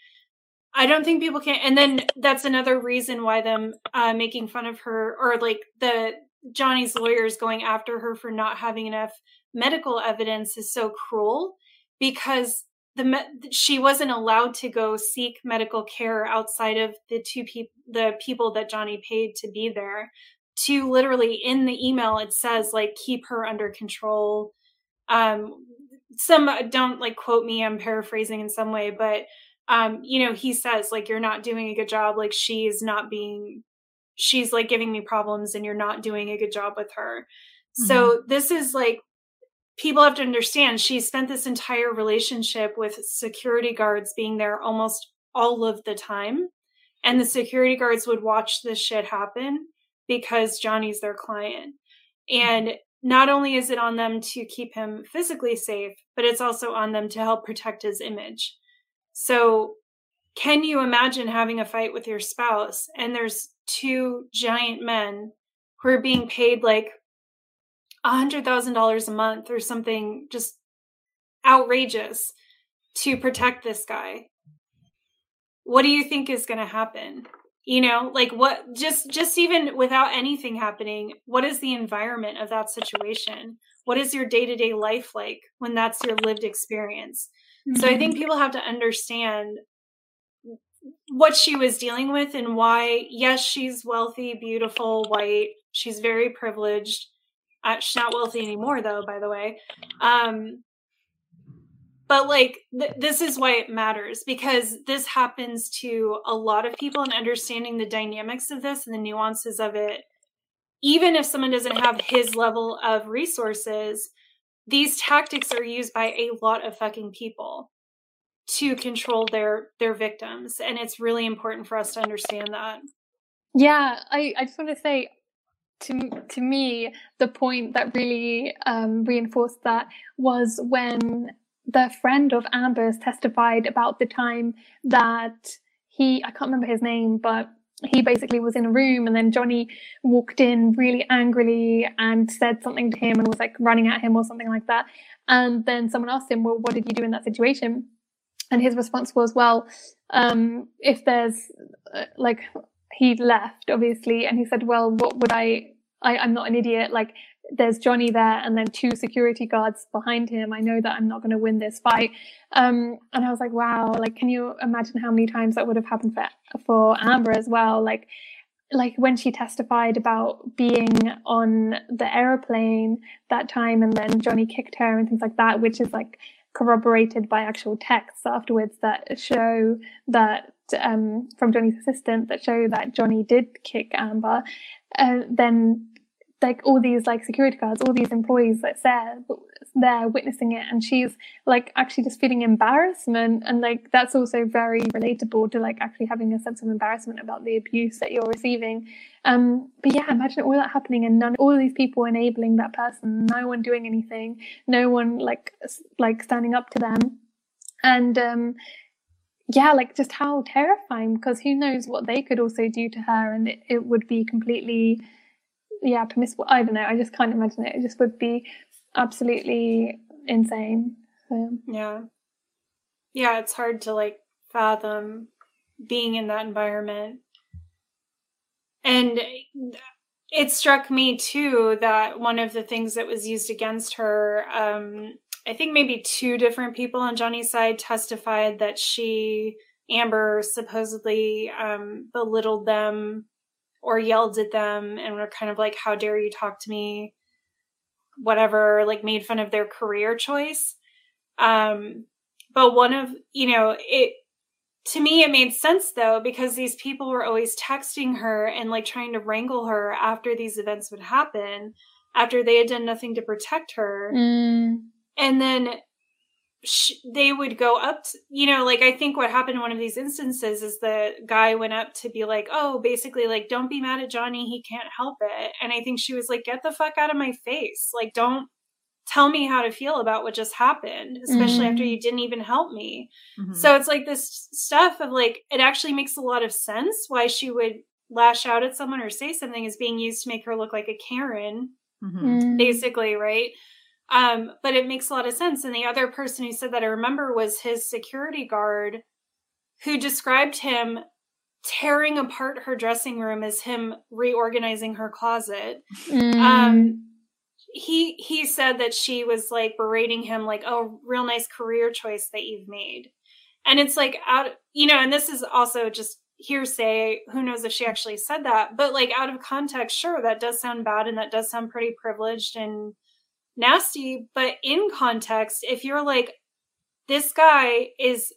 I don't think people can. And then that's another reason why them uh, making fun of her or like the Johnny's lawyers going after her for not having enough medical evidence is so cruel because the she wasn't allowed to go seek medical care outside of the two people the people that Johnny paid to be there to literally in the email it says like keep her under control um some don't like quote me i'm paraphrasing in some way but um, you know, he says like you're not doing a good job, like she's not being she's like giving me problems and you're not doing a good job with her. Mm-hmm. So this is like people have to understand she spent this entire relationship with security guards being there almost all of the time. And the security guards would watch this shit happen because Johnny's their client. Hmm. And not only is it on them to keep him physically safe, but it's also on them to help protect his image. So, can you imagine having a fight with your spouse and there's two giant men who are being paid like a hundred thousand dollars a month or something just outrageous to protect this guy? What do you think is going to happen? You know, like what just just even without anything happening, what is the environment of that situation? What is your day-to-day life like when that's your lived experience? So I think mm-hmm. people have to understand what she was dealing with and why, yes, she's wealthy, beautiful, white. She's very privileged. Uh, she's not wealthy anymore, though, by the way. Um, but like, th- this is why it matters because this happens to a lot of people and understanding the dynamics of this and the nuances of it. Even if someone doesn't have his level of resources, these tactics are used by a lot of fucking people to control their their victims and it's really important for us to understand that yeah i i just want to say to to me the point that really um, reinforced that was when the friend of amber's testified about the time that he i can't remember his name but he basically was in a room and then Johnny walked in really angrily and said something to him and was like running at him or something like that. And then someone asked him, well, what did you do in that situation? And his response was, well, um, if there's uh, like, he left obviously. And he said, well, what would I, I, I'm not an idiot. Like there's Johnny there and then two security guards behind him. I know that I'm not going to win this fight. Um, and I was like, wow, like, can you imagine how many times that would have happened for, for Amber as well? Like, like when she testified about being on the airplane that time and then Johnny kicked her and things like that, which is like corroborated by actual texts afterwards that show that um, from Johnny's assistant that show that Johnny did kick Amber. Uh, then like all these like security guards, all these employees that's there, there witnessing it, and she's like actually just feeling embarrassment, and like that's also very relatable to like actually having a sense of embarrassment about the abuse that you're receiving. Um, but yeah, imagine all that happening, and none, all these people enabling that person, no one doing anything, no one like like standing up to them, and um, yeah, like just how terrifying because who knows what they could also do to her, and it, it would be completely yeah, permissible. I don't know. I just can't imagine it. It just would be absolutely insane. So. Yeah. Yeah, it's hard to like fathom being in that environment. And it struck me too that one of the things that was used against her, um, I think maybe two different people on Johnny's side testified that she, Amber, supposedly um, belittled them or yelled at them and were kind of like, How dare you talk to me? Whatever, like made fun of their career choice. Um, but one of, you know, it, to me, it made sense though, because these people were always texting her and like trying to wrangle her after these events would happen, after they had done nothing to protect her. Mm. And then they would go up to, you know like i think what happened in one of these instances is the guy went up to be like oh basically like don't be mad at johnny he can't help it and i think she was like get the fuck out of my face like don't tell me how to feel about what just happened especially mm-hmm. after you didn't even help me mm-hmm. so it's like this stuff of like it actually makes a lot of sense why she would lash out at someone or say something is being used to make her look like a karen mm-hmm. basically right um, but it makes a lot of sense. And the other person who said that I remember was his security guard who described him tearing apart her dressing room as him reorganizing her closet. Mm. Um, he he said that she was like berating him like oh real nice career choice that you've made and it's like out you know and this is also just hearsay who knows if she actually said that but like out of context sure that does sound bad and that does sound pretty privileged and nasty. But in context, if you're like, this guy is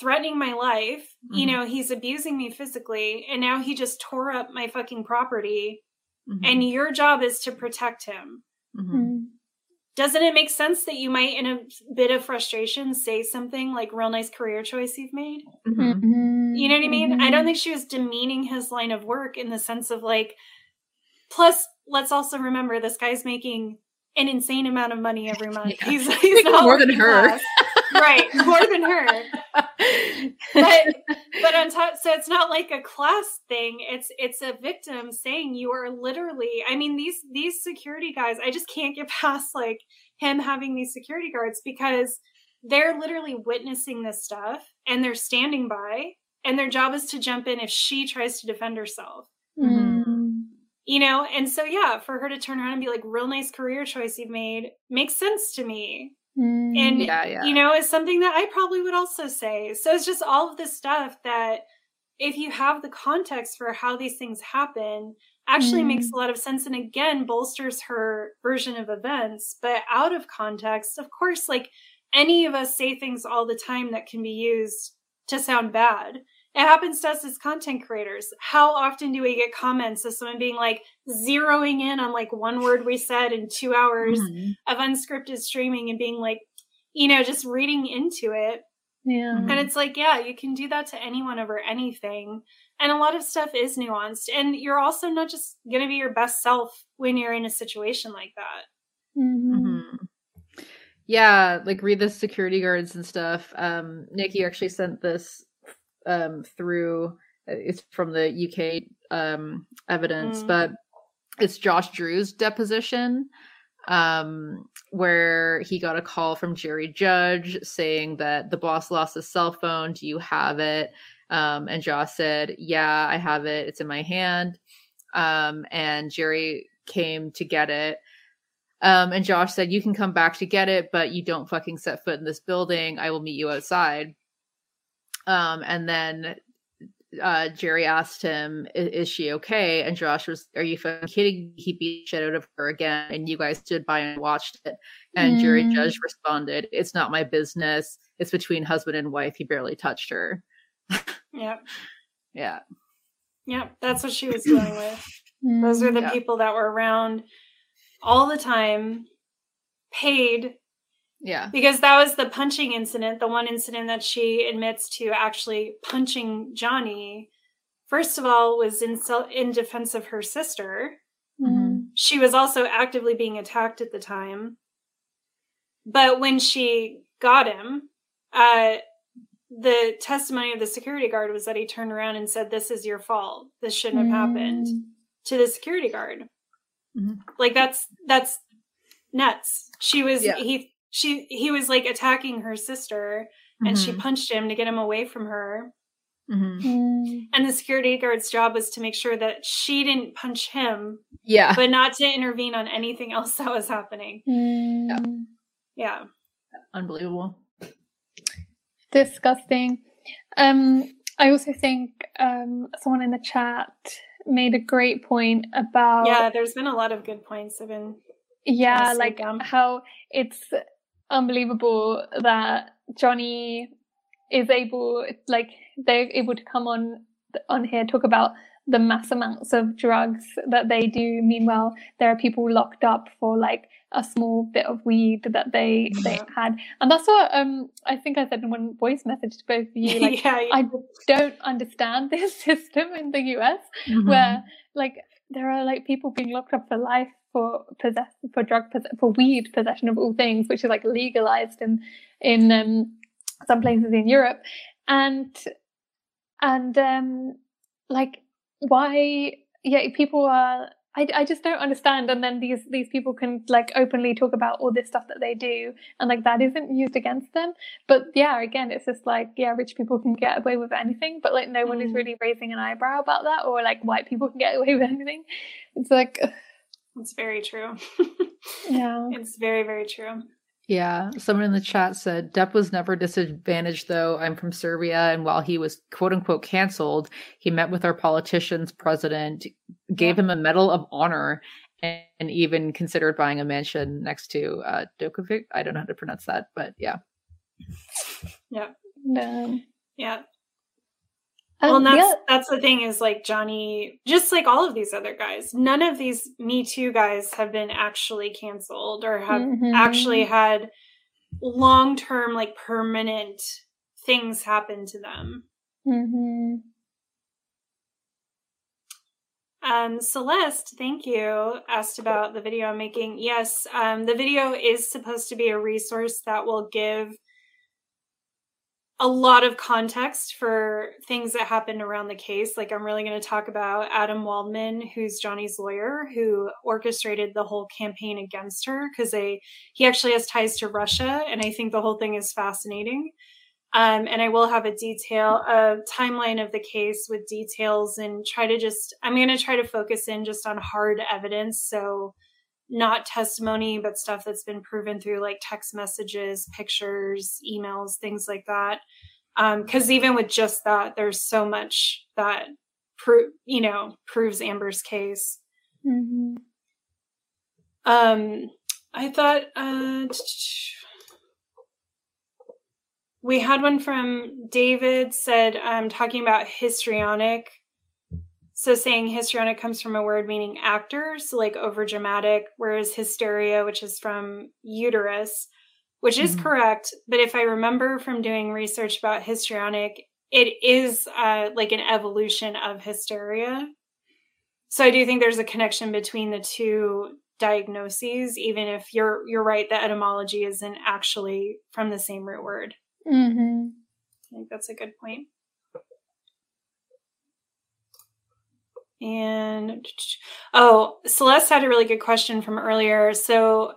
threatening my life, mm-hmm. you know, he's abusing me physically, and now he just tore up my fucking property, mm-hmm. and your job is to protect him. Mm-hmm. mm-hmm. Doesn't it make sense that you might, in a bit of frustration, say something like, real nice career choice you've made? Mm-hmm. You know what I mean? I Mm-hmm. don't think she was demeaning his line of work in the sense of like, plus, let's also remember this guy's making an insane amount of money every month. Yeah. He's, he's not more than working her. class. right? More than her. But but on top, so it's not like a class thing. It's it's a victim saying you are literally. I mean these these security guys. I just can't get past like him having these security guards because they're literally witnessing this stuff and they're standing by and their job is to jump in if she tries to defend herself Mm. You know and so yeah for her to turn around and be like real nice career choice you've made makes sense to me Mm. and Yeah, yeah. you know is something that i probably would also say so it's just all of this stuff that if you have the context for how these things happen actually Mm. makes a lot of sense and again bolsters her version of events but out of context of course like any of us say things all the time that can be used to sound bad it happens to us as content creators. How often do we get comments of someone being like zeroing in on like one word we said in two hours Mhm. of unscripted streaming and being like, you know, just reading into it. yeah. And it's like, yeah, you can do that to anyone over anything. And a lot of stuff is nuanced. And you're also not just going to be your best self when you're in a situation like that. Mhm. Mhm. Yeah, like read the security guards and stuff. Um, Nick, you actually sent this um, through. uh, It's from the UK um, evidence, Mm. but it's Josh Drew's deposition, um, where he got a call from Jerry Judge saying that the boss lost his cell phone. Do you have it? Um, and Josh said, "Yeah, I have it. It's in my hand." Um, and Jerry came to get it. Um, and Josh said, You can come back to get it, but you don't fucking set foot in this building. I will meet you outside. Um, and then uh, Jerry asked him, "I- Is she okay? And Josh was, Are you fucking kidding? me?" He beat shit out of her again. And you guys stood by and watched it. And Jerry Mm. Judge responded, It's not my business. It's between husband and wife. He barely touched her. Yep. Yeah. Yep. That's what she was dealing with. Those are the Yeah. people that were around all the time, paid Yeah. because that was the punching incident, the one incident that she admits to actually punching Johnny. First of all, was in sel- in defense of her sister. Mm. She was also actively being attacked at the time. But when she got him, uh, the testimony of the security guard was that he turned around and said, "This is your fault. This shouldn't have happened." Mm. To the security guard, Mhm. like that's that's nuts. She was Yeah. he she he was like attacking her sister, and she Mhm. punched him to get him away from her. Mhm. Mm. And the security guard's job was to make sure that she didn't punch him, Yeah. but not to intervene on anything else that was happening. Mm. Yeah. Unbelievable. disgusting. Um, I also think um, someone in the chat made a great point about Yeah, there's been a lot of good points. I've been yeah, like dumb. how it's unbelievable that Johnny is able, like they're able to come on on here talk about the mass amounts of drugs that they do. Meanwhile, there are people locked up for like a small bit of weed that they they had, and that's what um I think I said in one voice message to both of you. Like, yeah, yeah. I don't understand this system in the US Mhm. where like there are like people being locked up for life for possess for drug for weed possession of all things, which is like legalized in in um, some places in Europe, and and um like why yeah people are. I, I just don't understand and then these these people can like openly talk about all this stuff that they do and like that isn't used against them but yeah again it's just like yeah rich people can get away with anything but like no one is Mhm. really raising an eyebrow about that or like white people can get away with anything it's like ugh, it's very true. yeah it's very, very true. Yeah, someone in the chat said Depp was never disadvantaged though. I'm from Serbia, and while he was quote unquote canceled, he met with our politician's president, gave him a Medal of Honor, and, and even considered buying a mansion next to uh, Djokovic. I don't know how to pronounce that, but yeah. no Yeah. Um, well, and that's yeah, that's the thing is like Johnny, just like all of these other guys, none of these Me Too guys have been actually canceled or have Mhm. actually had long term, like permanent things happen to them. Mm-hmm. Um, Celeste, thank you. Asked about the video I'm making. Yes, um, the video is supposed to be a resource that will give a lot of context for things that happened around the case. Like, I'm really going to talk about Adam Waldman, who's Johnny's lawyer, who orchestrated the whole campaign against her because they he actually has ties to Russia, and I think the whole thing is fascinating. Um, and I will have a detail, a timeline of the case with details and try to just, I'm going to try to focus in just on hard evidence. So, not testimony, but stuff that's been proven through like text messages, pictures, emails, things like that. Because even with just that, there's so much that, pro- you know, proves Amber's case. Mhm. Um, I thought uh, we had one from David said um, talking about histrionic. So saying histrionic comes from a word meaning actors, like over dramatic, whereas hysteria, which is from uterus, which is Mhm. correct. But if I remember from doing research about histrionic, it is uh, like an evolution of hysteria. So I do think there's a connection between the two diagnoses, even if you're you're right, the etymology isn't actually from the same root word. Mhm. I think that's a good point. And oh, Celeste had a really good question from earlier. So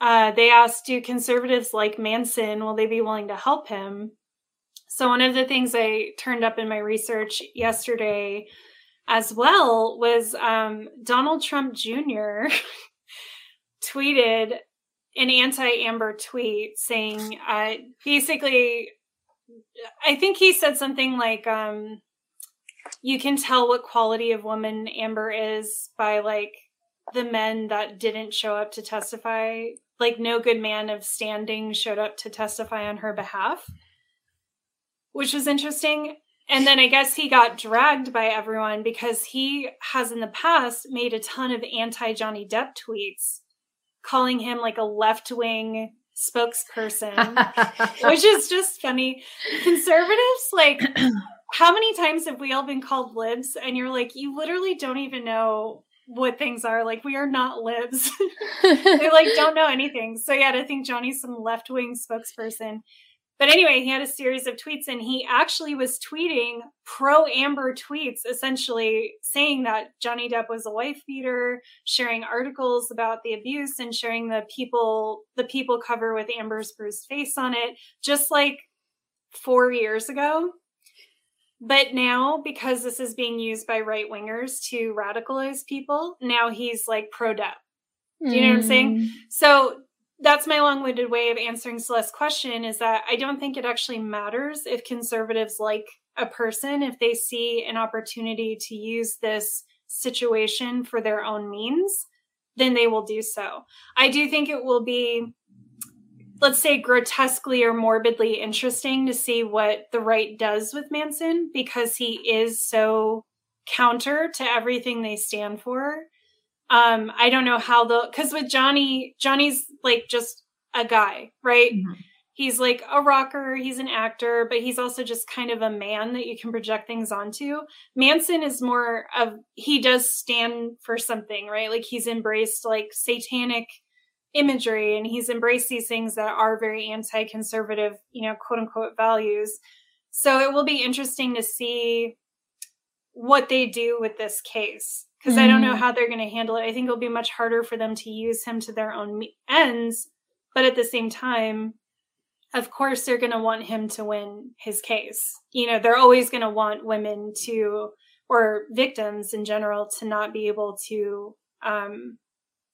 uh, they asked, do conservatives like Manson, will they be willing to help him? So one of the things I turned up in my research yesterday as well was um, Donald Trump Jr. tweeted an anti-Amber tweet saying, uh, basically, I think he said something like, um, "You can tell what quality of woman Amber is by like the men that didn't show up to testify. Like no good man of standing showed up to testify on her behalf." Which was interesting. and then I guess he got dragged by everyone because he has in the past made a ton of anti Johnny Depp tweets calling him like a left wing spokesperson, which is just funny. Conservatives, like, how many times have we all been called libs? And you're like, you literally don't even know what things are. Like, we are not libs. they like don't know anything. So yeah, to think Johnny's some left wing spokesperson. But anyway, he had a series of tweets and he actually was tweeting pro Amber tweets, essentially saying that Johnny Depp was a wife beater, sharing articles about the abuse and sharing the people the people cover with Amber's bruised face on it, just like four years ago. But now, because this is being used by right wingers to radicalize people, now he's like pro Depp. Do you know what I'm saying? Mm. So that's my long-winded way of answering Celeste's question is that I don't think it actually matters if conservatives like a person if they see an opportunity to use this situation for their own means, then they will do so. I do think it will be let's say grotesquely or morbidly interesting to see what the right does with Manson because he is so counter to everything they stand for. Um i don't know how the because with johnny johnny's like just a guy right? Mhm. he's like a rocker he's an actor but he's also just kind of a man that you can project things onto. Manson is more of he does stand for something right? Like he's embraced like satanic imagery and he's embraced these things that are very anti-conservative you know quote unquote values so it will be interesting to see what they do with this case because I don't know Mm. how they're going to handle it. I think it'll be much harder for them to use him to their own ends, but at the same time, of course, they're going to want him to win his case. You know, they're always going to want women to, or victims in general, to not be able to um,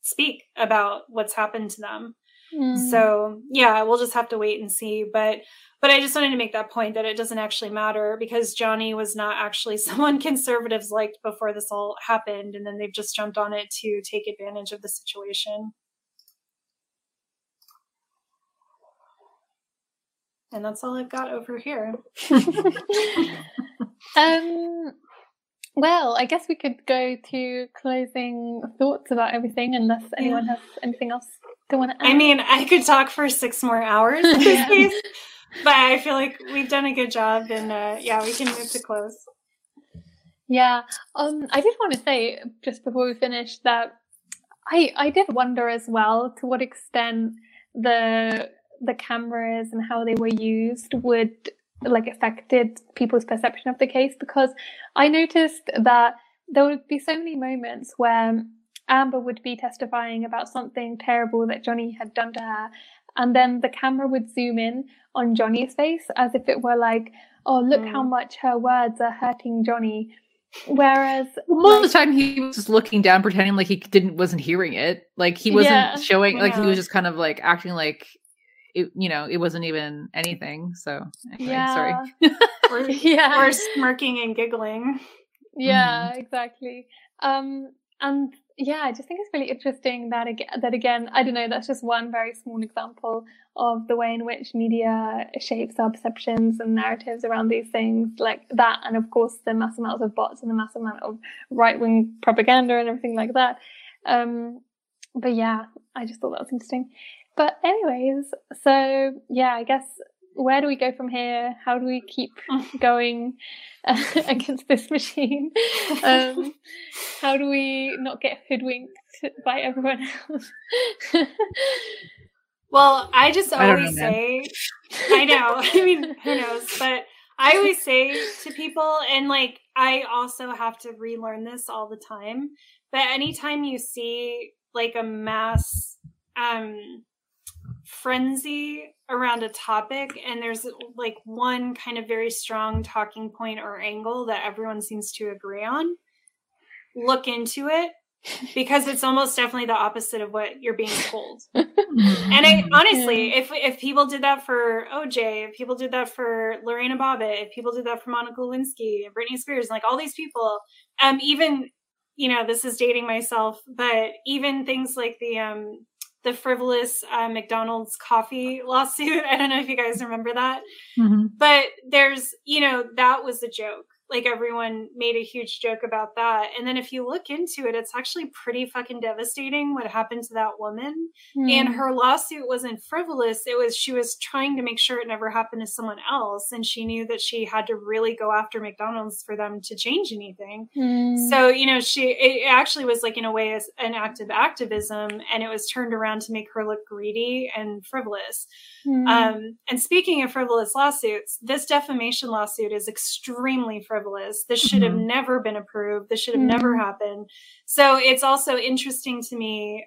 speak about what's happened to them. Mm. So yeah, we'll just have to wait and see. But but I just wanted to make that point that it doesn't actually matter because Johnny was not actually someone conservatives liked before this all happened, and then they've just jumped on it to take advantage of the situation. And that's all I've got over here. um, well, I guess we could go to closing thoughts about everything, unless anyone has anything else they want to add. I mean, I could talk for six more hours in this case, but I feel like we've done a good job, and uh, yeah, we can move to close. Yeah, um, I did want to say just before we finish that I I did wonder as well to what extent the the cameras and how they were used would like affected people's perception of the case because I noticed that there would be so many moments where Amber would be testifying about something terrible that Johnny had done to her, and then the camera would zoom in on Johnny's face as if it were like, oh, look how Mm. much her words are hurting Johnny. Whereas, Most of the time, he was just looking down, pretending like he didn't wasn't hearing it. Like he wasn't Yeah. showing. Like he was just kind of like acting like it. You know, it wasn't even anything. So anyway, yeah, sorry. Or, yeah, or smirking and giggling. yeah, exactly. Um, and yeah, I just think it's really interesting that again, that again, I don't know, that's just one very small example of the way in which media shapes our perceptions and narratives around these things, like that, and of course the mass amounts of bots and the mass amount of right wing propaganda and everything like that. Um, but yeah, I just thought that was interesting. But anyways, so yeah, I guess where do we go from here? How do we keep going uh, against this machine? Um, how do we not get hoodwinked by everyone else? Well, I just I always know, say, I know. I mean, who knows? But I always say to people, and like, I also have to relearn this all the time. But anytime you see like a mass um, frenzy around a topic, and there's like one kind of very strong talking point or angle that everyone seems to agree on, look into it because it's almost definitely the opposite of what you're being told. And I honestly, if if people did that for OJ, if people did that for Lorena Bobbitt, if people did that for Monica Lewinsky and Britney Spears, like all these people, um, even you know, this is dating myself, but even things like the um the frivolous uh, McDonald's coffee lawsuit. I don't know if you guys remember that, mm-hmm. but there's, you know, that was a joke like everyone made a huge joke about that. And then if you look into it, it's actually pretty fucking devastating what happened to that woman. Mm. And her lawsuit wasn't frivolous. It was she was trying to make sure it never happened to someone else. And she knew that she had to really go after McDonald's for them to change anything. Mm. So, you know, she it actually was like in a way an act of activism and it was turned around to make her look greedy and frivolous. Mm. Um, and speaking of frivolous lawsuits, this defamation lawsuit is extremely frivolous frivolous. This should have mm-hmm. never been approved. This should have mm-hmm. never happened. So it's also interesting to me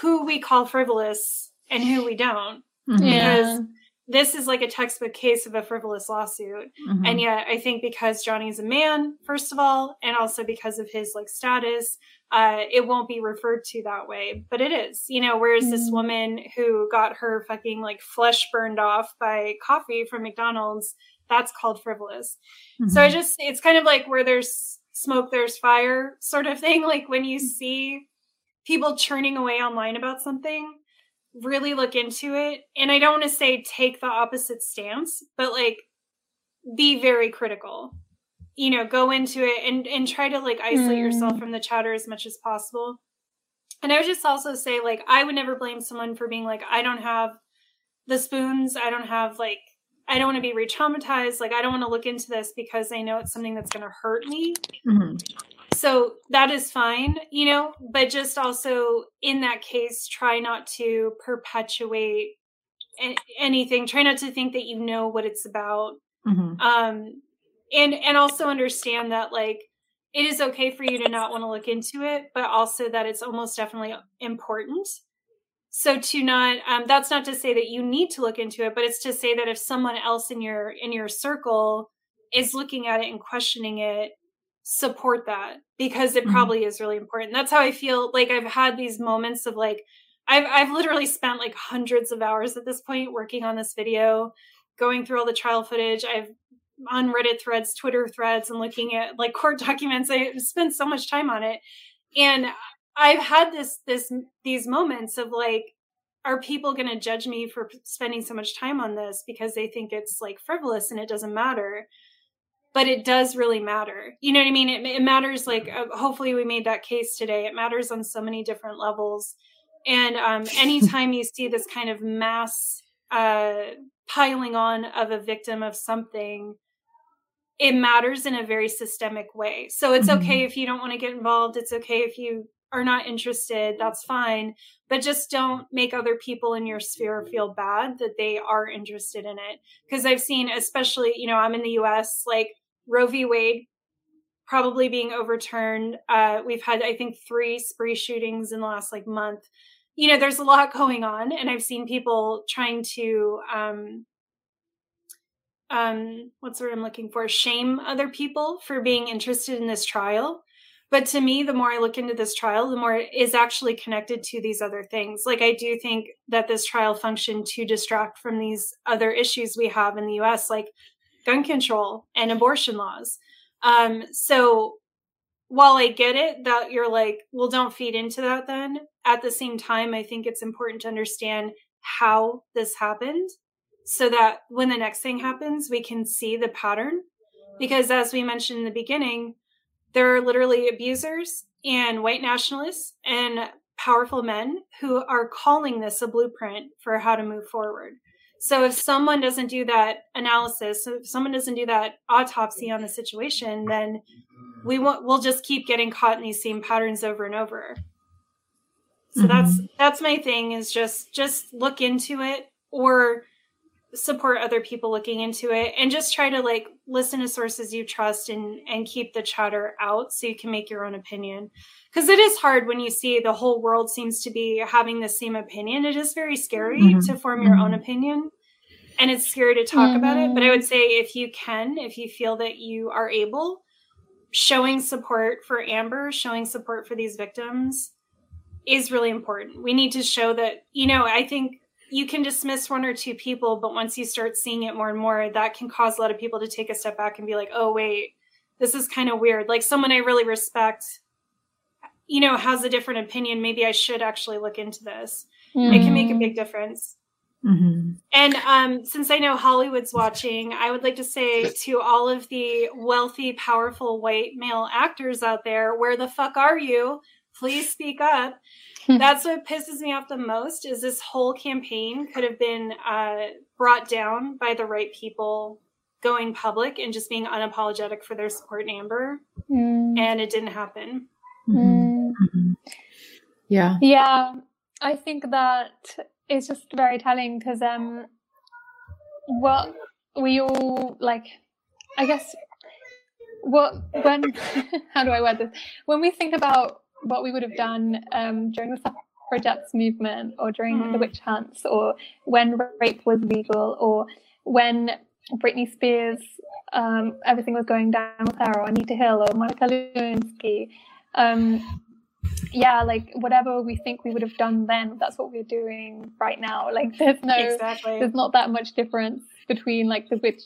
who we call frivolous and who we don't. Mm-hmm. Because this is like a textbook case of a frivolous lawsuit. Mm-hmm. And yet I think because Johnny's a man, first of all, and also because of his like status, uh, it won't be referred to that way, but it is, you know, whereas mm-hmm. this woman who got her fucking like flesh burned off by coffee from McDonald's that's called frivolous. Mm-hmm. So I just, it's kind of like where there's smoke, there's fire sort of thing. Like when you see people churning away online about something, really look into it. And I don't want to say take the opposite stance, but like be very critical. You know, go into it and and try to like isolate mm. yourself from the chatter as much as possible. And I would just also say like I would never blame someone for being like I don't have the spoons, I don't have like I don't want to be re-traumatized. Like I don't want to look into this because I know it's something that's going to hurt me. Mm-hmm. So that is fine, you know, but just also in that case, try not to perpetuate anything. Try not to think that you know what it's about. Mm-hmm. Um, and and also understand that like it is okay for you to not want to look into it, but also that it's almost definitely important so to not um, that's not to say that you need to look into it but it's to say that if someone else in your in your circle is looking at it and questioning it support that because it mm-hmm. probably is really important. That's how i feel like i've had these moments of like i've i've literally spent like hundreds of hours at this point working on this video going through all the trial footage. I've on reddit threads twitter threads and looking at like court documents. I spent so much time on it. And I've had this this these moments of like are people going to judge me for spending so much time on this because they think it's like frivolous and it doesn't matter? But it does really matter. You know what i mean? It, it matters like uh, hopefully we made that case today. It matters on so many different levels. And um, anytime you see this kind of mass uh, piling on of a victim of something it matters in a very systemic way. So it's mm-hmm. okay if you don't want to get involved. It's okay if you are not interested, that's fine. But just don't make other people in your sphere feel bad that they are interested in it. Because I've seen, especially, you know, I'm in the US, like Roe v. Wade probably being overturned. Uh, we've had, I think, three spree shootings in the last like month. You know, there's a lot going on, and I've seen people trying to um, um what's the word i'm looking for shame other people for being interested in this trial but to me, the more I look into this trial, the more it is actually connected to these other things. Like, I do think that this trial functioned to distract from these other issues we have in the US, like gun control and abortion laws. Um, so, while I get it that you're like, well, don't feed into that then, at the same time, I think it's important to understand how this happened so that when the next thing happens, we can see the pattern. Because as we mentioned in the beginning, there are literally abusers and white nationalists and powerful men who are calling this a blueprint for how to move forward. So if someone doesn't do that analysis, if someone doesn't do that autopsy on the situation, then we won't we'll just keep getting caught in these same patterns over and over. So mm-hmm. that's that's my thing is just just look into it or support other people looking into it and just try to like listen to sources you trust and and keep the chatter out so you can make your own opinion because it is hard when you see the whole world seems to be having the same opinion it is very scary mm-hmm. to form your mm-hmm. own opinion and it's scary to talk mm-hmm. about it but i would say if you can if you feel that you are able showing support for amber showing support for these victims is really important we need to show that you know i think you can dismiss one or two people, but once you start seeing it more and more, that can cause a lot of people to take a step back and be like, oh, wait, this is kind of weird. Like someone I really respect you know, has a different opinion, maybe I should actually look into this. Mm. It can make a big difference. Mm-hmm. And um, since I know Hollywood's watching, I would like to say to all of the wealthy, powerful white male actors out there, where the fuck are you? Please speak up. That's what pisses me off the most is this whole campaign could have been uh, brought down by the right people going public and just being unapologetic for their support in Amber. Mm. And it didn't happen. Mm. Mm-hmm. Yeah. Yeah. I think that it's just very telling because um what we all like I guess what when how do I word this? When we think about what we would have done um during the suffragettes movement or during mm. the witch hunts or when rape was legal or when Britney Spears um everything was going down with her or Anita Hill or Monica Lewinsky um yeah, like whatever we think we would have done then, that's what we're doing right now. Like there's no, exactly. there's not that much difference between like the witch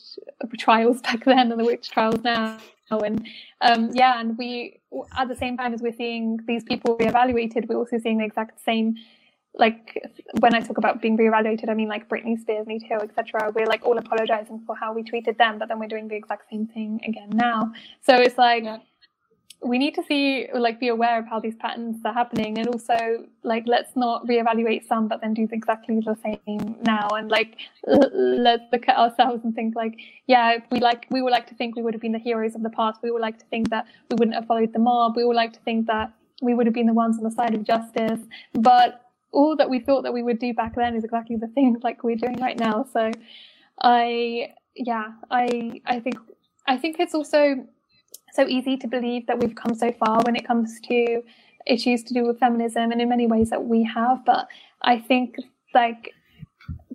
trials back then and the witch trials now. And um, yeah, and we at the same time as we're seeing these people reevaluated, we're also seeing the exact same. Like when I talk about being reevaluated, I mean like Britney Spears, Anita Hill, etc. We're like all apologizing for how we treated them, but then we're doing the exact same thing again now. So it's like. Yeah we need to see like be aware of how these patterns are happening and also like let's not reevaluate some but then do exactly the same now and like l- let's look at ourselves and think like yeah we like we would like to think we would have been the heroes of the past we would like to think that we wouldn't have followed the mob we would like to think that we would have been the ones on the side of justice but all that we thought that we would do back then is exactly the things like we're doing right now. So i yeah i i think i think it's also so easy to believe that we've come so far when it comes to issues to do with feminism and in many ways that we have but i think like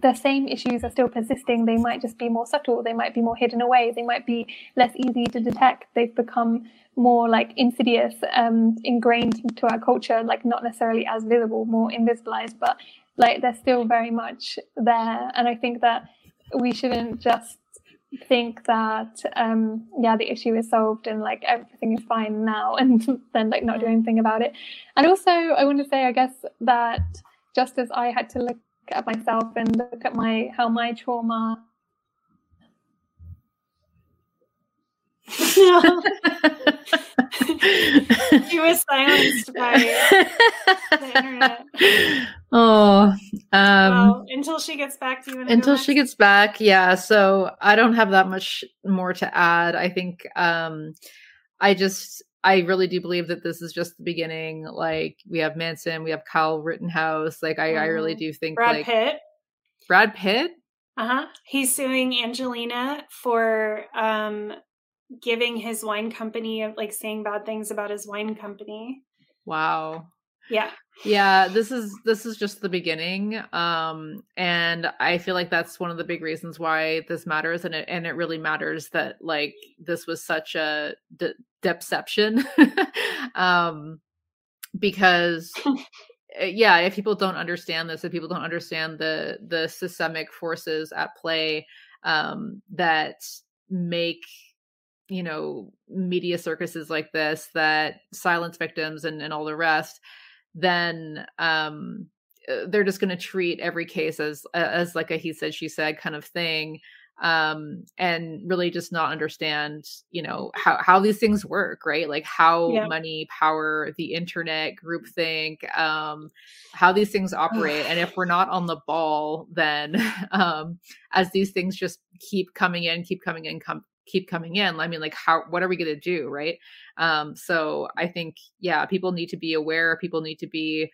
the same issues are still persisting. They might just be more subtle they might be more hidden away they might be less easy to detect. They've become more like insidious um, ingrained into our culture like not necessarily as visible more invisibilized but like they're still very much there. And i think that we shouldn't just think that um yeah the issue is solved and like everything is fine now and then like not do anything about it and also i want to say i guess that just as i had to look at myself and look at my how my trauma. she was silenced by the internet. Oh, um, well, until she gets back to you. Until she gets back, yeah. So I don't have that much more to add. I think um, I just I really do believe that this is just the beginning. Like we have Manson, we have Kyle Rittenhouse. Like I, mm. I really mm-hmm. do think Brad like Pitt. Brad Pitt. Uh huh. He's suing Angelina for um giving his wine company like saying bad things about his wine company. Wow. Yeah. Yeah, this is this is just the beginning. Um and I feel like that's one of the big reasons why this matters and it and it really matters that like this was such a de- deception. um because eh, yeah, if people don't understand this, if people don't understand the the systemic forces at play um that make you know media circuses like this that silence victims and, and all the rest then um uh, they're just going to treat every case as as like a he said she said kind of thing um and really just not understand you know how how these things work right like how yeah. money power the internet groupthink um how these things operate and if we're not on the ball then um as these things just keep coming in keep coming in come keep coming in i mean like how what are we going to do right? Um so i think yeah people need to be aware people need to be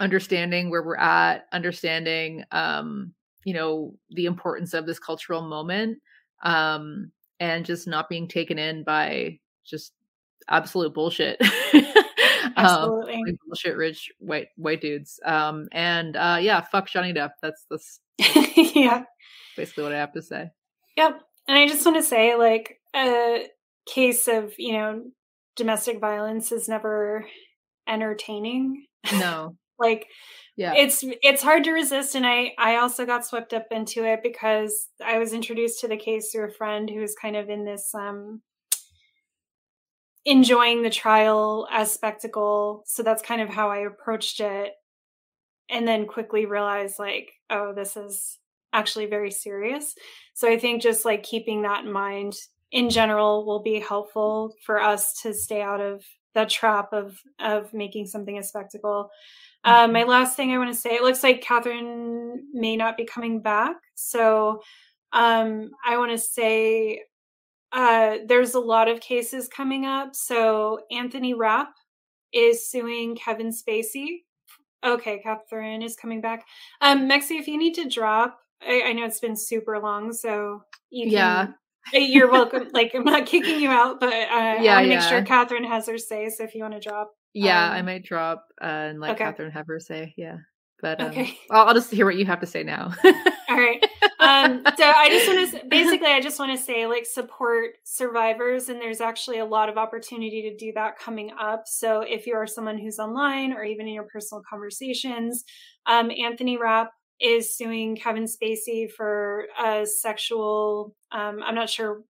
understanding where we're at understanding um you know the importance of this cultural moment um and just not being taken in by just absolute bullshit. Absolutely. um, bullshit rich white white dudes. Um and uh yeah fuck johnny depp. That's that's yeah. basically what i have to say. Yep and I just want to say, like, a case of, you know, domestic violence is never entertaining. No. like, yeah. It's it's hard to resist and I I also got swept up into it because I was introduced to the case through a friend who was kind of in this um enjoying the trial as spectacle. So that's kind of how I approached it. And then quickly realized, like, oh, this is actually very serious. So I think just like keeping that in mind in general will be helpful for us to stay out of that trap of of making something a spectacle. Um, my last thing I want to say, it looks like Catherine may not be coming back. So um, I want to say uh, there's a lot of cases coming up. So Anthony Rapp is suing Kevin Spacey. Okay, Catherine is coming back. Um, Mexie, if you need to drop, I, I know it's been super long, so you can, Yeah. You're welcome. like I'm not kicking you out, but uh, Yeah, I want to make yeah. sure Catherine has her say. So if you want to drop, Yeah, I Um, might drop uh, and let okay. Catherine have her say. Yeah. But um, Okay. I'll, I'll just hear what you have to say now. All right. Um, so I just want to basically, I just want to say, like, support survivors, and there's actually a lot of opportunity to do that coming up. So if you are someone who's online or even in your personal conversations, um, Anthony Rapp is suing Kevin Spacey for a sexual. Um, I'm not sure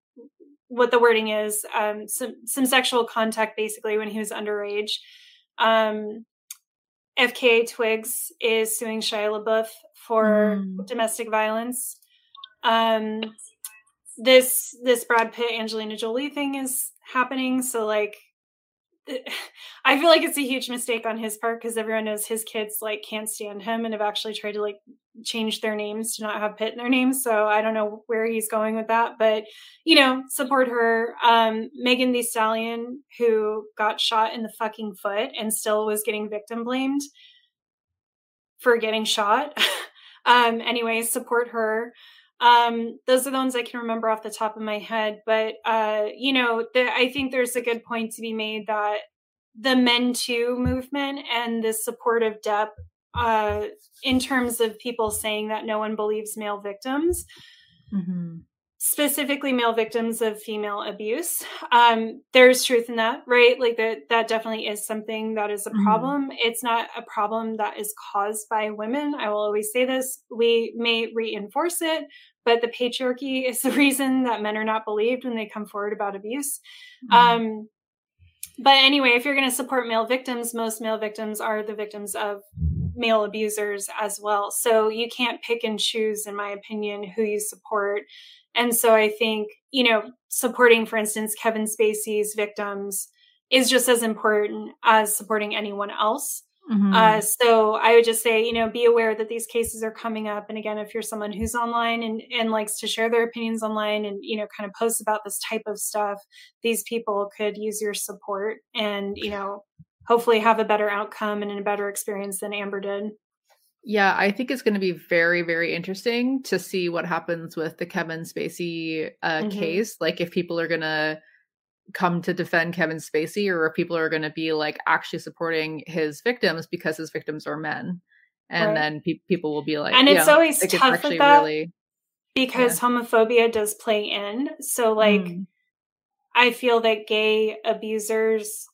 what the wording is. Um, some some sexual contact, basically, when he was underage. Um, FKA Twigs is suing Shia LaBeouf for Mm. domestic violence. Um, this this Brad Pitt Angelina Jolie thing is happening, so like, I feel like it's a huge mistake on his part because everyone knows his kids like can't stand him and have actually tried to like change their names to not have Pitt in their names. So I don't know where he's going with that, but you know, support her. Um, Megan Thee Stallion, who got shot in the fucking foot and still was getting victim blamed for getting shot. um, anyway, support her. Um, those are the ones I can remember off the top of my head. But uh, you know, the, I think there's a good point to be made that the Men Too movement and the support of Depp uh, in terms of people saying that no one believes male victims Mhm. Specifically male victims of female abuse um there's truth in that right? Like that that definitely is something that is a Mhm. problem. It's not a problem that is caused by women. I will always say this we may reinforce it but the patriarchy is the reason that men are not believed when they come forward about abuse. Mhm. um but anyway if you're going to support male victims most male victims are the victims of male abusers as well. So you can't pick and choose in my opinion who you support and so I think, you know, supporting, for instance, Kevin Spacey's victims is just as important as supporting anyone else. Mhm. Uh, so I would just say, you know, be aware that these cases are coming up. And again, if you're someone who's online and, and likes to share their opinions online and, you know, kind of post about this type of stuff, these people could use your support and, you know, hopefully have a better outcome and a better experience than Amber did. Yeah, I think it's going to be very, very interesting to see what happens with the Kevin Spacey uh, Mhm. case. Like, if people are going to come to defend Kevin Spacey, or if people are going to be like actually supporting his victims because his victims are men, and Right. then pe- people will be like, And it's yeah, always like, tough with that. really because homophobia does play in. So, like, Mm. I feel that gay abusers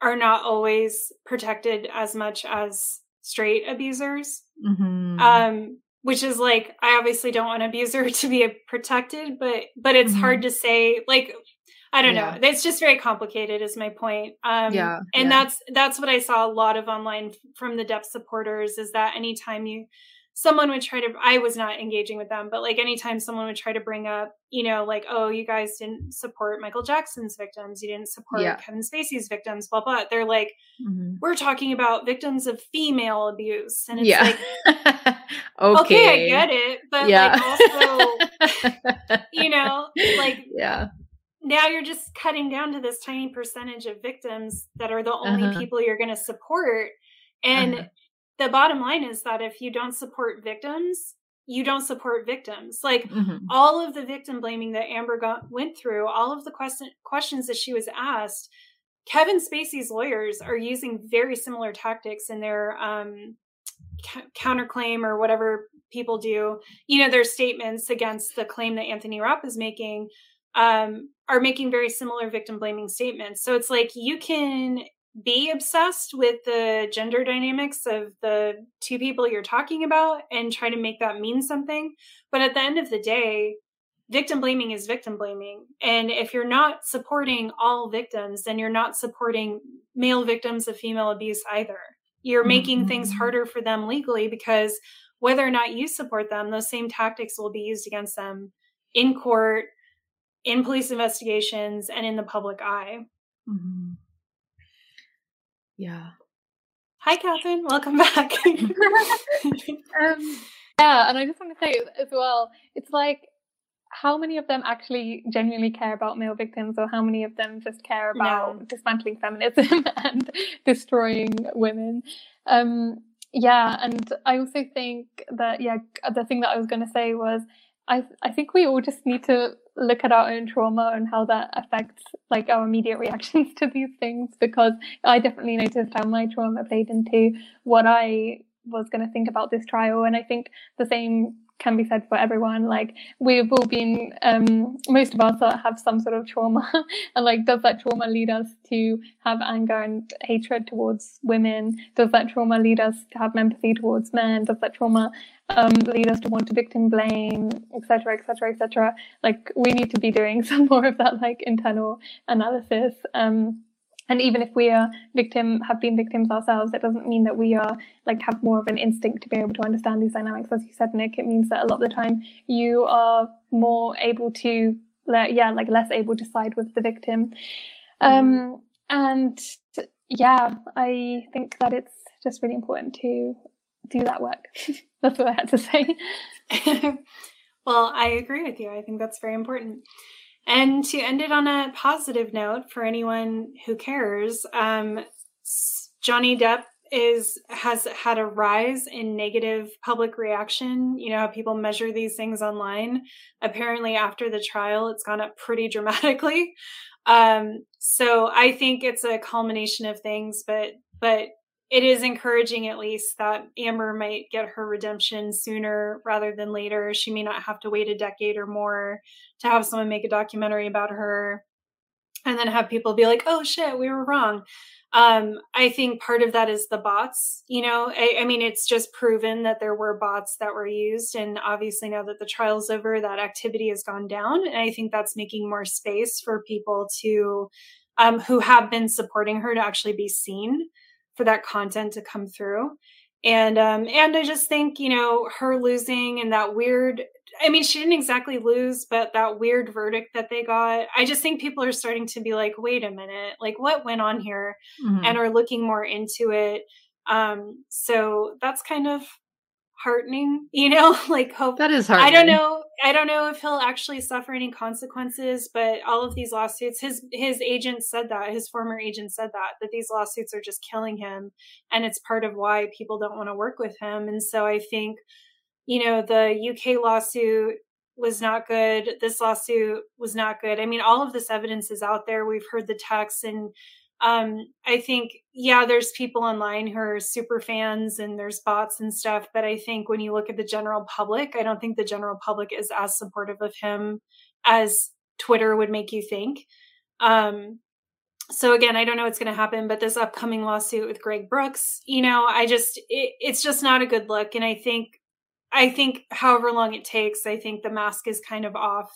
are not always protected as much as straight abusers. Mhm. Um, which is like I obviously don't want an abuser to be protected, but but it's Mhm. hard to say like I don't Yeah. know. It's just very complicated is my point. Um Yeah, and yeah. that's that's what I saw a lot of online from the Depp supporters is that anytime you someone would try to I was not engaging with them, but like anytime someone would try to bring up, you know, like, oh, you guys didn't support Michael Jackson's victims, you didn't support Yeah. Kevin Spacey's victims, blah blah. They're like, Mhm. we're talking about victims of female abuse. And it's yeah. like, okay. okay, I get it. But yeah. like also, you know, like yeah. now you're just cutting down to this tiny percentage of victims that are the only Uh-huh. people you're going to support. And Uh-huh. The bottom line is that if you don't support victims, you don't support victims. Like Mhm. all of the victim blaming that Amber got, went through, all of the question, questions that she was asked, Kevin Spacey's lawyers are using very similar tactics in their um, ca- counterclaim or whatever people do. You know, their statements against the claim that Anthony Rapp is making um, are making very similar victim blaming statements. So it's like you can be obsessed with the gender dynamics of the two people you're talking about and try to make that mean something. But at the end of the day, victim blaming is victim blaming. And if you're not supporting all victims, then you're not supporting male victims of female abuse either. You're making mm-hmm. things harder for them legally because whether or not you support them, those same tactics will be used against them in court, in police investigations, and in the public eye. Mm-hmm. Yeah. Hi, Catherine. Welcome back. um, yeah, and I just want to say as well, it's like how many of them actually genuinely care about male victims or how many of them just care about no. dismantling feminism and destroying women um, yeah and i also think that yeah the thing that i was going to say was i i think we all just need to look at our own trauma and how that affects like our immediate reactions to these things because i definitely noticed how my trauma played into what i was going to think about this trial. And i think the same can be said for everyone. Like we've all been, um, most of us have some sort of trauma, and like, does that trauma lead us to have anger and hatred towards women? Does that trauma lead us to have empathy towards men? Does that trauma um, lead us to want to victim blame, etc., etc., etc.? Like we need to be doing some more of that, like internal analysis. Um, and even if we are victim have been victims ourselves it doesn't mean that we are like have more of an instinct to be able to understand these dynamics. As you said nick it means that a lot of the time you are more able to yeah like less able to side with the victim. Um and yeah i think that it's just really important to do that work. That's what i had to say. Well i agree with you. I think that's very important and to end it on a positive note for anyone who cares, um, Johnny Depp is has had a rise in negative public reaction. You know how people measure these things online. Apparently, after the trial, it's gone up pretty dramatically. Um, so I think it's a culmination of things, but but it is encouraging at least that Amber might get her redemption sooner rather than later. She may not have to wait a decade or more to have someone make a documentary about her and then have people be like, oh shit, we were wrong. Um, I think part of that is the bots. You know, I, I, mean, it's just proven that there were bots that were used. And obviously, now that the trial's over, that activity has gone down. And I think that's making more space for people to, um, who have been supporting her to actually be seen for that content to come through. And um and i just think you know her losing and that weird i mean she didn't exactly lose but that weird verdict that they got i just think people are starting to be like wait a minute like what went on here? Mm-hmm. and are looking more into it. Um so that's kind of heartening you know like hope that is hard i don't know i don't know if he'll actually suffer any consequences but all of these lawsuits his his agent said that his former agent said that that these lawsuits are just killing him and it's part of why people don't want to work with him and so i think you know the uk lawsuit was not good this lawsuit was not good. I mean all of this evidence is out there. We've heard the texts and um, I think, yeah, there's people online who are super fans and there's bots and stuff. But I think when you look at the general public, I don't think the general public is as supportive of him as Twitter would make you think. Um, so again, I don't know what's going to happen, but this upcoming lawsuit with Gregg Brooks, you know, I just, it, it's just not a good look. And I think, I think however long it takes, I think the mask is kind of off.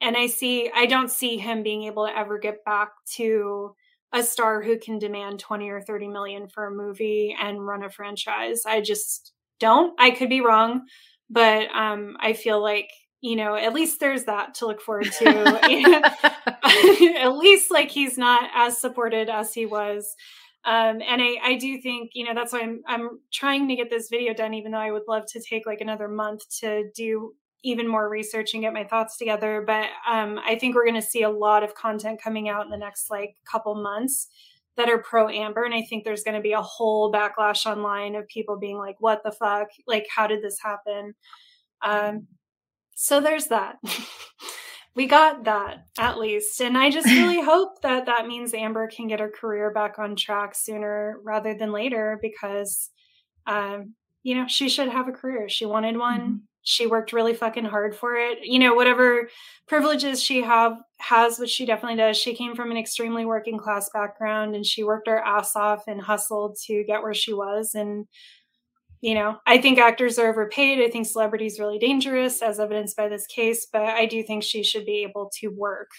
And I see, I don't see him being able to ever get back to, a star who can demand 20 or 30 million for a movie and run a franchise. I just don't. I could be wrong, but um, I feel like you know at least there's that to look forward to. at least like he's not as supported as he was. Um, and I, I do think you know that's why I'm I'm trying to get this video done, even though I would love to take like another month to do even more research and get my thoughts together. But um, I think we're going to see a lot of content coming out in the next like couple months that are pro Amber. And I think there's going to be a whole backlash online of people being like, what the fuck? Like, how did this happen? Um, so there's that. we got that at least. And I just really hope that that means Amber can get her career back on track sooner rather than later because, um, you know, she should have a career. She wanted one. She worked really fucking hard for it. You know, whatever privileges she have has, which she definitely does. She came from an extremely working class background and she worked her ass off and hustled to get where she was. And you know, I think actors are overpaid. I think celebrity is really dangerous, as evidenced by this case. But I do think she should be able to work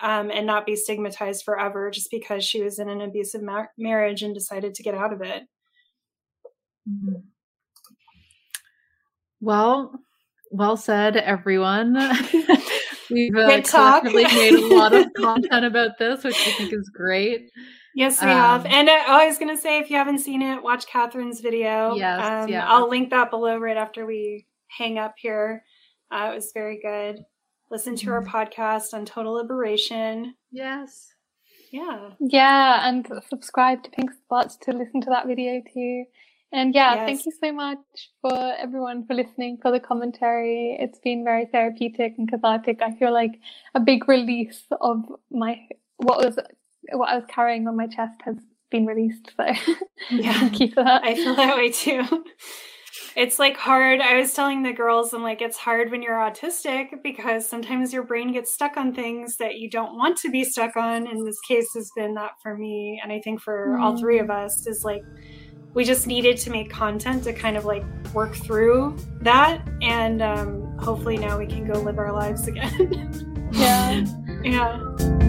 um, and not be stigmatized forever just because she was in an abusive ma- marriage and decided to get out of it. Mm-hmm. Well, well said, everyone. We've uh, collectively made a lot of content about this, which I think is great. Yes, we um, have. And uh, oh, I was going to say, if you haven't seen it, watch Catherine's video. Yes, um, yeah. I'll link that below right after we hang up here. Uh, it was very good. Listen to mm-hmm. our podcast on total liberation. Yes. Yeah. Yeah, and subscribe to Pink Spots to listen to that video too. And yeah, yes. thank you so much for everyone for listening, for the commentary. It's been very therapeutic and cathartic. I feel like a big release of my what was what I was carrying on my chest has been released. So yeah, thank you for that. I feel that way too. It's like hard. I was telling the girls, I'm like, it's hard when you're autistic because sometimes your brain gets stuck on things that you don't want to be stuck on. And this case has been that for me. And I think for mm. all three of us is like, we just needed to make content to kind of like work through that. And um, hopefully now we can go live our lives again. yeah. yeah.